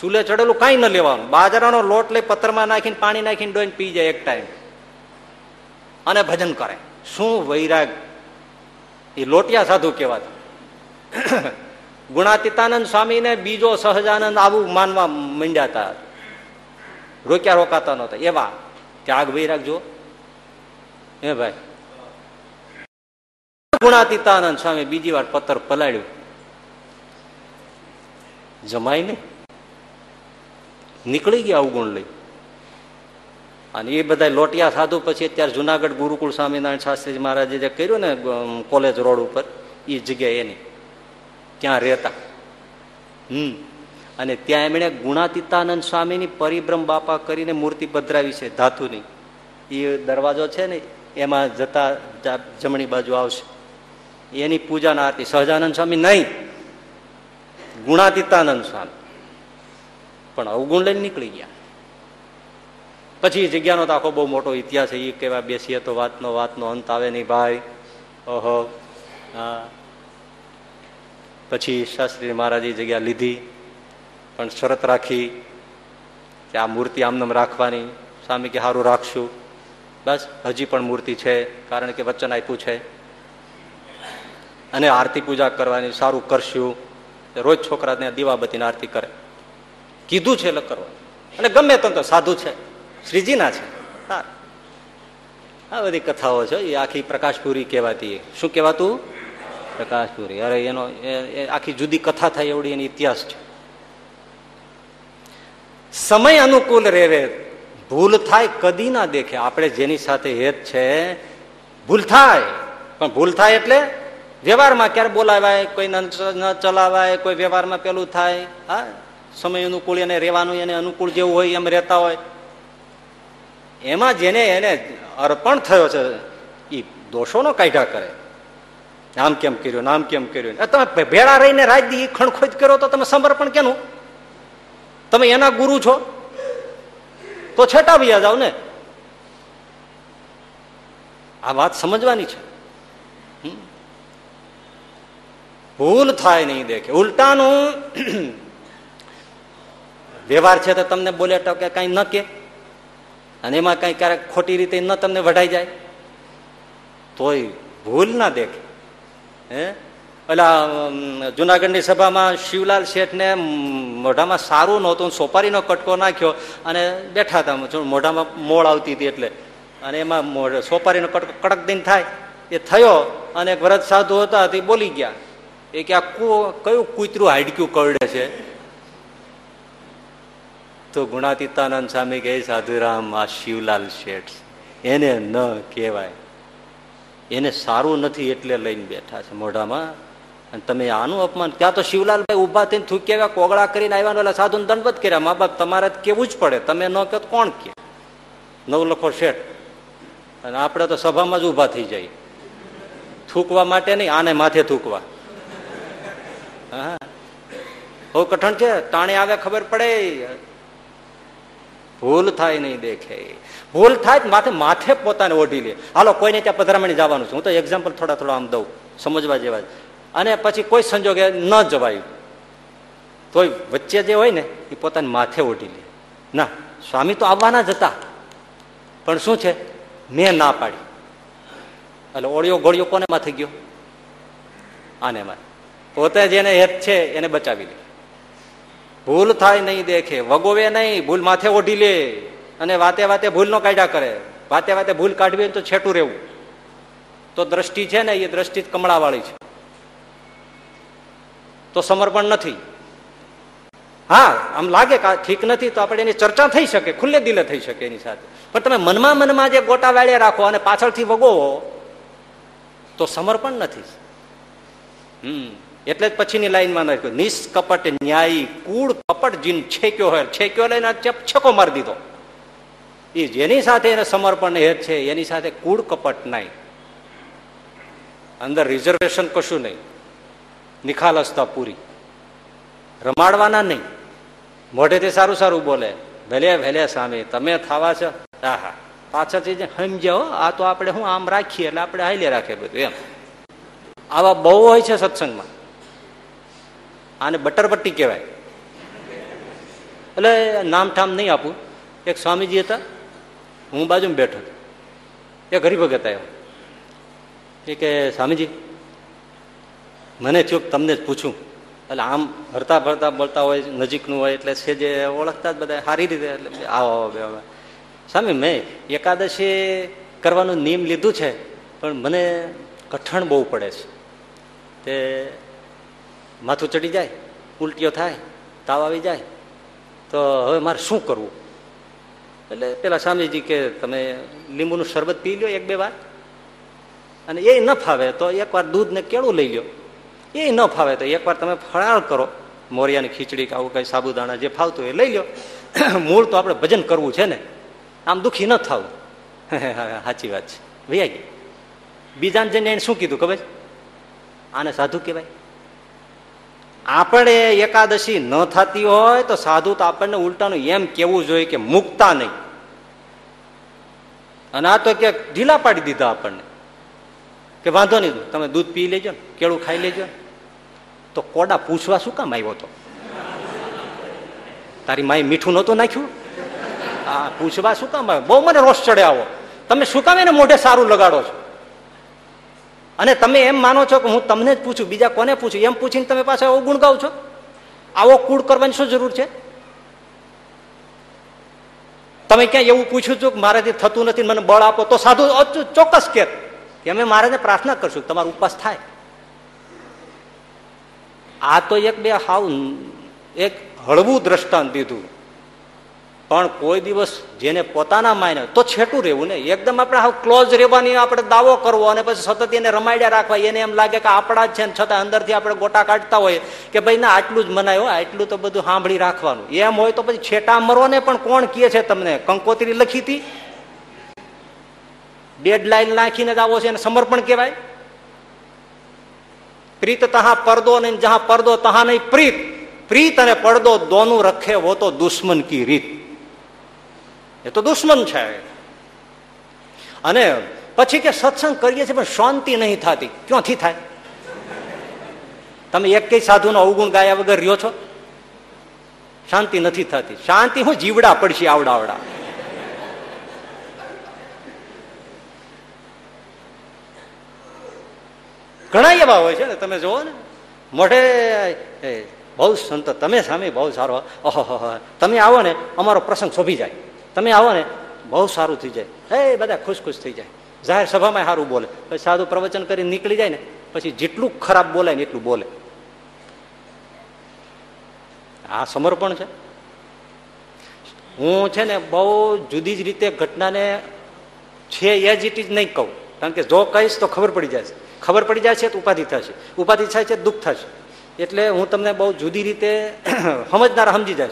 ચૂલે ચડેલું કાંઈ ન લેવાનું. બાજરાનો લોટ લઈ પથ્થરમાં નાખીને પાણી નાખીને ડોઈને પી જાય એક ટાઈમ અને ભજન કરે. શું વૈરાગ? એ લોટિયા સાધુ કહેવાતા. ગુણાતીતાનંદ સ્વામીને બીજો સહજાનંદ આવું માનવા માંડ્યા હતા. રોક્યા રોકાતા નહોતા. એવા ત્યાગ વૈરાગ જો હે ભાઈ? ગુણાતીતાનંદ સ્વામી બીજી વાર પથ્થર પલાળ્યું. જમાય ને? નીકળી ગયા અવગુણ લઈ. અને એ બધા લોટિયા સાધુ પછી અત્યારે જુનાગઢ ગુરુકુળ સ્વામિનારાયણ શાસ્ત્રીજી મહારાજે જે કર્યું ને કોલેજ રોડ ઉપર, એ જગ્યા એની. ત્યાં રહેતા. હમ. અને ત્યાં એમણે ગુણાતીતાનંદ સ્વામીની પરિભ્રમ બાપા કરીને મૂર્તિ પધરાવી છે, ધાતુની. એ દરવાજો છે ને એમાં જતા જમણી બાજુ આવશે. એની પૂજાના આરતી સહજાનંદ સ્વામી નહીં. ગુણાતીતાનંદ સ્વામી. પણ અવગુણ લઈને નીકળી ગયા. પછી જગ્યાનો તો આખો બહુ મોટો ઇતિહાસ એ કહેવા બેસીએ તો વાતનો વાતનો અંત આવે નહીં ભાઈ. ઓહો. હા. પછી શાસ્ત્રી મહારાજે જગ્યા લીધી. પણ શરત રાખી કે આ મૂર્તિ આમનામ રાખવાની. સ્વામી કે સારું રાખશું. બસ, હજી પણ મૂર્તિ છે, કારણ કે વચન આપ્યું છે. અને આરતી પૂજા કરવાની સારું કરશું. રોજ છોકરાને દીવાબત્તીની આરતી કરે. કીધું છે એટલે કરવા અને ગમે તો તો સાધુ છે. શ્રીજીના છે. આ બધી કથાઓ છે, એ આખી પ્રકાશપુરી કહેવાતી. શું કહેવાતું? પ્રકાશપુરી. અરે, એનો આખી જુદી કથા થાય, એવડી એની ઇતિહાસ છે. સમય અનુકૂળ રેવે ભૂલ થાય કદી ના દેખે. આપણે જેની સાથે હેત છે, ભૂલ થાય. પણ ભૂલ થાય એટલે વ્યવહારમાં ક્યારે બોલાવાય? કોઈ ન ચલાવાય, કોઈ વ્યવહારમાં પેલું થાય. હા? સમય અનુકૂળ એને રહેવાનું, એને અનુકૂળ જેવું હોય એમ રહેતા હોય. એમાં જેને એને અર્પણ થયો છે એ દોષોનો કાઢ્યા કરે. નામ કેમ કર્યું, નામ કેમ કર્યું? તમે ભેળા રહીને રાજ દી ખણખોજ કર્યો તો તમે સમર્પણ કેનું? તમે એના ગુરુ છો? તો છટાવ્યા જાવ ને આ વાત સમજવાની છે. ભૂલ થાય નહીં દેખે. ઉલટાનું વ્યવહાર છે તો તમને બોલે ટકે કઈ ન કે. અને એમાં કઈ ક્યારેક ખોટી રીતે ન તમને વઢાઈ જાય. તોય ભૂલ ના દેખે. હે? પેલા જુનાગઢની સભામાં શિવલાલ શેઠને મોઢામાં સારું નહોતું, સોપારીનો કટકો નાખ્યો અને બેઠા હતા. મોઢામાં મોળ આવતી હતી એટલે. અને એમાં સોપારીનો કટકો કડક દિન થાય. એ થયો અને વ્રત સાધુ હતા, તે બોલી ગયા. એ કે, આ કયું કૂતરું હાડક્યું કરડે છે? તો ગુણાતીતાનંદ સ્વામી કહે, સાધુરામ, આ શિવલાલ શેઠ એને ન કહેવાય. એને સારું નથી એટલે લઈને બેઠા છે મોઢામાં. અને તમે આનું અપમાન ત્યાં તો શિવલાલભાઈ ઊભા થઈને થૂકી આવ્યા, કોગળા કરીને આવ્યા એટલે સાધુ દંડવત કર્યા. મા બાપ, તમારે કેવું જ પડે. તમે ન કહો કોણ કે નવ લખો શેઠ. અને આપણે તો સભામાં જ ઊભા થઈ જાય થૂકવા માટે નહીં, આને માથે થૂકવા. હા. બહુ કઠણ છે. તાણે આવે ખબર પડે. ભૂલ થાય નહીં દેખે. ભૂલ થાય માથે માથે પોતાને ઓઢી લે. હાલો, કોઈને ત્યાં પધરામણી જવાનું છે. હું તો એક્ઝામ્પલ થોડા થોડા આમ દઉં. સમજવા જેવા. અને પછી કોઈ સંજોગે ન જવાયું. તોય વચ્ચે જે હોય ને, એ પોતાને માથે ઓઢી લે. ના, સ્વામી તો આવવાના જ હતા. પણ શું છે? મેં ના પાડી. એટલે ઓળિયો ગોળિયો કોને માથે ગયો? આને માથે પોતે જેને હેત છે, એને બચાવી લે. ભૂલ થાય નહીં દેખે, વગોવે નહીં, ભૂલ માથે ઓઢી લે. અને વાતે વાતે ભૂલ નો કાઢ્યા કરે. વાતે વાતે ભૂલ કાઢવી તો છેટું રહેવું. તો દ્રષ્ટિ છે ને, એ દ્રષ્ટિ કમળાવાળી છે. તો સમર્પણ નથી. હા, આમ લાગે કે ઠીક નથી તો આપણે એની ચર્ચા થઈ શકે, ખુલ્લે દિલે થઈ શકે એની સાથે. પણ તમે મનમાં મનમાં જે ગોટા વાળ્યા રાખો અને પાછળથી વગોવો, તો સમર્પણ નથી. હમ, એટલે જ પછીની લાઈનમાં નાખ્યું, નિષ્કપટ ન્યાયી કૂળ કપટ જીન છેક્યો હોય. છેક્યો લઈને ચપ છકો મારી દીધો. એ જેની સાથે એને સમર્પણ હેત છે, એની સાથે કૂળ કપટ નહીં. અંદર રિઝર્વેશન કશું નહીં. નિખાલસતા પૂરી. રમાડવાના નહીં. મોઢેથી સારું સારું બોલે, ભલે ભલે સામે, તમે થવા છો. આહા. પાછળથી સમજાવો આ તો આપણે હું આમ રાખીએ, એટલે આપણે હાઈલે રાખીએ બધું. એમ. આવા બહુ હોય છે સત્સંગમાં. આને બટરપટ્ટી કહેવાય. એટલે નામ ઠામ નહીં આપું. એક સ્વામીજી હતા, હું બાજુમાં બેઠો હતો. એક હરિભગત આવ્યો. એ કે, સ્વામીજી મને થયું તમને જ પૂછું. એટલે આમ હરતા ફરતા બોલતા હોય, નજીકનું હોય, એટલે છે જે ઓળખતા જ બધા, સારી રીતે એટલે આવો બે હવે સ્વામી, મેં એકાદશી કરવાનું નિયમ લીધું છે, પણ મને કઠણ બહુ પડે છે. તે માથું ચડી જાય, ઉલટીઓ થાય, તાવ આવી જાય, તો હવે મારે શું કરવું? એટલે પેલા સ્વામીજી કે, તમે લીંબુનું શરબત પી લો એક, બે વાર. અને એ ન ફાવે, તો એકવાર દૂધ ને કેળું લઈ લો એ ન ફાવે તો એકવાર તમે ફરાળ કરો. મોરિયાની ખીચડી કે આવું કઈ સાબુદાણા જે ફાવતું એ લઈ લો. મૂળ તો આપણે ભજન કરવું છે ને. આમ દુઃખી ન થવું. સાચી વાત છે. ભૈયા ગઈ બીજાને જઈને એને શું કીધું ખબર? આને સાધુ કહેવાય. આપણે એકાદશી ન થતી હોય તો સાધુ તો આપણને ઉલટાનું એમ કેવું જોઈએ કે મુકતા નહીં. અને આ તો કે ઢીલા પાડી દીધા આપણને. કે વાંધો નહીં તમે દૂધ પી લેજો ને, કેળું ખાઈ લેજો. તો કોડા પૂછવા શું કામ આવ્યો તો? તારી માએ મીઠું નહોતું નાખ્યું? આ પૂછવા શું કામ આવ્યો? બહુ મને રોષ ચડે આવો. તમે શું કામ એને મોઢે સારું લગાડો છો? અને તમે એમ માનો છો કે હું તમને જ પૂછું, બીજા કોને પૂછું? એમ પૂછીને તમે પાછા અવગુણ ગાવ છો? આવો કૂડ કરવાની શું જરૂર છે? તમે ક્યાં એવું પૂછ્યું છું કે મારાથી થતું નથી મને બળ આપો, તો સાધુ ચોક્કસ કે. કે અમે મહારાજને પ્રાર્થના કરશું તમારો ઉપવાસ થાય. આ તો એક બે હાવ એક હળવું દ્રષ્ટાંત દીધું. પણ કોઈ દિવસ જેને પોતાના માયને, તો છેટું રહેવું ને. એકદમ આપણે હાવ ક્લોઝ રહેવાની, આપણે દાવો કરવો અને પછી સતત એને રમાડ્યા રાખવા. એને એમ લાગે કે આપણા જ છે ને છતાં અંદરથી આપણે ગોટા કાઢતા હોય કે ભાઈ ના, આટલું જ મનાયો આટલું તો બધું સાંભળી રાખવાનું. એમ હોય તો પછી છેટા મરો ને પણ કોણ કહે છે તમને? કંકોત્રી લખી હતી? ડેડ લાઈન નાખીને જ આવો છે એને સમર્પણ કહેવાય. પ્રીત તહા પડદો નહીં, જહા પડદો તહા નહીં, પ્રીત. પ્રીત અને પડદો દોનું રખે વો તો દુશ્મન કી રીત. એ તો દુશ્મન છે. અને પછી કે સત્સંગ કરીએ છીએ પણ શાંતિ નહીં થતી. ક્યાંથી થાય? તમે એક કઈ સાધુનો અવગુણ ગાયા વગર રહ્યો છો? શાંતિ નથી થતી. શાંતિ હું જીવડા પડશે આવડાવડા. ઘણા એવા હોય છે ને, તમે જુઓ ને. મોઢે બહુ સંત, તમે સામે બહુ સારો ઓહો તમે આવો ને, અમારો પ્રસંગ શોભી જાય. તમે આવો ને, બહુ સારું થઈ જાય. હે, બધા ખુશ ખુશ થઈ જાય. જાહેર સભામાં સારું બોલે. પછી સાધુ પ્રવચન કરીને નીકળી જાય ને, પછી જેટલું ખરાબ બોલાય ને એટલું બોલે. આ સમર્પણ છે. હું છે ને, બહુ જુદી જ રીતે ઘટનાને છે એજ ઇટ ઇઝ નહીં કહું. કારણ કે જો કહીશ તો ખબર પડી જાય ખબર પડી જાય છે તો ઉપાધિ થશે. ઉપાધિ થાય છે, દુઃખ થશે. એટલે હું તમને બહુ જુદી રીતે સમજનાર સમજી જાય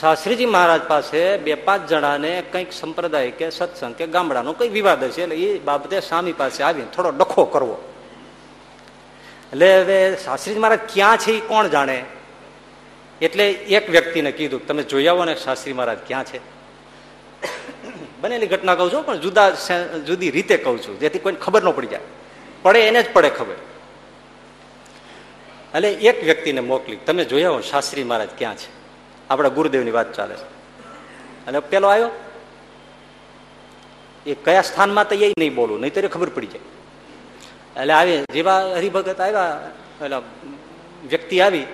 શાસ્ત્રીજી મહારાજ પાસે બે પાંચ જણાને કંઈક સંપ્રદાય કે સત્સંગ કે ગામડાનો કંઈ વિવાદ હશે, એટલે એ બાબતે સ્વામી પાસે આવીને થોડો ડખો કરવો. એટલે હવે શાસ્ત્રીજી મહારાજ ક્યાં છે એ કોણ જાણે? એટલે એક વ્યક્તિને કીધું, તમે જોઈ આવો ને શાસ્ત્રી મહારાજ ક્યાં છે? બનેલી ઘટના કહું છું, પણ જુદા જુદી રીતે કહું છું, જેથી કોઈને ખબર ન પડી જાય. પડે એને જ પડે ખબર. એટલે એક વ્યક્તિને મોકલી, તમે જોયા હો, શાસ્ત્રી મહારાજ ક્યાં છે? આપણા ગુરુદેવની વાત ચાલે છે. અને પેલો આવ્યો. એ કયા સ્થાનમાં તો એ નહીં બોલું, નહીં તો ખબર પડી જાય. એટલે આવી, જેવા હરિભગત આવ્યા, એટલે વ્યક્તિ આવી.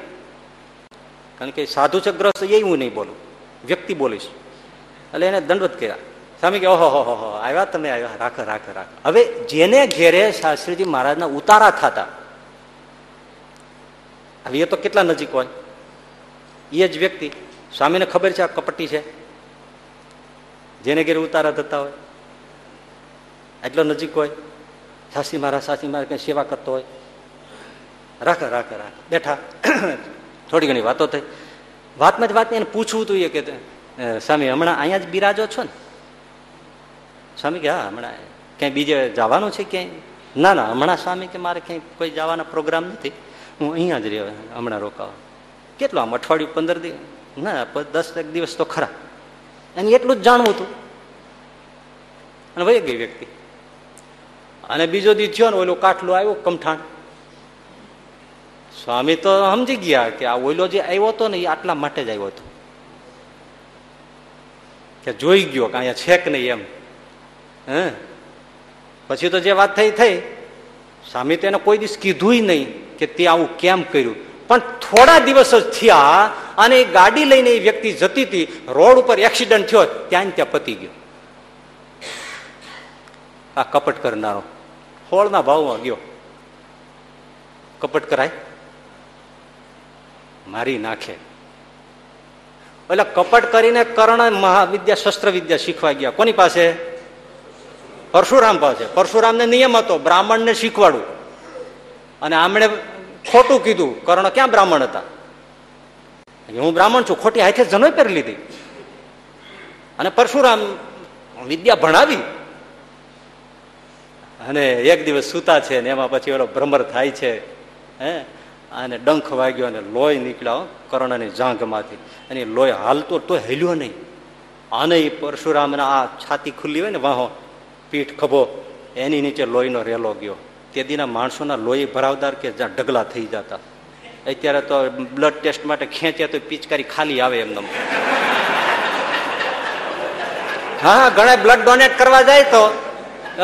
કારણ કે સાધુ છે, ગ્રસ્ત, એ હું નહીં બોલું. વ્યક્તિ બોલીશ. એટલે એને દંડવત કર્યા. સ્વામી કે, ઓહો, હો હો આવ્યા તમે, આવ્યા. રાખો રાખો રાખો. હવે જેને ઘેરે શાસ્ત્રીજી મહારાજના ઉતારા થતા, હવે એ તો કેટલા નજીક હોય. એ જ વ્યક્તિ, સ્વામીને ખબર છે આ કપટી છે? જેને ઘેરે ઉતારા થતા હોય. એટલો નજીક હોય. સાસી મહારાજ સાસી મહારાજ કઈ સેવા કરતો હોય. રાખે રાખે રાખે. બેઠા. થોડી ઘણી વાતો થઈ. વાતમાં જ વાત એને પૂછવું હતું એ કે સ્વામી, હમણાં અહીંયા જ બિરાજો છો ને? સ્વામી કે, હા, હમણાં ક્યાંય બીજે જવાનું છે ક્યાંય? ના ના, હમણાં સ્વામી કે, મારે ક્યાંય કોઈ જવાનો પ્રોગ્રામ નથી. હું અહીંયા જ રહ્યો, હમણાં રોકાવા. કેટલું આમ અઠવાડિયું પંદર દિવસ? ના દસ એક દિવસ તો ખરા. એને એટલું જ જાણવું હતું. અને વહી ગઈ વ્યક્તિ. અને બીજો દી થયો ને, ઓલો કાઠલો આવ્યો કમઠાણ. સ્વામી તો સમજી ગયા કે આ ઓઈલો જે આવ્યો હતો ને, એ આટલા માટે જ આવ્યો હતો. કે જોઈ ગયો કે અહીંયા છે કે નહીં એમ? હે? પછી તો જે વાત થઈ થઈ. સ્વામી તો એને કોઈ દિવસ કીધું નહીં કે તે આવું કેમ કર્યું. પણ થોડા દિવસ જ થયા અને એ ગાડી લઈને એ વ્યક્તિ જતી હતી. રોડ ઉપર એક્સિડન્ટ થયો ત્યાં ત્યાં પતી ગયો. આ કપટ કરનારો હોળના ભાવમાં ગયો. કપટ કરાય? મારી નાખે. એટલે કપટ કરીને કર્ણ મહાવિદ્યા શસ્ત્ર વિદ્યા શીખવા ગયા. કોની પાસે? પરશુરામ પાસે. પરશુરામને નિયમ હતો, બ્રાહ્મણને શીખવાડવું. અને આમણે ખોટું કીધું, કર્ણ ક્યાં બ્રાહ્મણ હતા? હું બ્રાહ્મણ છું, ખોટી હાથે જનોય પહેરી લીધી. અને પરશુરામ વિદ્યા ભણાવી. અને એક દિવસ સૂતા છે ને, એમાં પછી ઓલો ભ્રમર થાય છે, હે? અને ડંખ વાગ્યો અને લોહી નીકળ્યો, કર્ણની જાંઘમાંથી. અને લોહી હાલતો તો હેલ્યો નહીં. આને પરશુરામના આ છાતી ખુલ્લી હોય ને વાહો પીઠ ખભો, એની નીચે લોહીનો રેલો ગયો. તે દીના માણસોના લોહી ભરાવદાર કે જ્યાં ઢગલા થઈ જતા. અત્યારે તો બ્લડ ટેસ્ટ માટે ખેંચ્યા તો પિચકારી ખાલી આવે એમને હા ઘણા બ્લડ ડોનેટ કરવા જાય તો.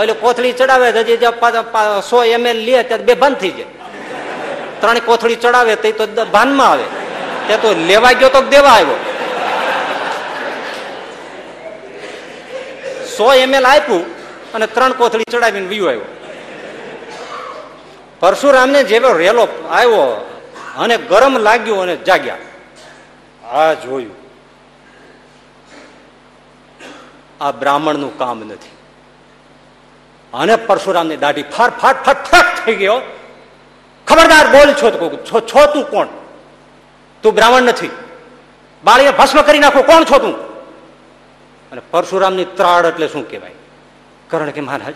એટલે કોથળી ચડાવે હજી સો એમએલ લે ત્યારે બે બંધ થઈ જાય. ત્રણ કોથળી ચડાવે તો ભાનમાં આવે. તે તો લેવા ગયો તો દેવા આવ્યો. સો એમએલ આપ્યું અને ત્રણ કોથળી ચડાવીને વીયો આવ્યો. પરશુરામને જેવો રેલો આવ્યો અને ગરમ લાગ્યું અને જાગ્યા. આ જોયું. આ બ્રાહ્મણનું કામ નથી. અને પરશુરામની દાઢી ફાર ફાટ ફટ ફટ થઈ ગયો ખબરદાર બોલ છો છો તું કોણ? તું બ્રાહ્મણ નથી. બાળીને ભસ્મ કરી નાખો, કોણ છો તું? અને પરશુરામની ત્રાડ એટલે શું કહેવાય? કરણ કે મહારાજ,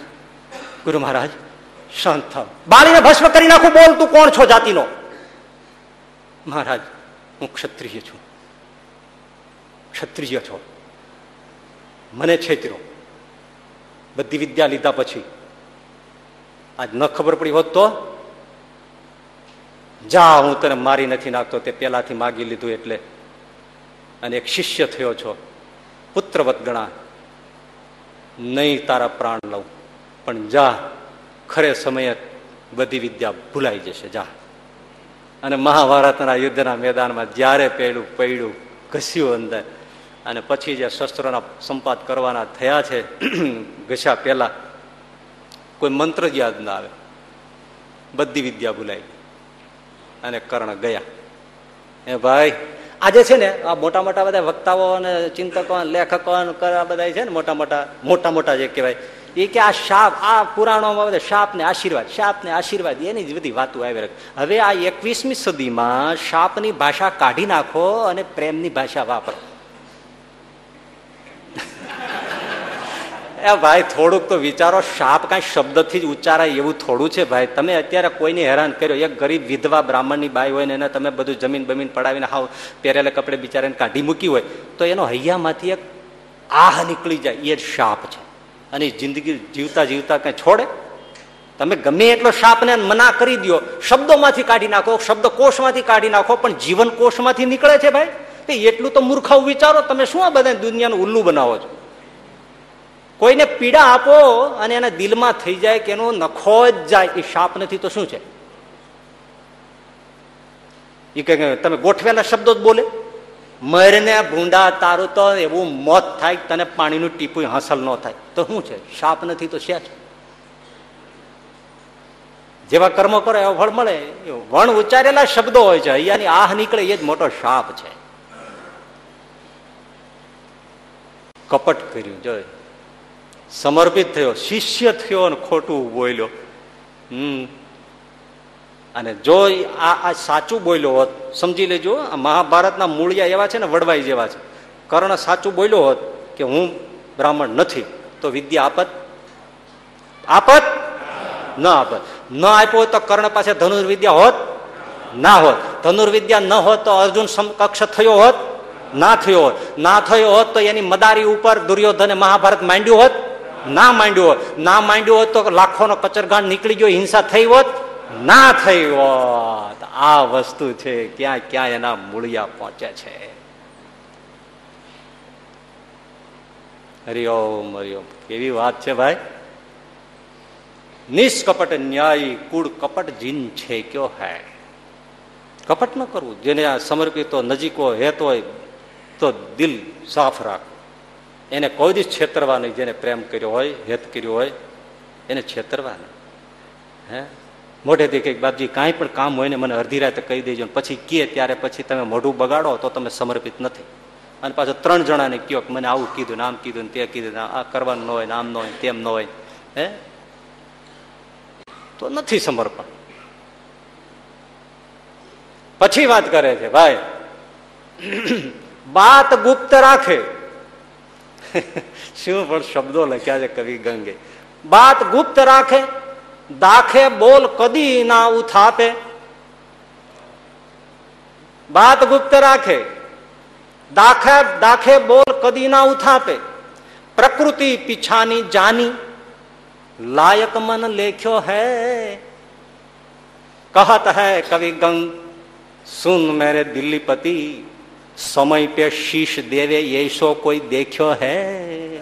ગુરુ મહારાજ, શાંત થાવ. બાળીને ભસ્મ કરી નાખું, બોલ તું કોણ છો જાતિનો? મહારાજ, હું ક્ષત્રિય છું. ક્ષત્રિય છો. મને છેતરો. બધી વિદ્યા લીધા પછી. આજ ન ખબર પડી હોત તો? જા, હું તને મારી નથી નાખતો, તે પેલાથી માગી લીધું એટલે. અને એક શિષ્ય થયો છો, પુત્રવત ગણા નહીં તારા પ્રાણ લઉં. પણ જા, ખરે સમયે બધી વિદ્યા ભૂલાઈ જશે, જા. અને મહાભારતના યુદ્ધના મેદાનમાં જ્યારે પહેલું પૈડું ઘસ્યું અંદર, અને પછી જે શસ્ત્રોના સંપાદ કરવાના થયા છે, ઘસ્યા પહેલા, કોઈ મંત્ર જ યાદ ના આવે. બધી વિદ્યા ભૂલાઈ અને કર્ણ ગયા. એ ભાઈ આજે છે ને આ મોટા મોટા બધા વક્તાઓ અને ચિંતકો લેખકો બધા છે ને મોટા મોટા મોટા મોટા જે કહેવાય, એ કે આ શાપ, આ પુરાણોમાં બધા શાપ ને આશીર્વાદ શાપ ને આશીર્વાદ, એની જ બધી વાતો આવી રહી. હવે આ એકવીસમી સદીમાં શાપની ભાષા કાઢી નાખો અને પ્રેમની ભાષા વાપરો. એ ભાઈ, થોડુંક તો વિચારો શાપ કાંઈ શબ્દથી જ ઉચ્ચારાય એવું થોડું છે ભાઈ. તમે અત્યારે કોઈને હેરાન કર્યો? એક ગરીબ વિધવા બ્રાહ્મણની બાઈ હોય ને એને તમે બધું જમીન બમીન પડાવીને હાવ પહેરેલા કપડે બિચારાને કાઢી મૂકી હોય, તો એનો હૈયામાંથી એક આહ નીકળી જાય. એ શાપ છે. અને જિંદગી જીવતા જીવતા કઈ છોડે? તમે ગમે એટલો શાપને મના કરી દો શબ્દોમાંથી કાઢી નાખો, શબ્દ કોષમાંથી કાઢી નાખો, પણ જીવન કોષમાંથી નીકળે છે ભાઈ? એટલું તો મૂર્ખાવ વિચારો. તમે શું આ બધા દુનિયાનું ઉલ્લું બનાવો છો? કોઈને પીડા આપો અને એના દિલમાં થઈ જાય કે એનો નખો જ જાય, એ શાપ નથી, તો શું છે? એ કે તમે ગોઠવેલા શબ્દો જ બોલે. મરને ભૂંડા તારું તો એવું મોત થાય, તને પાણીનું ટીપું હાંસલ ન થાય. તો શું છે? શાપ નથી, તો શ્યા છે જેવા કર્મો કરો, એવા ફળ મળે. વણ ઉચ્ચારેલા શબ્દો હોય છે, અહીંયાની આહ નીકળે, એ જ મોટો શાપ છે. કપટ કર્યું, જોય. સમર્પિત થયો, શિષ્ય થયો અને ખોટું બોલ્યો. હમ. અને જો આ આ સાચું બોલ્યો હોત, સમજી લેજો મહાભારતના મૂળિયા એવા છે ને, વડવાઈ જેવા છે. કર્ણ સાચું બોલ્યો હોત કે હું બ્રાહ્મણ નથી, તો વિદ્યા આપત? આપત? ન આપત. ન આપ્યો તો કર્ણ પાસે ધનુર્વિદ્યા હોત? ના હોત. ધનુર્વિદ્યા ન હોત તો અર્જુન સમકક્ષ થયો હોત? ના થયો હોત. ના થયો હોત તો એની મદારી ઉપર દુર્યોધને મહાભારત માંડ્યું હોત? ના માંડ્યો ના માંડ્યો હોત તો લાખોનો કચરગાંડ નીકળી ગયો, હિંસા થઈ હોત? ના થઈ હોત. આ વસ્તુ છે, ક્યાં ક્યાં એના મૂળિયા પહોંચે છે. હરિઓમ હરિઓમ. કેવી વાત છે ભાઈ? નિષ્કપટ ન્યાય કુળ કપટ જીન છે કયો હે? કપટ ન કરવું. જેને આ સમર્પિત નજીકો હેત હોય, તો દિલ સાફ રાખ. એને કોઈ દિવસ છેતરવા નહીં. જેને પ્રેમ કર્યો હોય, હેત કર્યો હોય, એને છેતરવા નહીં. હે? મોઢેથી કંઈક બાપજી, કાંઈ પણ કામ હોય ને મને અડધી રાતે કહી દેજો પછી કહે ત્યારે પછી તમે મોઢું બગાડો તો તમે સમર્પિત નથી. અને પાછો ત્રણ જણાને કયો કે મને આવું કીધું ને આમ કીધું ને તે કીધું ને આ કરવાનું ન હોય ને આમ ન હોય તેમ ન હોય. હે? તો નથી સમર્પણ. પછી વાત કરે છે, ભાઈ, બાત ગુપ્ત રાખે. શું પણ શબ્દો લખ્યા છે કવિ ગંગે બાત ગુપ્ત રાખે દાખે બોલ કદી ના ઉથાપે બાત ગુપ્ત રાખે દાખે દાખે બોલ કદી ના ઉથાપે પ્રકૃતિ પીછાની જાની લાયક મન લેખ્યો હૈ કહત હૈ કવિ ગંગ સુન મેરે દિલ્હી પતિ સમય પે શીશ દેવે એસો કોઈ દેખ્યો હે?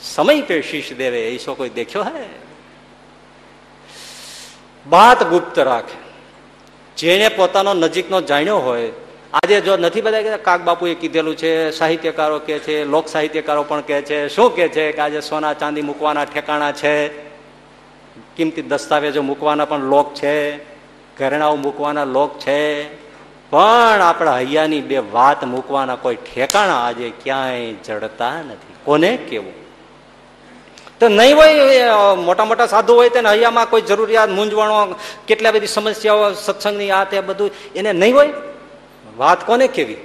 સમય પે શીશ દેવે એસો કોઈ દેખ્યો હે? બાત ગુપ્ત રાખે. જેને પોતાનો નજીકનો જાણ્યો હોય, આજે જો નથી બધા કાક બાપુએ કીધેલું છે, સાહિત્યકારો કે છે, લોક સાહિત્યકારો પણ કે છે, શું કે છે કે આજે સોના ચાંદી મૂકવાના ઠેકાણા છે? કિંમતી દસ્તાવેજો મૂકવાના પણ લોક છે, ઘરેણાઓ મૂકવાના લોક છે પણ આપણા હૈયાની બે વાત મૂકવાના કોઈ ઠેકાણા આજે ક્યાંય જડતા નથી. કોને કેવું? તો નહીં હોય મોટા મોટા સાધુ હોય તેને હૈયામાં કોઈ જરૂરિયાત, મૂંઝવણો, કેટલા બધી સમસ્યાઓ, સત્સંગની આ તે બધું, એને નહીં હોય? વાત કોને કેવી?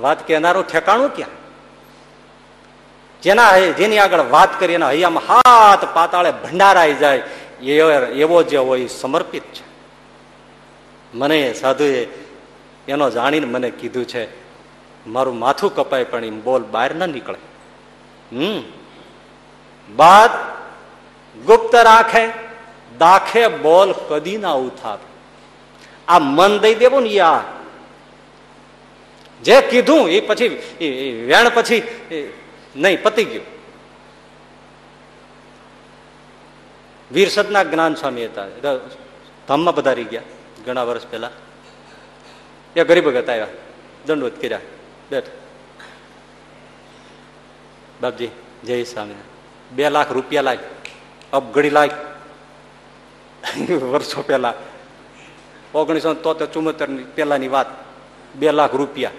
વાત કહેનારું ઠેકાણું ક્યાં? જેના જેની આગળ વાત કરી એના હૈયામાં હાથ પાતાળે ભંડારાઈ જાય એવો જે હોય સમર્પિત છે. મને સાધુએ એનો જાણીને મને કીધું છે મારું માથું કપાય પણ એમ બોલ બહાર ના નીકળે હમ બાદ ગુપ્ત રાખે દાખે બોલ કદી ના ઉથાપ આ મન દઈ દેવું ને યા જે કીધું એ પછી વેણ પછી નહીં પતી ગયું વીરસદના જ્ઞાન સ્વામી હતા ધામમાં પધારી ગયા ઘણા વર્ષ પહેલા. એ ગરીબ ભગત આવ્યા દંડવત કર્યા. બેઠ. બાપજી, જય સ્વામી બે લાખ રૂપિયા લાગ અબઘડી લાગ વર્ષો પહેલા. ઓગણીસો તોતેર ચુમ્મોતેરની પેલાની વાત. બે લાખ રૂપિયા.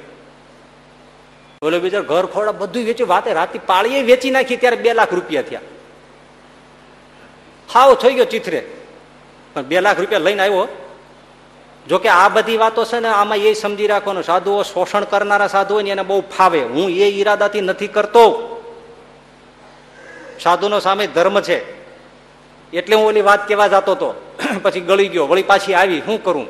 ઓલો બીજો, ઘર ખોડા બધું વેચ્યું વાતે રાતે પાળીએ વેચી નાખી, ત્યારે બે લાખ રૂપિયા થયા. હાવ થઈ ગયો ચિત્રે. પણ બે લાખ રૂપિયા લઈને આવ્યો. જોકે આ બધી વાતો છે ને આમાં એ સમજી રાખવાનું, સાધુઓ શોષણ કરનારા સાધુ હોય ને એને બહુ ફાવે. હું એ ઈરાદાથી નથી કરતો. સાધુનો સામે ધર્મ છે. એટલે હું ઓલી વાત કેવા જતો હતો. પછી ગળી ગયો. વળી પાછી આવી. શું કરું?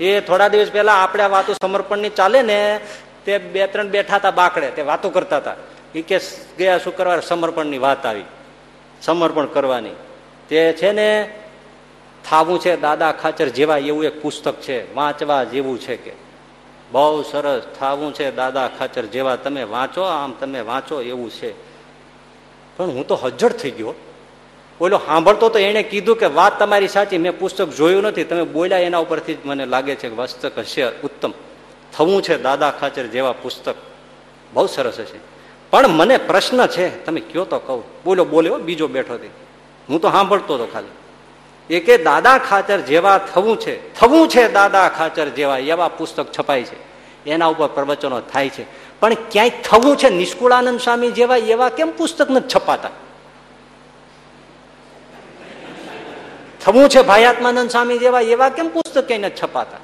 એ થોડા દિવસ પહેલા આપણે આ વાતો સમર્પણની ચાલે ને, તે બે ત્રણ બેઠા હતા બાકડે. તે વાતો કરતા હતા. એ કે ગયા શુક્રવાર સમર્પણની વાત આવી. સમર્પણ કરવાની. તે છે ને થાવું છે દાદા ખાચર જેવા એવું એક પુસ્તક છે, વાંચવા જેવું છે કે. બહુ સરસ થાવું છે દાદા ખાચર જેવા તમે વાંચો, આમ તમે વાંચો એવું છે. પણ હું તો હજ્જડ થઈ ગયો. બોલો સાંભળતો તો એને કીધું કે વાત તમારી સાચી, મેં પુસ્તક જોયું નથી, તમે બોલ્યા એના ઉપરથી જ મને લાગે છે કે પુસ્તક હશે ઉત્તમ. થવું છે દાદા ખાચર જેવા પુસ્તક. બહુ સરસ હશે. પણ મને પ્રશ્ન છે, તમે કયો તો કહું. બોલો બોલ્યો બીજો બેઠો હતી હું તો સાંભળતો હતો ખાલી. એ કે દાદા ખાચર જેવા થવું છે થવું છે દાદા ખાચર જેવા એવા પુસ્તક છપાય છે. એના ઉપર પ્રવચનો થાય છે. પણ ક્યાંય થવું છે નિષ્કુળાનંદ સ્વામી જેવા, એવા કેમ પુસ્તક નથી છપાતા? થવું છે ભાયાત્માનંદ સ્વામી જેવા, એવા કેમ પુસ્તક ક્યાંય નથી છપાતા?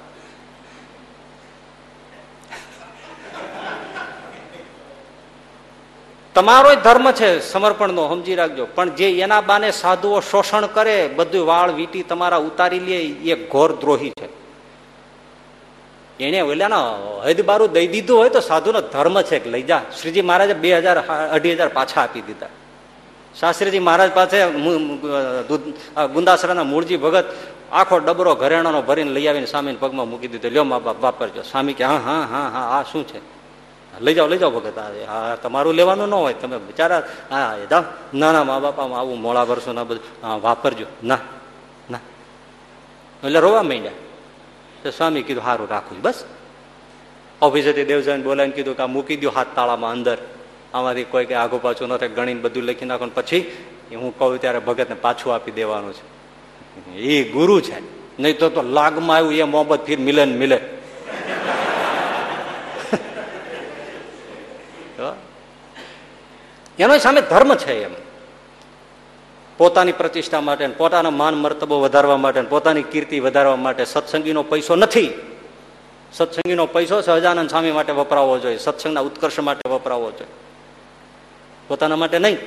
તમારો ધર્મ છે સમર્પણનો, સમજી રાખજો. પણ જે એના બાને સાધુઓ શોષણ કરે, બધું વાળ વીટી તમારા ઉતારી લે, એ ઘોર દ્રોહી છે. એને ઓલાના હદબારું દઈ દીધું હોય તો સાધુનો ધર્મ છે કે લઈ જા. શ્રીજી મહારાજે બે હજાર, અઢી હજાર પાછા આપી દીધા. શાસ્ત્રીજી મહારાજ પાસે ગુંદાસરાના મૂળજી ભગત આખો ડબરો ઘરેણાનો ભરીને લઈ આવીને સ્વામીને પગમાં મૂકી દીધો. લ્યો મા બાપ, વાપરજો. સ્વામી કે, હા હા હા હા, આ શું છે? લઈ જાઓ લઈ જાઓ ભગત હા તમારું લેવાનું ન હોય, તમે બિચારા હા જાઓ. ના ના, મા બાપામાં આવું મોડા વર્ષો ના બધું વાપરજો. ના ના. એટલે રોવા માંડ્યા. તો સ્વામી કીધું સારું રાખું બસ. ઓફિસેથી દેવજાને બોલાવીને કીધું કે આ મૂકી દો હાથ તાળામાં અંદર. આમાંથી કોઈ કે આગુ પાછું ન થાય, ગણીને બધું લખી નાખો પછી હું કહું ત્યારે ભગતને પાછું આપી દેવાનું છે. એ ગુરુ છે. નહીં તો લાગમાં આવ્યું, એ મોહબ્બત ફીર મિલન મિલે. એનો સામે ધર્મ છે એમ. પોતાની પ્રતિષ્ઠા માટે પોતાનો માન મર્તબો વધારવા માટે પોતાની કીર્તિ વધારવા માટે સત્સંગીનો પૈસો નથી. સત્સંગીનો પૈસો સહજાનંદ સ્વામી માટે વપરાવવો જોઈએ, સત્સંગના ઉત્કર્ષ માટે વપરાવવો જોઈએ. પોતાના માટે નહીં.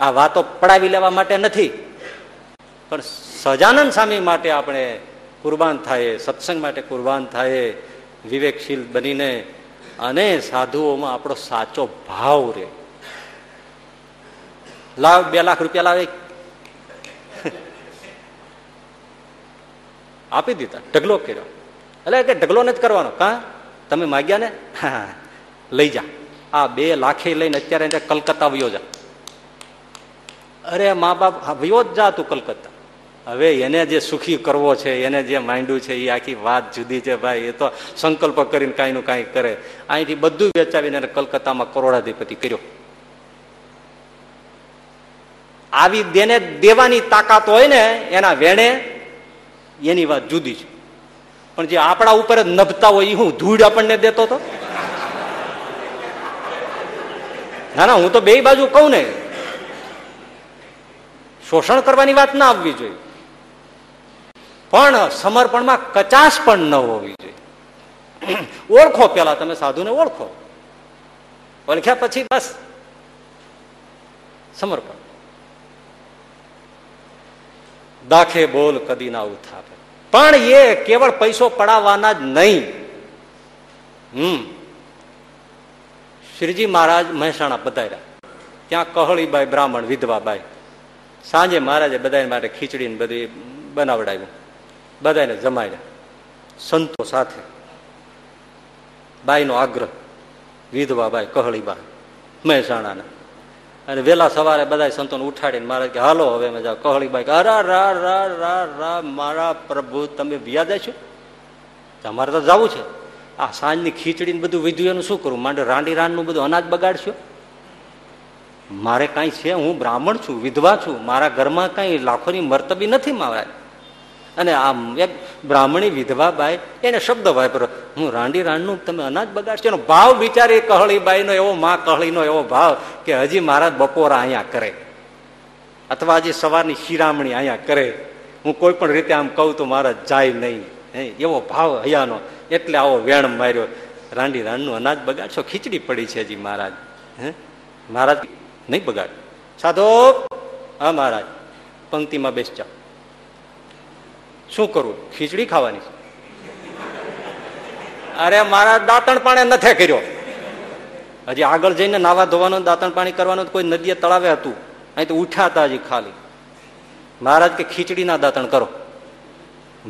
આ વાતો પડાવી લેવા માટે નથી. પણ સહજાનંદ સ્વામી માટે આપણે કુરબાન થાય, સત્સંગ માટે કુરબાન થાય, વિવેકશીલ બનીને અને સાધુઓમાં આપણો સાચો ભાવ રે લાવ, બે લાખ રૂપિયા લાવે. આપી દીધા, ઢગલો કર્યો. એટલે કે ઢગલો નથી કરવાનો. કા? તમે માગ્યા ને? લઈ જા. આ બે લાખે લઈને અત્યારે કલકત્તા વયો જા. અરે, મા બાપ વયો જ જા તું કલકત્તા. હવે એને જે સુખી કરવો છે, એને જે માંડ્યું છે એ આખી વાત જુદી છે ભાઈ, એ તો સંકલ્પ કરીને કાંઈ નું કાંઈ કરે. અહીંથી બધું વેચાવીને કલકત્તામાં કરોડાધિપતિ કર્યો. આવી દેને દેવાની તાકાત હોય ને, એના વેણે એની વાત જુદી છે. પણ જે આપણા ઉપર જ નભતા હોય એ હું ધૂળ આપણને દેતો હતો ના ના, હું તો બે બાજુ કહું ને. શોષણ કરવાની વાત ના આવવી જોઈએ. પણ સમર્પણમાં કચાશ પણ ન હોવી જોઈએ. ઓળખો પેલા, તમે સાધુને ઓળખો. ઓળખ્યા પછી બસ. સમર્પણ. દાખે બોલ કદી ના ઉથાપે. પણ એ કેવળ પૈસો પડાવવાના જ નહીં. હમ. શ્રીજી મહારાજ મહેસાણા બધાર્યા ત્યાં કહળીબાઈ, બ્રાહ્મણ વિધવાબાઈ. સાંજે મહારાજે બધા માટે ખીચડી બધી બનાવડાવ્યું. બધાને જમાડ્યા સંતો સાથે. બાઈનો આગ્રહ. વિધવા બાઈ કહળીબાઈ મહેસાણાના. અને વેલા સવારે બધા સંતોને ઉઠાડીને મહારાજ કે, હાલો, હવે મજા કહળીબાઈ કે, અરા રા રા રા રા મારા પ્રભુ, તમે વ્યાજ છો? તમારે તો જવું છે. આ સાંજની ખીચડીને બધું વિધું એનું શું કરું? માંડે રાંડી રાનનું બધું અનાજ બગાડશો? મારે કાંઈ છે? હું બ્રાહ્મણ છું, વિધવા છું. મારા ઘરમાં કાંઈ લાખોની મરતબી નથી મારા અને આમ, એક બ્રાહ્મણી વિધવા બાઈ, એને શબ્દ વાપરો, હું રાંડી રાંડનું તમે અનાજ બગાડશો? એનો ભાવ બિચારી કહળી બાઈનો એવો, માં કહળીનો એવો ભાવ કે હજી મહારાજ બપોરા અહીંયા કરે. અથવા હજી સવારની શિરામણી અહીંયા કરે. હું કોઈ પણ રીતે આમ કહું તો મહારાજ જાય નહીં. એવો ભાવ હયાનો. એટલે આવો વેણ માર્યો. રાંડી રાંડનું અનાજ બગાડશો? ખીચડી પડી છે હજી મહારાજ. હે, મહારાજ, નહીં બગાડ સાધો, હા, મહારાજ. પંક્તિમાં બેસ જાઓ શું કરવું ખીચડી ખાવાની અરે મારા દાંતણ પાણી નથી કર્યો. હજી આગળ જઈને નાવા ધોવાનું, દાંતણ પાણી કરવાનું કોઈ નદીએ તળાવે હતું. અહીં તો ઉઠ્યા હતા હજી ખાલી. મહારાજ કે ખીચડીના દાંતણ કરો.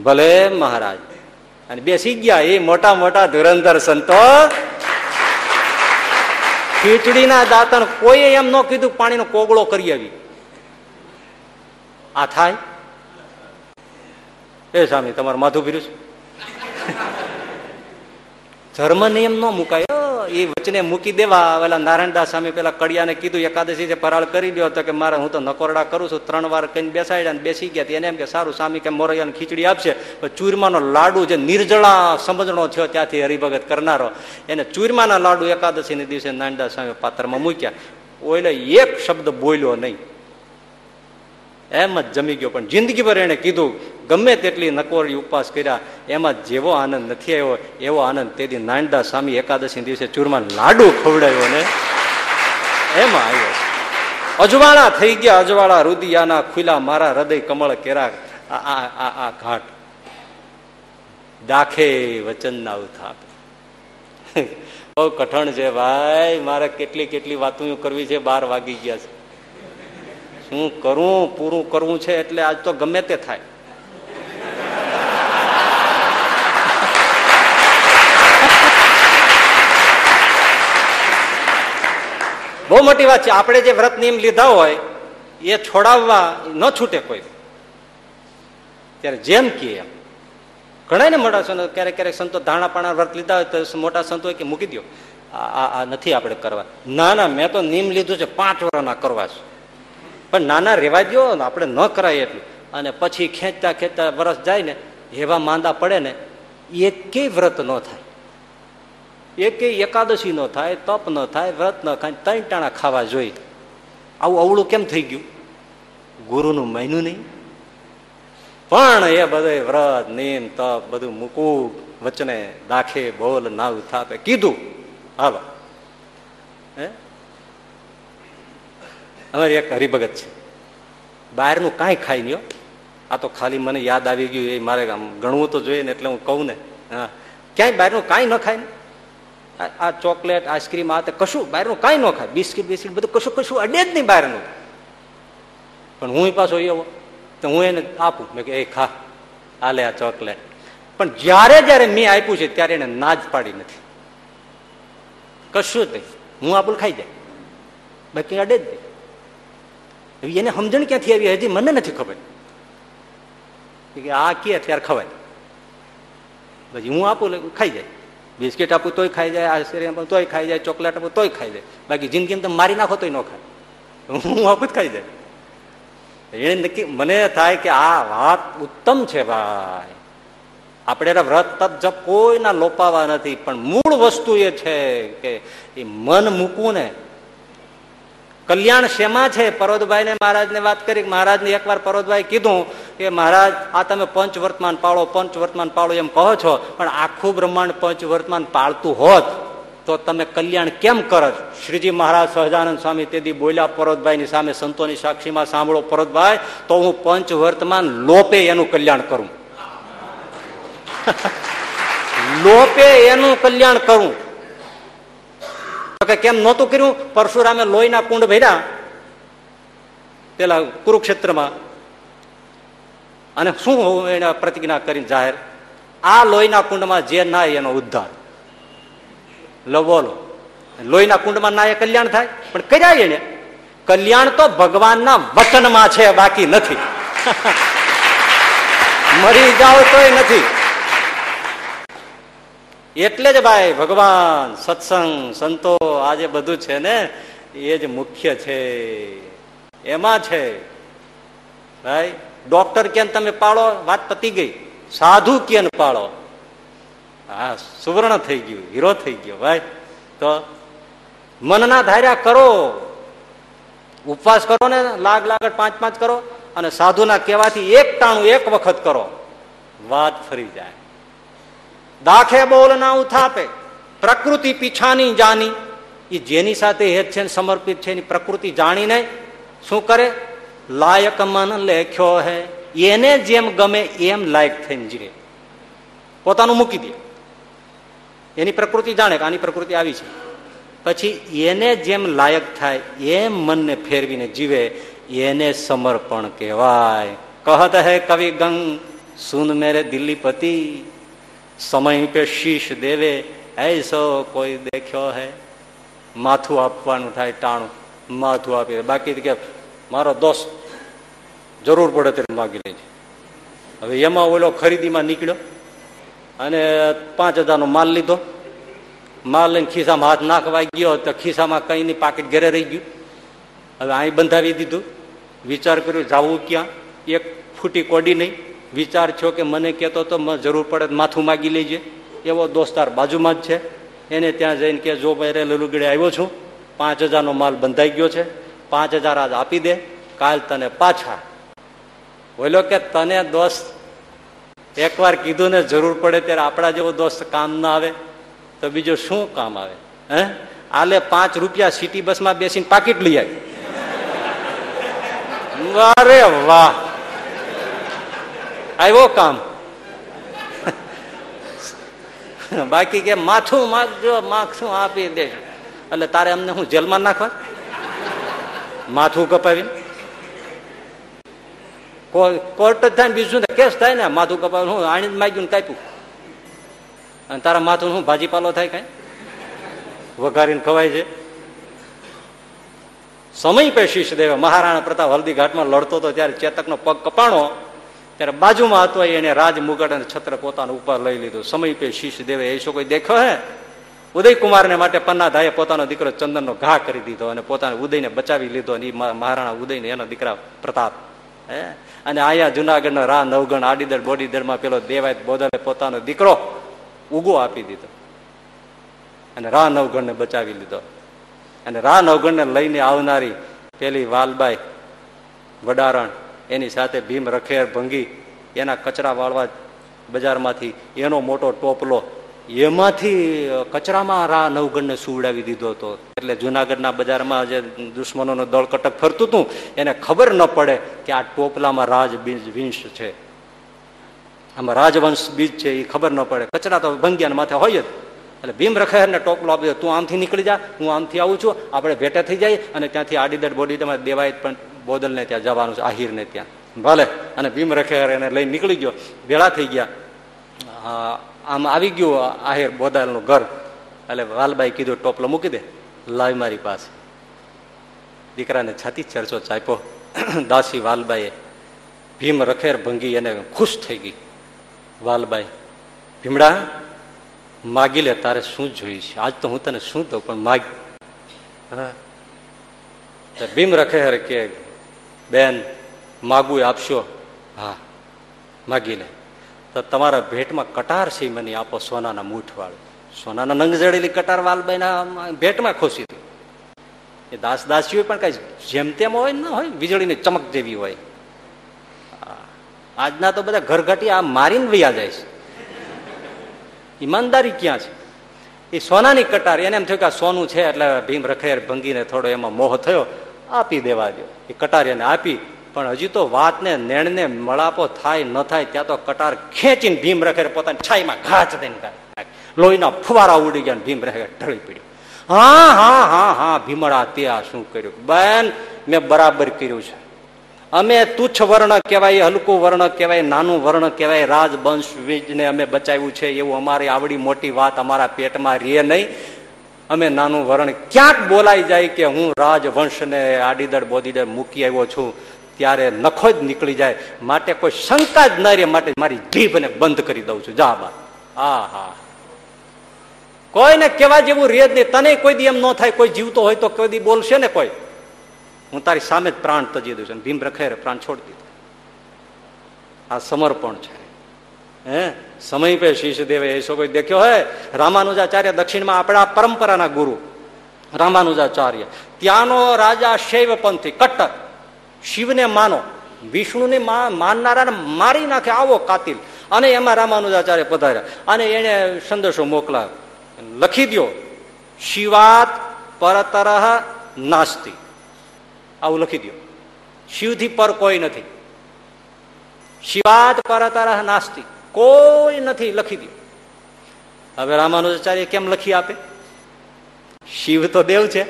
ભલે મહારાજ. અને બેસી ગયા એ મોટા મોટા ધુરંધર સંતો. ખીચડીના દાંતણ કોઈએ એમ ન કીધું પાણીનો કોગળો કરી આવી. આ થાય? એ સ્વામી, તમારું માથું ફીર્યું ધર્મ નિયમ ન મુકાય. એ વચને મૂકી દેવા. પેલા નારાયણદાસ સ્વામી પેલા કડિયાને કીધું, એકાદશી છે પરાળ કરી દો તો કે મારે હું તો નકોરડા કરું છું. ત્રણ વાર કઈ બેસાડ્યા ને બેસી ગયા. એને એમ કે, સારું, સ્વામી, કે મોરૈયાને ખીચડી આપશે. ચૂરમાનો લાડુ જે નિર્જળા સમજણો થયો ત્યાંથી હરિભગત કરનારો, એને ચૂરમાના લાડુ એકાદશીને દિવસે નારાયણદાસ સ્વામી પાત્રમાં મૂક્યા. ઓલે એક શબ્દ બોલ્યો નહીં. એમ જ જમી ગયો. પણ જિંદગીભર એને કીધું ગમે તેટલી નકોરી ઉપવાસ કર્યા, એમાં જેવો આનંદ નથી આવ્યો, એવો આનંદ તેથી નાનડા સ્વામી એકાદશી દિવસે ચૂરમાં લાડુ ખવડાવ્યો ને એમાં આવ્યો. અજવાળા થઈ ગયા, અજવાળા રુદિયાના ખુલ્લા મારા હૃદય કમળ કેરા, આ ઘાટ. દાખે વચનના ઉથાપ. બહુ કઠણ છે ભાઈ, મારે કેટલી કેટલી વાતો કરવી છે, બાર વાગી ગયા છે. શું કરું, પૂરું કરવું છે, એટલે આજ તો ગમે તે થાય. બહુ મોટી વાત છે. આપણે જે વ્રત નિયમ લીધા હોય, એ છોડાવવા ન છૂટે કોઈ. ત્યારે જેમ કે એમ. ઘણા ને મોટા ક્યારેક ક્યારેક સંતો ધાણા પાણા વ્રત લીધા હોય તો મોટા સંતો કે મૂકી દો આ નથી આપણે કરવા. ના ના, મેં તો નિયમ લીધું છે, પાંચ વર્ષના કરવા છે. પણ નાના રેવા દો આપણે ન કરાય એટલું. અને પછી ખેંચતા ખેંચતા વરસ જાય ને, એવા માંદા પડે ને એ એકેય વ્રત ન થાય. એકેય એકાદશી ન થાય, તપ ન થાય, વ્રત ન ખાય ત્રણ ટાણા ખાવા જોઈએ. આવું અવળું કેમ થઈ ગયું? ગુરુનું માન્યું નહીં. પણ એ બધે વ્રત નિયમ તપ બધું મૂકવું, વચને દાખે, બોલ, નાવ, થાપે. કીધું. હાલો. હે? અમારી એક હરિભગત છે. બહારનું કાંઈ ખાઈ નહીં આ તો ખાલી મને યાદ આવી ગયું, એ મારે ગણવું તો જોઈએ ને એટલે હું કહું ને. હા. ક્યાંય બહારનું કાંઈ ન ખાય ને? આ ચોકલેટ, આઈસ્ક્રીમ, આ તે કશું બહારનું કાંઈ ન ખાય. બિસ્કિટ બિસ્કિટ, બધું કશું કશું અડે જ નહીં બહારનું. પણ હું પાછો એવો તો હું એને આપું. મેં કે એ, ખા. આ લે આ ચોકલેટ. પણ જ્યારે જ્યારે મેં આપ્યું છે, ત્યારે એને ના જ પાડી નથી. કશું જ નહીં. હું આપું, ખાઈ જાય બાકી અડે જ નહીં. એને સમજણ ક્યાંથી આવી? હજી મને નથી ખબર. કે આ કે ત્યારે ખવાય. પછી હું આપું ખાઈ જાય બિસ્કિટ આપું તોય ખાઈ જાય આઈસ્ક્રીમ આપું તોય ખાઈ જાય, ચોકલેટ આપું તોય ખાઈ જાય. બાકી જિંદગી તમે મારી નાખો તોય ન ખાય. હું આપું જ ખાઈ જાય. એને નક્કી મને થાય કે આ વાત ઉત્તમ છે ભાઈ. આપણે વ્રત તપ જપ કોઈના લોપાવા નથી, પણ મૂળ વસ્તુ એ છે કે એ મન મૂકવું ને કલ્યાણ શેમાં છે? પરોદભાઈ ને મહારાજ ને વાત કરી મહારાજ ને એકવાર પરોદભાઈ કીધું કે, મહારાજ, આ તમે પંચ વર્તમાન પાળો પંચ વર્તમાન પાળો એમ કહો છો, પણ આખું બ્રહ્માંડ પંચ વર્તમાન પાળતું હોત તો તમે કલ્યાણ કેમ કરો શ્રીજી મહારાજ સહજાનંદ સ્વામી તેથી બોલ્યા પરોતભાઈની સામે સંતોની સાક્ષીમાં સાંભળો પરોતભાઈ તો હું પંચ વર્તમાન લોપે એનું કલ્યાણ કરું. લોપે એનું કલ્યાણ કરું. કે કેમ નહોતું કર્યું? પરશુરામે લોહીના કુંડ ભર્યા. પેલા કુરુક્ષેત્રમાં. અને શું એને પ્રતિજ્ઞા કરીને જાહેર? આ લોહીના કુંડમાં જે નાય એનો ઉદ્ધાર. લો બોલો. લોહીના કુંડમાં નાય કલ્યાણ થાય? પણ કર્યા એને? કલ્યાણ તો ભગવાનના વચનમાં છે, બાકી નથી. મરી જાઓ તોય નથી. એટલે જ ભાઈ ભગવાન, સત્સંગ, સંતો આજે બધું છે ને, એ જ મુખ્ય છે. એમાં છે. ભાઈ, ડોક્ટર કે તમે પાળો, વાત પતી ગઈ. સાધુ કેન પાળો. હા, સુવર્ણ થઈ ગયું, હીરો થઈ ગયો, ભાઈ. તો મનના ધાર્યા કરો. ઉપવાસ કરો ને, લાગ લાગડ પાંચ પાંચ કરો અને સાધુના કહેવાથી એક ટાણું એક વખત કરો. વાત ફરી જાય. દાખે બોલ ના ઉથાપે. પ્રકૃતિ પીછાની જાની. એ જેની સાથે હેત છે સમર્પિત છે એની પ્રકૃતિ જાણીને શું કરે? લાયક મન લેખ્યો હે. એને જેમ ગમે એમ લાયક થઈને જીવે. પોતાનું મૂકી દે. એની પ્રકૃતિ જાણે કે આની પ્રકૃતિ આવી છે. પછી એને જેમ લાયક થાય એમ મનને ફેરવીને જીવે. એને સમર્પણ કહેવાય. કહત હે કવિ ગંગ, સુન મેરે દિલ્હી પતિ સમય પે શીશ દેવે, એસો કોઈ દેખ્યો હે? માથું આપવાનું થાય ટાણું, માથું આપી બાકી કે મારો દોસ્ત જરૂર પડે ત્યારે માગી લેજે. હવે એમાં ઓલો ખરીદીમાં નીકળ્યો અને પાંચ હજારનો માલ લીધો. માલ લઈને ખિસ્સામાં હાથ નાખવા ગયો, તો ખિસ્સામાં કંઈ નહીં, પાકીટ ઘરે રહી ગયું. હવે અહીં બંધાવી દીધું. વિચાર કર્યો, જાવું ક્યાં? એક ફૂટી કોડી નહીં વિચાર છો કે મને કહેતો તો જરૂર પડે માથું માગી લેજે. એવો દોસ્તાર બાજુમાં જ છે. એને ત્યાં જઈને કે જો મેરે લલુગડે આવ્યો છું. પાંચ હજારનો માલ બંધાઈ ગયો છે. પાંચ હજાર આજ આપી દે. કાલ તને પાછા. બોલો કે, તને દોસ્ત, એકવાર કીધું ને જરૂર પડે ત્યારે આપણા જેવો દોસ્ત કામ ના આવે. તો બીજું શું કામ આવે? હે? આલે પાંચ રૂપિયા સિટી બસમાં બેસીને પાકીટ લઈ આવી. વાહ. આવ્યો કામ. બાકી કે માથું માગજો માગશું આપી દેજો એટલે તારે અમને હું જેલમાં નાખવા? માથું કપાવીને? કોર્ટ જ થાય ને બીજું કેસ થાય ને, માથું કપાવ્યું હું આણી જ માગ્યું ને કાપ્યું. અને તારા માથું શું, ભાજીપાલો થાય કઈ? વઘારીને ખવાય છે? સમય પે શીશ દેવે. મહારાણા પ્રતાપ હલ્દી ઘાટમાં લડતો હતો ત્યારે ચેતકનો પગ કપાણો ત્યારે બાજુમાં હતો એને રાજ મુગટ અને છત્ર પોતાનું ઉપર લઈ લીધું. સમય પે શીશ દેવે, એ શું કોઈ દેખો હે? ઉદયકુમારને માટે પન્નાધાએ પોતાનો દીકરો ચંદનનો ઘા કરી દીધો અને પોતાના ઉદયને બચાવી લીધો અને મહારાણા ઉદયને એનો દીકરા પ્રતાપ. હે? અને અહીંયા જુનાગઢનો રા નવગણ આડીદર બોડીદળમાં પેલો દેવાય બોદલે પોતાનો દીકરો ઉગો આપી દીધો. અને રા નવગણને બચાવી લીધો. અને રા નવગણને લઈને આવનારી પેલી વાલબાઈ, વડારણ એની સાથે ભીમ, રખેર, ભંગી, એના કચરા વાળવા બજારમાંથી એનો મોટો ટોપલો, એમાંથી કચરામાં રા નવગણને સુવડાવી દીધો હતો. એટલે જુનાગઢના બજારમાં જે દુશ્મનોનું દળ કટક ફરતું હતું, એને ખબર ન પડે કે આ ટોપલામાં રાજ બીજ, વિંશ છે. આમાં રાજવંશ બીજ છે એ ખબર ન પડે. કચરા તો ભંગ્યાના માથે હોય જ. એટલે ભીમ, રખેરને ટોપલો આપી તું આમથી નીકળી જા, હું આમથી આવું છું, આપણે ભેટે થઈ જાય અને ત્યાંથી આડીદર તમારે દેવાય પણ બોદલને ત્યાં જવાનું છે, આહિરને ત્યાં. ભલે, અને ભીમ રખેર એને લઈને નીકળી ગયો. ભેળા થઈ ગયા. આમ આવી ગયું આહિર બોદાલનું ઘર. એટલે વાલબાઈ કીધું, ટોપલો મૂકી દે, લાવી મારી પાસે. દીકરાને છાતી ચરચો ચાપ્યો. દાસી વાલબાઈએ ભીમ રખેર ભંગી એને ખુશ થઈ ગઈ. વાલબાઈ, ભીમડા, માગી લે, તારે શું જોઈ છે આજ તો હું તને શું દઉં, પણ માગ. ભીમ રખેર કે બેન, માગું આપશો? હા, માગી લે. તો તમારા ભેટમાં કટાર છે મને, આપો સોનાના મૂઠ વાળું સોનાના નંગ જડેલી કટાર વાલબાઈના ભેટમાં ખોસી દઉં એ દાસ દાસીઓ પણ કઈ જેમ તેમ હોય ના હોય, વીજળીની ચમક જેવી હોય. આજના તો બધા ઘરઘટી આ મારીને વૈયા જાય છે. ઈમાનદારી ક્યાં છે? એ સોનાની કટાર, એને એમ થયું કે આ સોનું છે, એટલે ભીમ રખેર ભંગીને થોડો એમાં મોહ થયો. આપી દેવા દો. એ કટાર એને આપી. પણ હજી તો વાતને, નેણને મળાપો થાય, ન થાય, ત્યાં તો કટાર ખેંચીને ભીમ રખે પોતાની છાઈમાં ઘાચ દઈને લોહીના ફુવારા ઉડી ગયા ભીમ રખે ઢળી પડ્યું. હા હા હા હા, ભીમડા તે આ શું કર્યું? બેન, મેં બરાબર કર્યું છે. અમે તુચ્છ વર્ણ કહેવાય, હલકું વર્ણ કહેવાય, નાનું વર્ણ કહેવાય, રાજવંશ વીજને અમે બચાવ્યું છે, એવું અમારી આવડી મોટી વાત અમારા પેટમાં રે નહીં. અમે નાનું વર્ણ ક્યાંક બોલાઈ જાય કે હું રાજવંશને આડીદળ બોદીદળ મૂકી આવ્યો છું, ત્યારે નખો જ નીકળી જાય. માટે કોઈ શંકા જ ન રહે, માટે મારી જીભને બંધ કરી દઉં છું. જા બા. આ હા. કોઈને કેવા જેવું રે નહીં. તને કોઈ દી એમ ન થાય, કોઈ જીવતો હોય તો કોઈ દી બોલશે ને કોઈ. હું તારી સામે જ પ્રાણ તજી દઉં છું ભીમ રખેરે પ્રાણ છોડી દીધો. આ સમર્પણ છે. હે? સમય પે શીશ દેવે, એસો કોઈ દેખ્યો હે? રામાનુજાચાર્ય દક્ષિણમાં આપણા પરંપરાના ગુરુ. રામાનુજાચાર્ય. ત્યાંનો રાજા શૈવ પંથી કટ્ટર. શિવને માનો. વિષ્ણુને માનનારાને મારી નાખે આવો કાતિલ. અને એમાં રામાનુજાચાર્ય પધાર્યા. અને એને સંદેશો મોકલા લખી દો શિવાત પરતરહ નાસ્તી. આવું લખી દો શિવથી પર કોઈ નથી. શિવાત પરતરહ નાસ્તી. કોઈ નથી લખી દો હવે રામાનુજાચાર્ય કેમ લખી આપે? શિવ તો દેવ છે,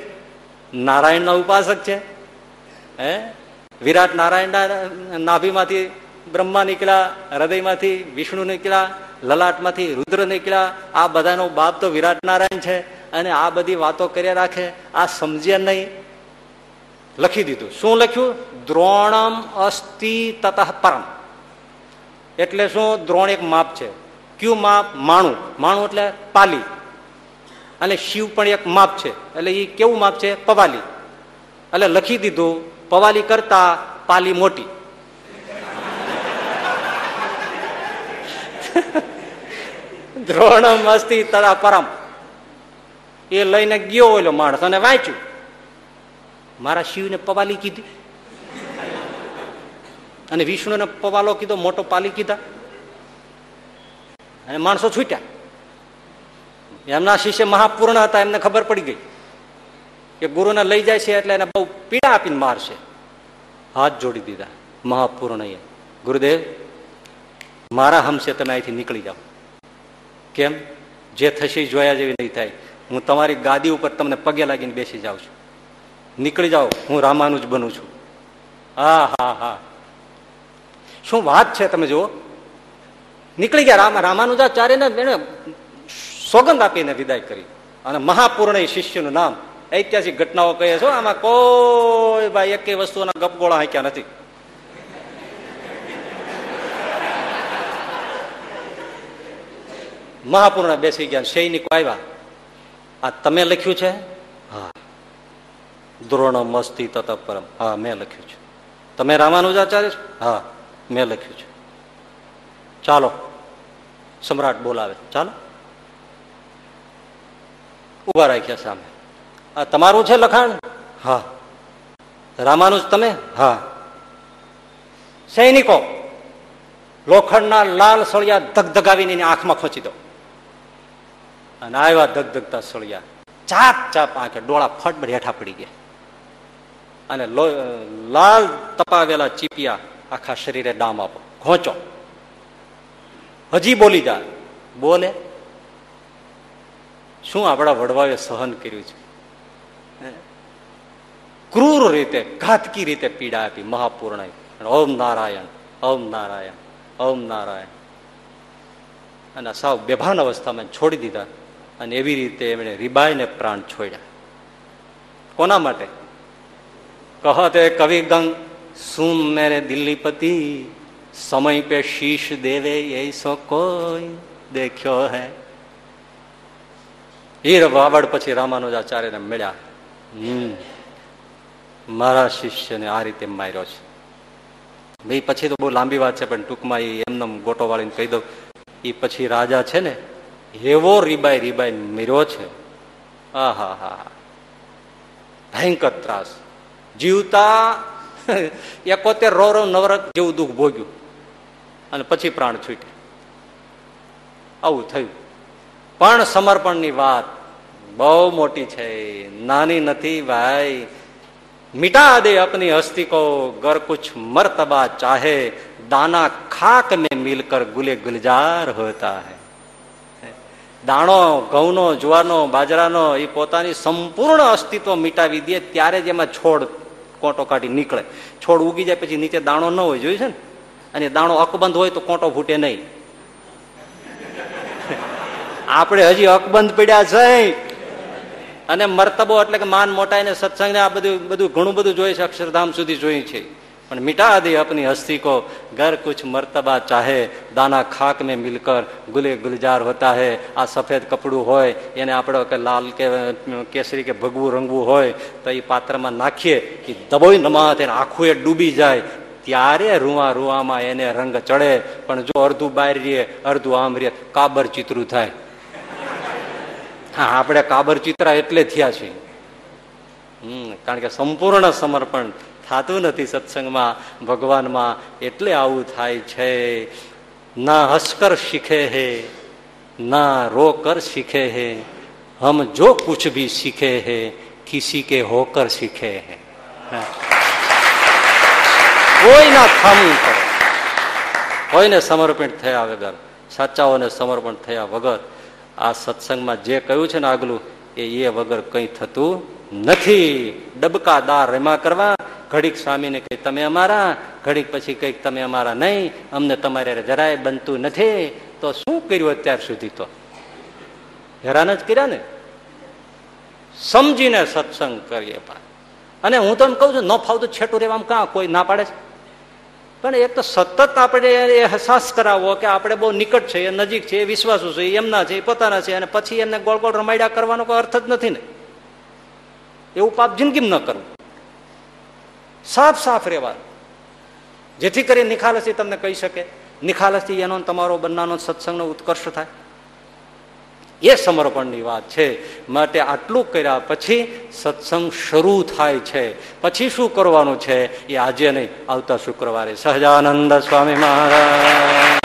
નારાયણના ઉપાસક છે, હે? વિરાટ નારાયણના, નાભીમાંથી બ્રહ્મા નીકળ્યા, હૃદયમાંથી વિષ્ણુ નીકળ્યા, લલાટમાંથી રુદ્ર નીકળ્યા, આ બધાનો બાપ તો વિરાટ નારાયણ છે અને આ બધી વાતો કર્યા રાખે, આ સમજે નહીં. લખી દીધું. શું લખ્યું? દ્રોણમ અસ્થિ તતઃ પરમ. એટલે શું? દ્રોણ એક માપ છે. ક્યુ માપ? માણું. માણું એટલે પાલી. અને શિવ પણ એક માપ છે. એટલે એ કેવું માપ છે? પવાલી. એટલે લખી દીધું, પવાલી કરતા પાલી મોટી. દ્રોણમ અસ્તિ તળા પરમ. એ લઈને ગયો ઓલો માણસ અને વાંચ્યું. મારા શિવને પવાલી કીધી. અને વિષ્ણુને પવાલો કીધો, મોટો પાલી કીધા. અને માણસો છૂટ્યા. એમના શિષ્ય મહાપૂર્ણ હતા, એમને ખબર પડી ગઈ કે ગુરુને લઈ જાય છે એટલે એને બહુ પીડા આપીને મારશે હાથ જોડી દીધા, મહાપૂર્ણ ગુરુદેવ, મારા હમશે તમે અહીંથી નીકળી જાઓ. કેમ? જે થશે જોયા જેવી નહીં થાય. હું તમારી ગાદી ઉપર તમને પગે લાગીને બેસી જાઉં છું. નીકળી જાઓ, હું રામાનું જ બનું છું. હા હા હા. શું વાત છે તમે જુઓ? નીકળી ગયા રામ, રામાનુજાચાર્યને એને સોગંદ આપીને વિદાય કરી. અને મહાપૂર્ણ શિષ્યનું નામ, ઐતિહાસિક ઘટનાઓ કહીએ છો, આમાં કોઈ ભાઈ એક વસ્તુના ગપગોળા હાંક્યા નથી. મહાપૂર્ણ બેસી ગયા, સૈનિકો આવ્યા. આ તમે લખ્યું છે? હા. દ્રોણ મસ્તી તત પરમ. હા, મેં લખ્યું છે. તમે રામાનુજાચાર્ય છો? હા. મેં લખ્યું છે. ચાલો સમ્રાટ બોલાવે. ચાલો. ઊભા રાખ્યા સામે. આ તમારું છે લખાણ? હા. રામાનુજ તમે? હા. સૈનિકો લોખંડના લાલ સળિયા ધગધગાવીને એની આંખમાં ખોચી દો. અને આવ્યા ધગધગતા સળિયા. ચાપ ચાપ આંખે ડોળા ફટ હેઠા પડી ગયા. અને લાલ તપાવેલા ચીપિયા આખા શરીરે ડામ આપો. ઘોંચો. હજી બોલી જા. બોલે? શું આપણા વડવાએ સહન કર્યું છે? ક્રૂર રીતે, ઘાતકી રીતે પીડા આપી મહાપૂર્ણ ઓમ નારાયણ ઓમ નારાયણ ઓમ નારાયણ. અને સાવ બેભાન અવસ્થામાં છોડી દીધા અને એવી રીતે એમણે રીબાઈને પ્રાણ છોડ્યા. કોના માટે? કહતે કવિ ગંગ સુન મેરે દિલ્હી પતિ સમય પે શીશ દેવે એસો કોઈ દેખ્યો હે. હીર વાવડ પછી રામાનુજાચાર્યને મળ્યા. મારા શિષ્યને આ રીતે માર્યો છે. ભાઈ પછી તો બહુ લાંબી વાત છે, પણ ટૂંકમાં એ એમને ગોટો વાળીને કહી દઉં. એ પછી રાજા છે ને, એવો રીબાઈ રીબાઈ મીરો છે. આ હા હા ભયંકર ત્રાસ. જીવતા એકોતેર રો રો નવરત જેવું દુઃખ ભોગ્યું અને પછી પ્રાણ છૂટ્યા આવું થયું. પણ સમર્પણની વાત બહુ મોટી છે. નાની નથી ભાઈ. મિટા દે અપની હસ્તી કો ગર કુછ મરતબા ચાહે. દાના ખાક મેં મિલકર ગુલે ગુલજાર હોતા હૈ. દાણો, ઘઉંનો, જુવારનો, બાજરાનો એ પોતાની સંપૂર્ણ અસ્તિત્વ મીટાવી દે ત્યારે જ એમાં છોડ કોટો કાઢી નીકળે. છોડ ઉગી જાય પછી નીચે દાણો ન હોય, જોયું છે ને? અને દાણો અકબંધ હોય તો કોટો ફૂટે નહીં. આપણે હજી અકબંધ પડ્યા છે. અને મરતબો એટલે કે માન મોટા સત્સંગ ને આ બધું બધું ઘણું બધું જોઈએ છે, અક્ષરધામ સુધી જોયું છે. પણ મિટા દે अपनी हस्ती को घर कुछ मर्तबा चाहे दाना खाक में मिलकर गुले गुलजार होता है આ સફેદ કપડું હોય એને આપણે કે લાલ કે કેસરી કે ભગવું રંગવું હોય તો એ પાત્રમાં નાખીએ કે દબોઈ નમાત એને આખું એ ડૂબી જાય ત્યારે રૂવા રૂવામાં એને રંગ ચડે પણ જો અડધું બહાર રહીએ અડધું આમ રહીએ કાબર ચિત્રું થાય હા આપણે કાબર ચિત્રા એટલે થયા છીએ હમ કારણ કે સંપૂર્ણ સમર્પણ થતું નથી સત્સંગમાં, ભગવાનમાં, એટલે આવું થાય છે. ના હસકર શીખે હે, ના રો કર શીખે હે, હમ જો કુછ ભી શીખે હે, કિસી કે હોકર શીખે હે. કોઈ ના થામવું પડે કોઈને સમર્પણ થયા વગર, સાચાઓને સમર્પણ થયા વગર, આ સત્સંગમાં જે કહ્યું છે ને આગલું એ વગર કંઈ થતું નથી. ડબકાદાર રેમા કરવા. ઘડીક સ્વામીને કહી, તમે અમારા. ઘડીક પછી કંઈક તમે અમારા નહીં. અમને તમારે જરાય બનતું નથી. તો શું કર્યું અત્યાર સુધી તો? હેરાન જ કર્યા ને? સમજીને સત્સંગ કરીએ પણ. અને હું તો એમ કહું છું, ન ફાવતું છેટું રેવા કાં કોઈ ના પાડે છે? પણ એક તો સતત આપણે એ અહેસાસ કરાવવો કે આપણે બહુ નિકટ છે, એ નજીક છે, એ વિશ્વાસુ છે એમના છે, એ પોતાના છે, અને પછી એમને ગોળ ગોળ રમાડ્યા કરવાનો કોઈ અર્થ જ નથી ને. એવું પાપ જિંદગી ન કરવું. સાફ સાફ રહેવાનું. જેથી કરી નિખાલસથી તમને કહી શકે નિખાલસથી એનો તમારો બંનાનો સત્સંગનો ઉત્કર્ષ થાય. એ સમર્પણની વાત છે. માટે આટલું કર્યા પછી સત્સંગ શરૂ થાય છે. પછી શું કરવાનું છે? એ આજે નહીં, આવતા શુક્રવારે. સહજાનંદ સ્વામી મહારાજ.